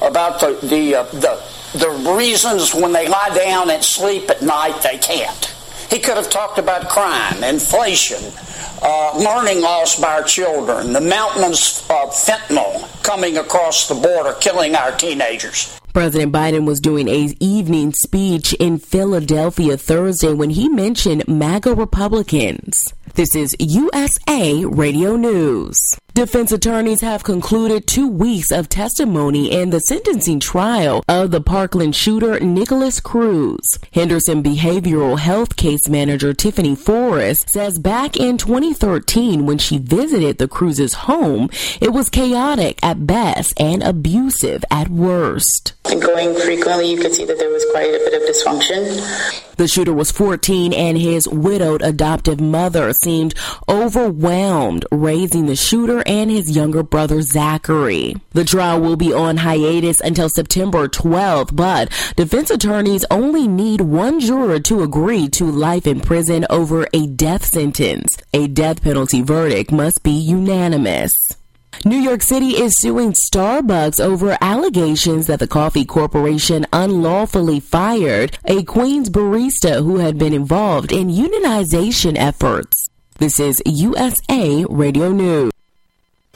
about the the, uh, the the reasons when they lie down and sleep at night they can't. He could have talked about crime, inflation, uh, learning loss by our children, the mountains of fentanyl coming across the border, killing our teenagers. President Biden was doing a evening speech in Philadelphia Thursday when he mentioned MAGA Republicans. This is USA Radio News. Defense attorneys have concluded two weeks of testimony in the sentencing trial of the Parkland shooter Nikolas Cruz. Henderson Behavioral Health Case Manager Tiffany Forrest says back in 2013 when she visited the Cruz's home, it was chaotic at best and abusive at worst. Going frequently, you could see that there was quite a bit of dysfunction. The shooter was 14 and his widowed adoptive mother seemed overwhelmed raising the shooter and his younger brother Zachary. The trial will be on hiatus until September 12th, but defense attorneys only need one juror to agree to life in prison over a death sentence. A death penalty verdict must be unanimous. New York City is suing Starbucks over allegations that the coffee corporation unlawfully fired a Queens barista who had been involved in unionization efforts. This is USA Radio News.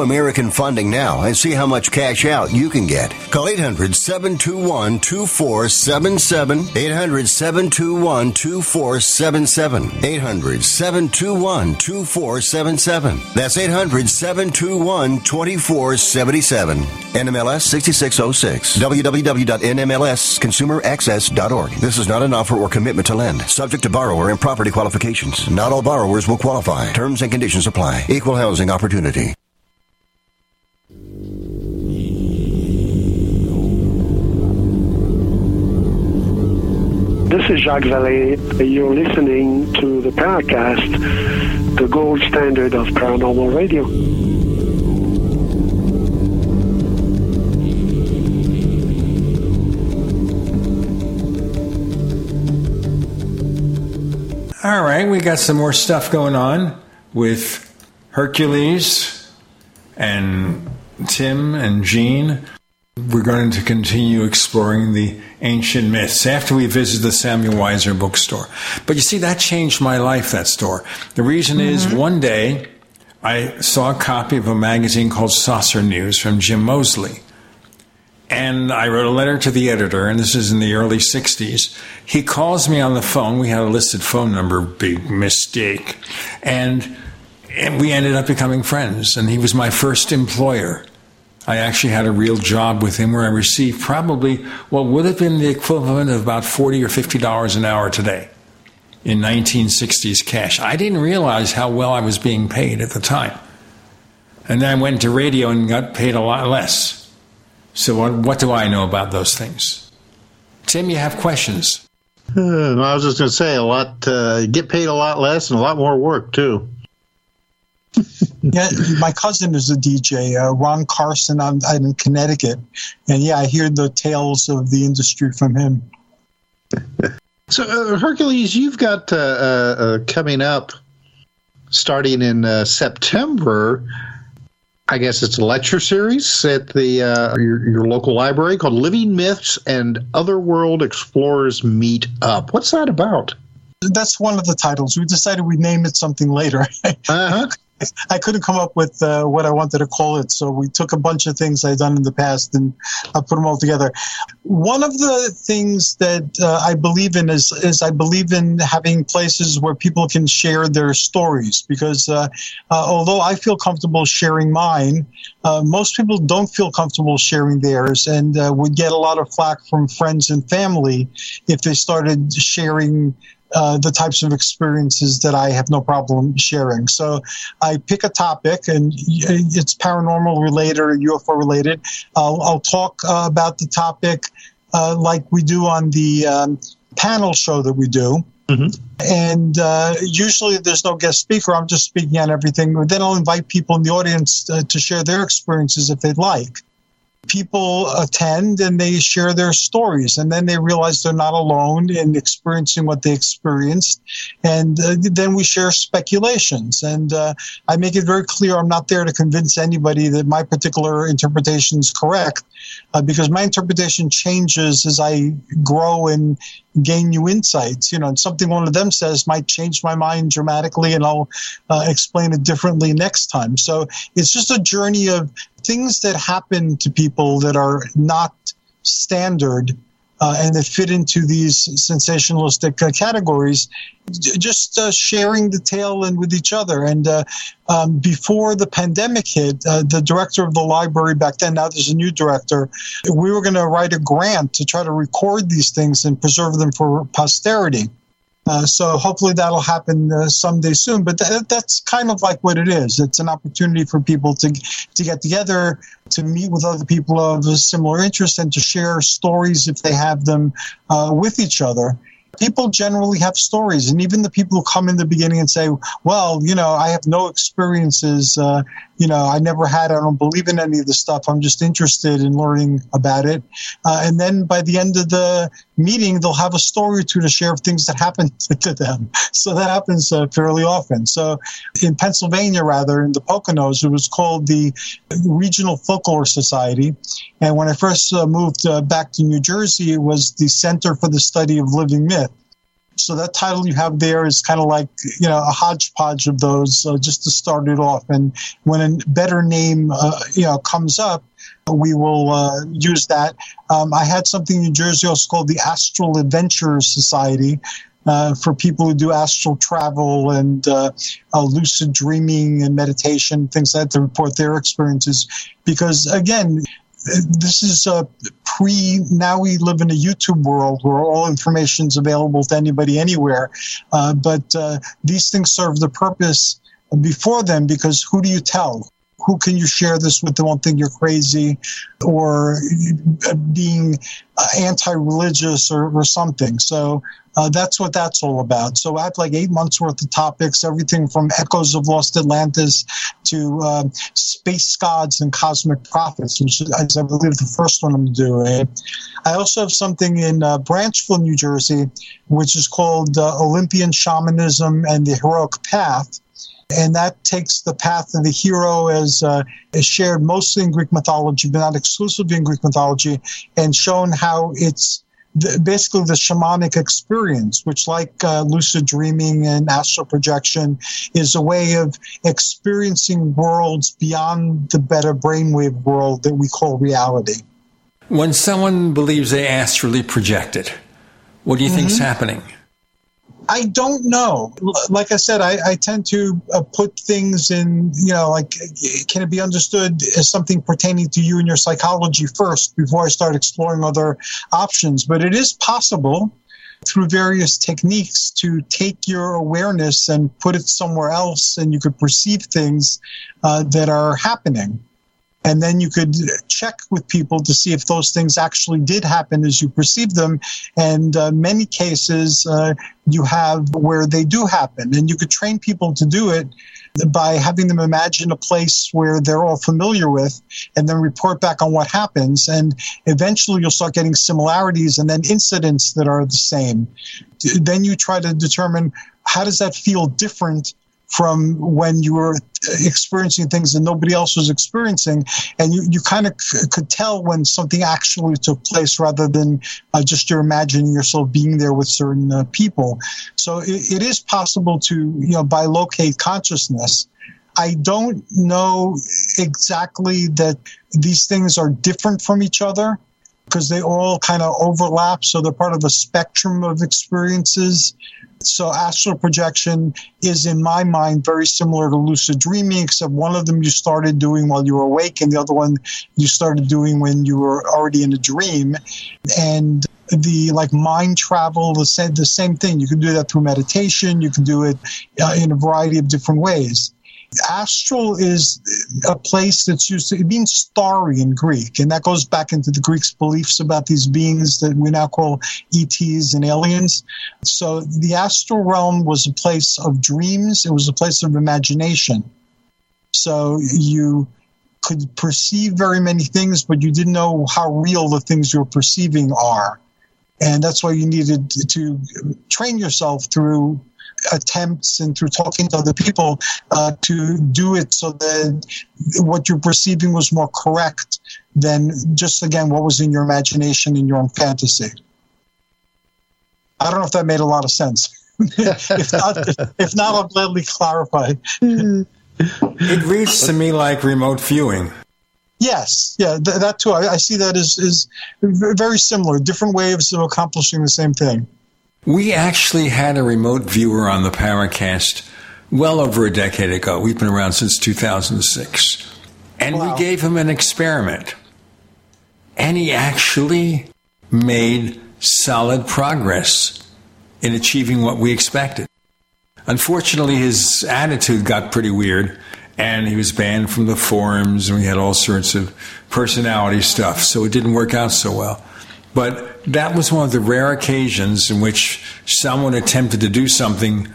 American Funding now and see how much cash out you can get. Call 800 721 2477. 800 721 2477. 800 721 2477. That's 800 721 2477. NMLS 6606. www.nmlsconsumeraccess.org. This is not an offer or commitment to lend. Subject to borrower and property qualifications. Not all borrowers will qualify. Terms and conditions apply. Equal housing opportunity. This is Jacques Vallée. You're listening to the Paracast, the gold standard of paranormal radio. All right, we got some more stuff going on with Hercules and Tim and Gene. We're going to continue exploring the ancient myths after we visit the Samuel Weiser bookstore. But you see, that changed my life, that store. The reason mm-hmm. is one day I saw a copy of a magazine called Saucer News from Jim Moseley. And I wrote a letter to the editor, and this is in the early 60s. He calls me on the phone. We had a listed phone number, big mistake. And, and we ended up becoming friends, and he was my first employer. I actually had a real job with him where I received probably what would have been the equivalent of about 40 or $50 an hour today in 1960s cash. I didn't realize how well I was being paid at the time. And then I went to radio and got paid a lot less. So, what, what do I know about those things? Tim, you have questions. Uh, I was just going to say a lot. Uh, get paid a lot less and a lot more work too. [LAUGHS] yeah, my cousin is a DJ, uh, Ron Carson. I'm, I'm, in Connecticut, and yeah, I hear the tales of the industry from him. So, uh, Hercules, you've got uh, uh, uh coming up starting in uh, September. I guess it's a lecture series at the uh, your, your, local library called "Living Myths and Otherworld Explorers Meet Up." What's that about? That's one of the titles. We decided we'd name it something later. [LAUGHS] uh-huh. I couldn't come up with uh, what I wanted to call it, so we took a bunch of things I'd done in the past and I put them all together. One of the things that uh, I believe in is is I believe in having places where people can share their stories because uh, uh although I feel comfortable sharing mine, uh, most people don't feel comfortable sharing theirs and uh, would get a lot of flack from friends and family if they started sharing uh, the types of experiences that I have no problem sharing. So I pick a topic, and it's paranormal related or UFO related. I'll, I'll talk uh, about the topic uh, like we do on the um, panel show that we do. Mm-hmm. And uh, usually there's no guest speaker. I'm just speaking on everything. But then I'll invite people in the audience uh, to share their experiences if they'd like people attend and they share their stories and then they realize they're not alone in experiencing what they experienced and uh, then we share speculations and uh, i make it very clear i'm not there to convince anybody that my particular interpretation is correct uh, because my interpretation changes as i grow and gain new insights you know and something one of them says might change my mind dramatically and i'll uh, explain it differently next time. So it's just a journey of things that happen to people that are not standard uh, and that fit into these sensationalistic uh, categories, just uh, sharing the tale and with each other. And uh, um, before the pandemic hit, uh, the director of the library back then, now there's a new director, we were going to write a grant to try to record these things and preserve them for posterity. Uh, so hopefully that'll happen uh, someday soon. But th- that's kind of like what it is. It's an opportunity for people to to get together, to meet with other people of similar interest, and to share stories if they have them uh, with each other people generally have stories, and even the people who come in the beginning and say, "Well, you know, I have no experiences. You know, I never had. I don't believe in any of this stuff. I'm just interested in learning about it." Uh, and then by the end of the meeting, they'll have a story or two to share of things that happened [LAUGHS] to them. So that happens uh, fairly often. So in Pennsylvania, rather in the Poconos, it was called the Regional Folklore Society. And when I first uh, moved uh, back to New Jersey, it was the Center for the Study of Living Myth. So that title you have there is kind of like you know a hodgepodge of those uh, just to start it off. And when a better name uh, you know comes up, we will uh, use that. Um, I had something in New Jersey also called the Astral Adventurers Society. Uh, for people who do astral travel and uh, uh, lucid dreaming and meditation, things like that, to report their experiences. Because again, this is a pre now we live in a youtube world where all information is available to anybody anywhere. Uh, but uh, these things serve the purpose before them because who do you tell who can you share this with? They won't think you're crazy or being uh, anti-religious or, or something. So uh, that's what that's all about. So I have like eight months worth of topics, everything from echoes of lost Atlantis to uh, space gods and cosmic prophets, which is, I believe, the first one I'm doing. I also have something in uh, Branchville, New Jersey, which is called uh, Olympian Shamanism and the Heroic Path and that takes the path of the hero as uh, is shared mostly in Greek mythology, but not exclusively in Greek mythology, and shown how it's the, basically the shamanic experience, which, like uh, lucid dreaming and astral projection, is a way of experiencing worlds beyond the beta brainwave world that we call reality. When someone believes they astrally projected, what do you mm-hmm. think is happening? I don't know. Like I said, I, I tend to uh, put things in, you know, like, can it be understood as something pertaining to you and your psychology first before I start exploring other options? But it is possible through various techniques to take your awareness and put it somewhere else and you could perceive things uh, that are happening and then you could check with people to see if those things actually did happen as you perceive them. And uh, many cases uh, you have where they do happen, and you could train people to do it by having them imagine a place where they're all familiar with and then report back on what happens. And eventually you'll start getting similarities and then incidents that are the same. Then you try to determine how does that feel different from when you were experiencing things that nobody else was experiencing. And you, you kind of c- could tell when something actually took place rather than uh, just you're imagining yourself being there with certain uh, people. So it, it is possible to, you know, bilocate consciousness. I don't know exactly that these things are different from each other because they all kind of overlap. So they're part of a spectrum of experiences. So astral projection is, in my mind, very similar to lucid dreaming, except one of them you started doing while you were awake, and the other one you started doing when you were already in a dream. And the like mind travel, the same, the same thing. You can do that through meditation. You can do it uh, in a variety of different ways. Astral is a place that's used to, it means starry in Greek, and that goes back into the Greeks' beliefs about these beings that we now call ETs and aliens. So the astral realm was a place of dreams, it was a place of imagination. So you could perceive very many things, but you didn't know how real the things you're perceiving are. And that's why you needed to train yourself through attempts and through talking to other people uh, to do it so that what you're perceiving was more correct than just again what was in your imagination in your own fantasy. I don't know if that made a lot of sense. [LAUGHS] if not, if not, I'll gladly clarify. [LAUGHS] it reads to me like remote viewing. Yes, yeah, th- that too. I, I see that as, as very similar, different ways of accomplishing the same thing. We actually had a remote viewer on the Paracast well over a decade ago. We've been around since 2006. And wow. we gave him an experiment. And he actually made solid progress in achieving what we expected. Unfortunately, his attitude got pretty weird, and he was banned from the forums, and we had all sorts of personality stuff, so it didn't work out so well. But that was one of the rare occasions in which someone attempted to do something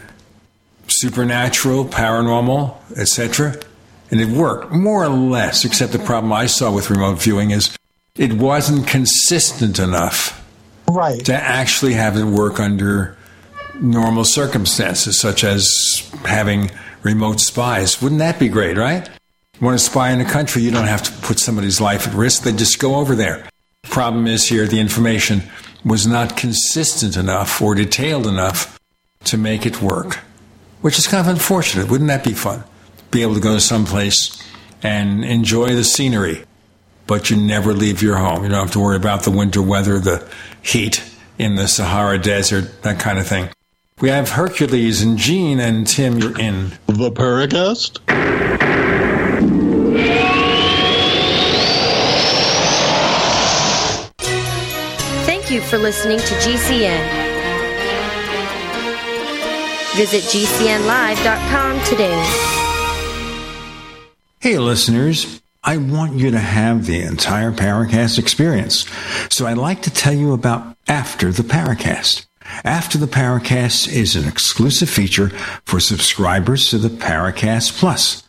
supernatural, paranormal, etc. And it worked, more or less, except the problem I saw with remote viewing is it wasn't consistent enough right. to actually have it work under normal circumstances, such as having remote spies. Wouldn't that be great, right? You want to spy in a country, you don't have to put somebody's life at risk. They just go over there. Problem is here the information was not consistent enough or detailed enough to make it work, which is kind of unfortunate. Wouldn't that be fun? Be able to go to some place and enjoy the scenery, but you never leave your home. You don't have to worry about the winter weather, the heat in the Sahara Desert, that kind of thing. We have Hercules and Gene and Tim. You're in the Paracast. You for listening to GCN. Visit GCNlive.com today. Hey, listeners. I want you to have the entire Paracast experience. So I'd like to tell you about After the Paracast. After the Paracast is an exclusive feature for subscribers to the Paracast Plus.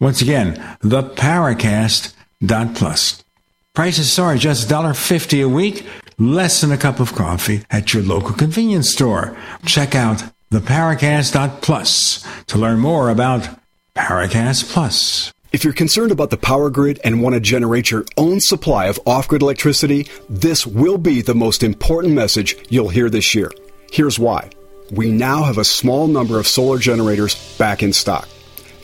Once again, theparacast.plus. Prices start just $1.50 a week, less than a cup of coffee at your local convenience store. Check out theparacast.plus to learn more about Paracast Plus. If you're concerned about the power grid and want to generate your own supply of off grid electricity, this will be the most important message you'll hear this year. Here's why. We now have a small number of solar generators back in stock.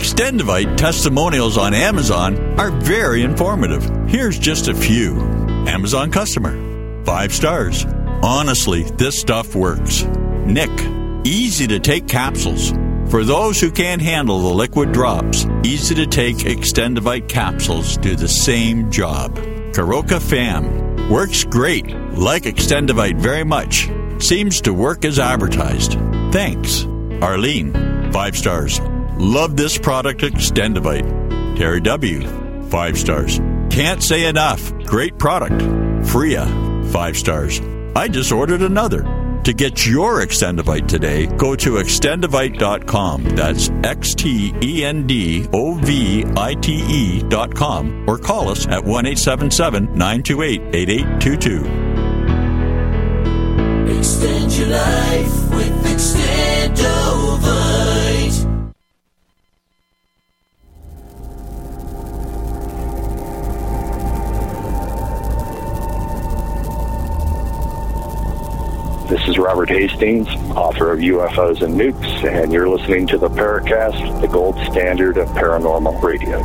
Extendovite testimonials on Amazon are very informative. Here's just a few. Amazon customer. Five stars. Honestly, this stuff works. Nick, easy to take capsules. For those who can't handle the liquid drops, easy to take Extendovite capsules do the same job. Karoka Fam works great. Like Extendovite very much. Seems to work as advertised. Thanks. Arlene, five stars. Love this product Extendovite. Terry W, five stars. Can't say enough. Great product. Freya, five stars. I just ordered another. To get your Extendovite today, go to extendovite.com. That's X T E N D O V I T E.com or call us at 1 877 928 8822. Extend your life with Extendovite. This is Robert Hastings, author of UFOs and Nukes, and you're listening to the Paracast, the gold standard of paranormal radio.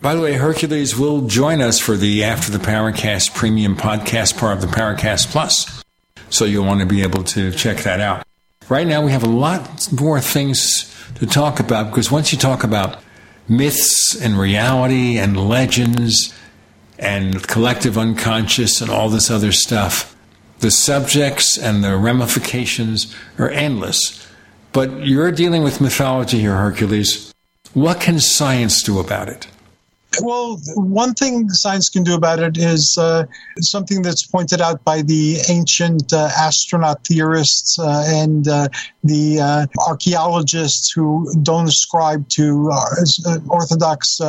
By the way, Hercules will join us for the After the Paracast premium podcast part of the Paracast Plus. So you'll want to be able to check that out. Right now, we have a lot more things to talk about because once you talk about myths and reality and legends and collective unconscious and all this other stuff. The subjects and the ramifications are endless. But you're dealing with mythology here, Hercules. What can science do about it? Well, one thing science can do about it is uh, something that's pointed out by the ancient uh, astronaut theorists uh, and uh, the uh, archaeologists who don't ascribe to uh, orthodox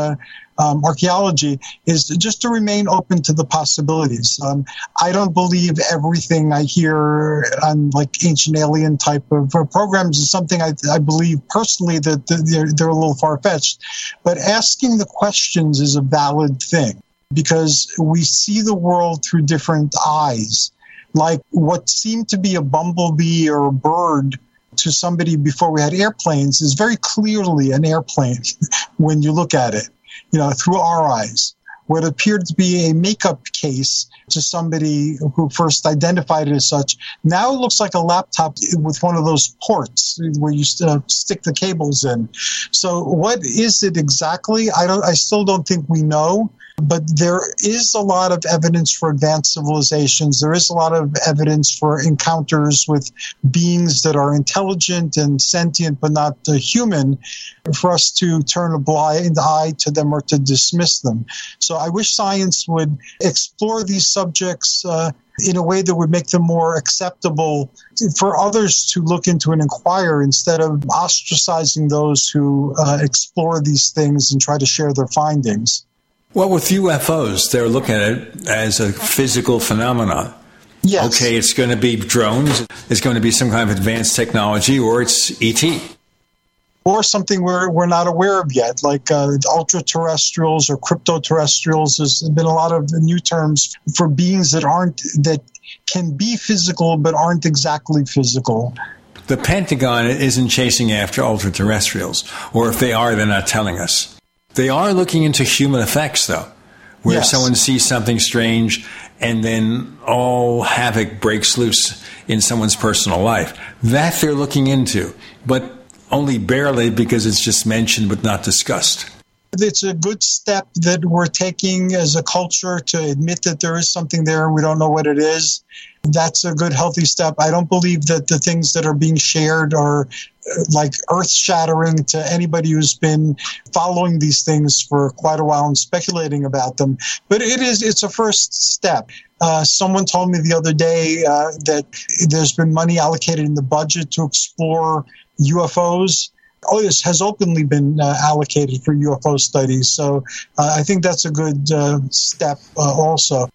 um, archaeology is just to remain open to the possibilities. Um, I don't believe everything I hear on like ancient alien type of uh, programs is something I, I believe personally that they're, they're a little far fetched. But asking the questions is a valid thing because we see the world through different eyes. Like what seemed to be a bumblebee or a bird to somebody before we had airplanes is very clearly an airplane [LAUGHS] when you look at it you know, through our eyes. What appeared to be a makeup case to somebody who first identified it as such now it looks like a laptop with one of those ports where you uh, stick the cables in. So, what is it exactly? I don't. I still don't think we know. But there is a lot of evidence for advanced civilizations. There is a lot of evidence for encounters with beings that are intelligent and sentient but not uh, human for us to turn a blind eye to them or to dismiss them. So I wish science would explore these subjects. Uh, in a way that would make them more acceptable for others to look into and inquire instead of ostracizing those who uh, explore these things and try to share their findings. Well, with UFOs, they're looking at it as a physical phenomenon. Yes. Okay, it's going to be drones, it's going to be some kind of advanced technology, or it's ET. Or something we're, we're not aware of yet, like uh, ultra terrestrials or crypto terrestrials. There's been a lot of new terms for beings that aren't, that can be physical but aren't exactly physical. The Pentagon isn't chasing after ultra terrestrials, or if they are, they're not telling us. They are looking into human effects, though, where Yes. someone sees something strange and then all havoc breaks loose in someone's personal life. That they're looking into, but only barely because it's just mentioned but not discussed. It's a good step that we're taking as a culture to admit that there is something there and we don't know what it is. That's a good, healthy step. I don't believe that the things that are being shared are uh, like earth shattering to anybody who's been following these things for quite a while and speculating about them. But it is, it's a first step. Uh, someone told me the other day uh, that there's been money allocated in the budget to explore UFOs. Oh, this has openly been uh, allocated for UFO studies. So uh, I think that's a good uh, step uh, also.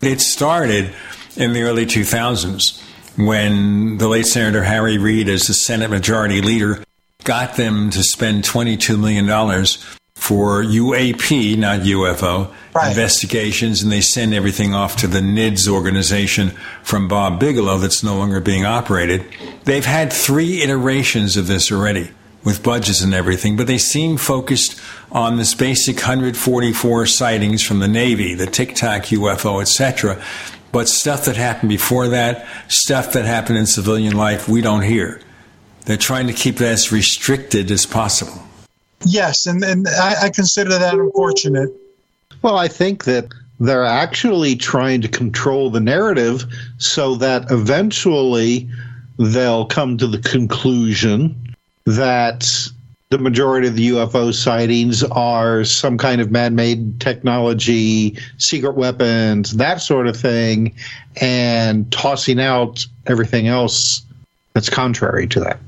It started in the early 2000s when the late Senator Harry Reid, as the Senate Majority Leader, got them to spend $22 million for UAP, not UFO, investigations, and they send everything off to the NIDS organization from Bob Bigelow that's no longer being operated. They've had three iterations of this already with budgets and everything, but they seem focused on this basic 144 sightings from the Navy, the Tic Tac UFO, etc. But stuff that happened before that, stuff that happened in civilian life, we don't hear. They're trying to keep it as restricted as possible. Yes, and, and I, I consider that unfortunate. Well, I think that they're actually trying to control the narrative so that eventually they'll come to the conclusion that the majority of the UFO sightings are some kind of man made technology, secret weapons, that sort of thing, and tossing out everything else that's contrary to that.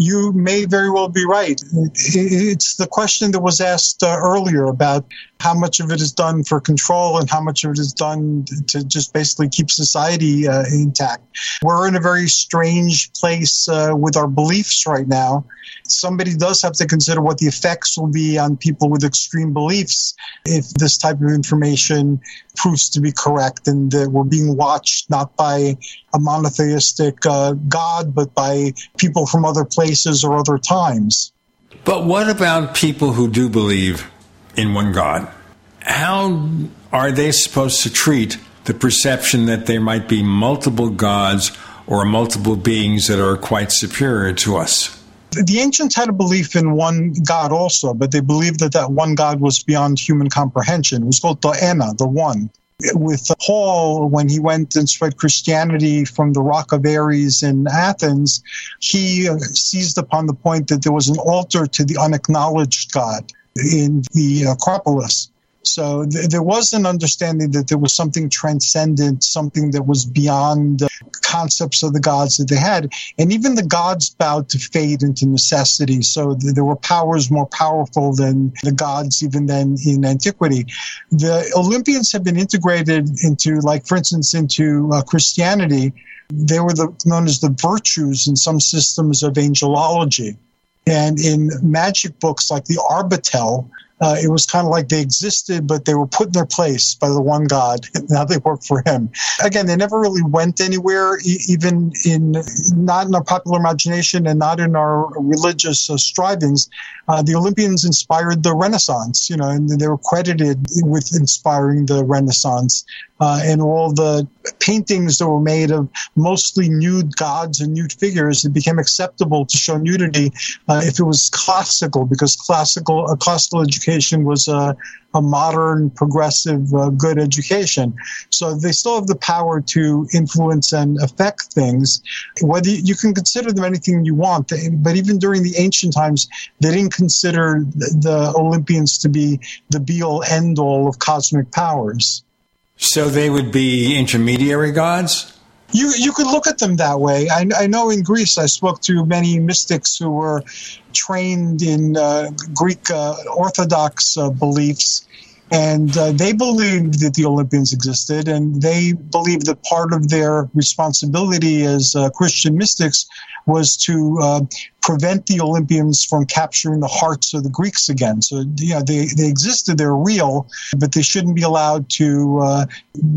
You may very well be right. It's the question that was asked uh, earlier about how much of it is done for control and how much of it is done to just basically keep society uh, intact. We're in a very strange place uh, with our beliefs right now. Somebody does have to consider what the effects will be on people with extreme beliefs if this type of information proves to be correct and that we're being watched not by a monotheistic uh, God, but by people from other places or other times. But what about people who do believe in one God? How are they supposed to treat the perception that there might be multiple gods or multiple beings that are quite superior to us? The ancients had a belief in one God also, but they believed that that one God was beyond human comprehension. It was called the the One. With Paul, when he went and spread Christianity from the Rock of Ares in Athens, he seized upon the point that there was an altar to the unacknowledged God in the Acropolis. So th- there was an understanding that there was something transcendent, something that was beyond the concepts of the gods that they had. And even the gods bowed to fate and to necessity. So th- there were powers more powerful than the gods even then in antiquity. The Olympians have been integrated into, like, for instance, into uh, Christianity. They were the, known as the virtues in some systems of angelology. And in magic books like the Arbatel, uh, it was kind of like they existed, but they were put in their place by the one God. [LAUGHS] Now they work for him. Again, they never really went anywhere, e- even in not in our popular imagination and not in our religious uh, strivings. Uh, the Olympians inspired the Renaissance, you know, and they were credited with inspiring the Renaissance. Uh, and all the paintings that were made of mostly nude gods and nude figures, it became acceptable to show nudity uh, if it was classical, because classical uh, classical education was a, a modern, progressive, uh, good education. So they still have the power to influence and affect things. Whether you, you can consider them anything you want, but even during the ancient times, they didn't consider the, the Olympians to be the be all end all of cosmic powers. So they would be intermediary gods? You you could look at them that way. I, I know in Greece I spoke to many mystics who were trained in uh, Greek uh, Orthodox uh, beliefs, And uh, they believed that the Olympians existed, and they believed that part of their responsibility as uh, Christian mystics was to uh, prevent the Olympians from capturing the hearts of the Greeks again. So, yeah, they, they existed, they're real, but they shouldn't be allowed to uh,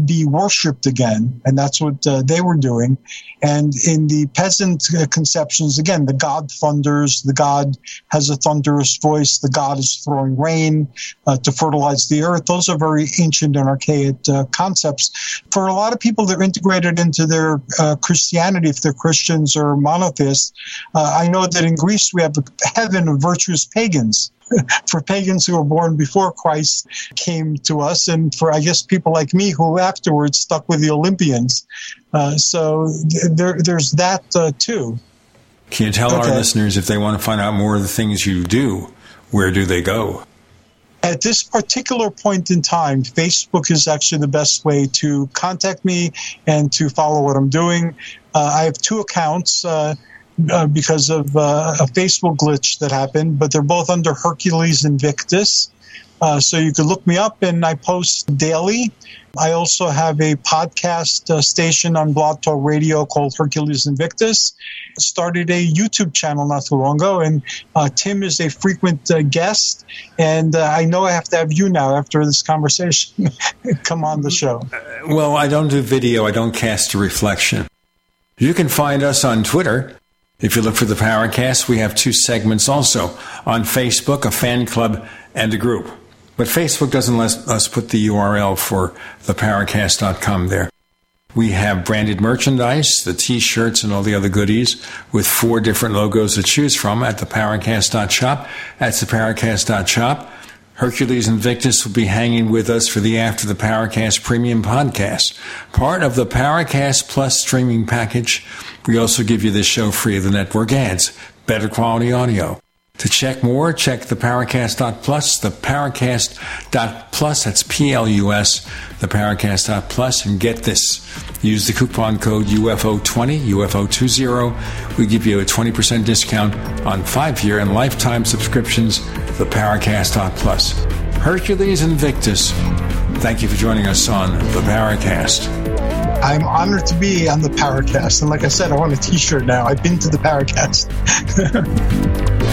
be worshipped again. And that's what uh, they were doing. And in the peasant uh, conceptions, again, the god thunders, the god has a thunderous voice, the god is throwing rain uh, to fertilize the earth. Those are very ancient and archaic uh, concepts. For a lot of people, they're integrated into their uh, Christianity if they're Christians or monotheists. I know that in Greece we have a heaven of virtuous pagans. [LAUGHS] for pagans who were born before Christ came to us, and for I guess people like me who afterwards stuck with the Olympians. Uh, so there, there's that uh, too. Can you tell okay. our listeners if they want to find out more of the things you do, where do they go? At this particular point in time, Facebook is actually the best way to contact me and to follow what I'm doing. Uh, I have two accounts. Uh, uh, because of uh, a Facebook glitch that happened, but they're both under Hercules Invictus. Uh, so you can look me up, and I post daily. I also have a podcast uh, station on Blog Talk Radio called Hercules Invictus. Started a YouTube channel not too long ago, and uh, Tim is a frequent uh, guest. And I know I have to have you now after this conversation [LAUGHS] come on the show. Well, I don't do video, I don't cast a reflection. You can find us on Twitter if you look for the Paracast, we have two segments also on Facebook, a fan club, and a group. But Facebook doesn't let us put the URL for theparacast.com there. We have branded merchandise, the t-shirts and all the other goodies with four different logos to choose from at theparacast.shop. That's theparacast.shop. Hercules Invictus will be hanging with us for the After the Paracast Premium podcast, part of the Paracast Plus streaming package. We also give you this show free of the network ads, better quality audio. To check more, check the Paracast.plus, the Paracast.plus, that's P-L-U-S, the Paracast.plus, and get this. Use the coupon code UFO20, UFO20. We give you a 20% discount on five-year and lifetime subscriptions the Paracast.plus. Hercules Invictus, thank you for joining us on the Paracast. I'm honored to be on the Paracast. And like I said, I want a t shirt now. I've been to the Paracast. [LAUGHS]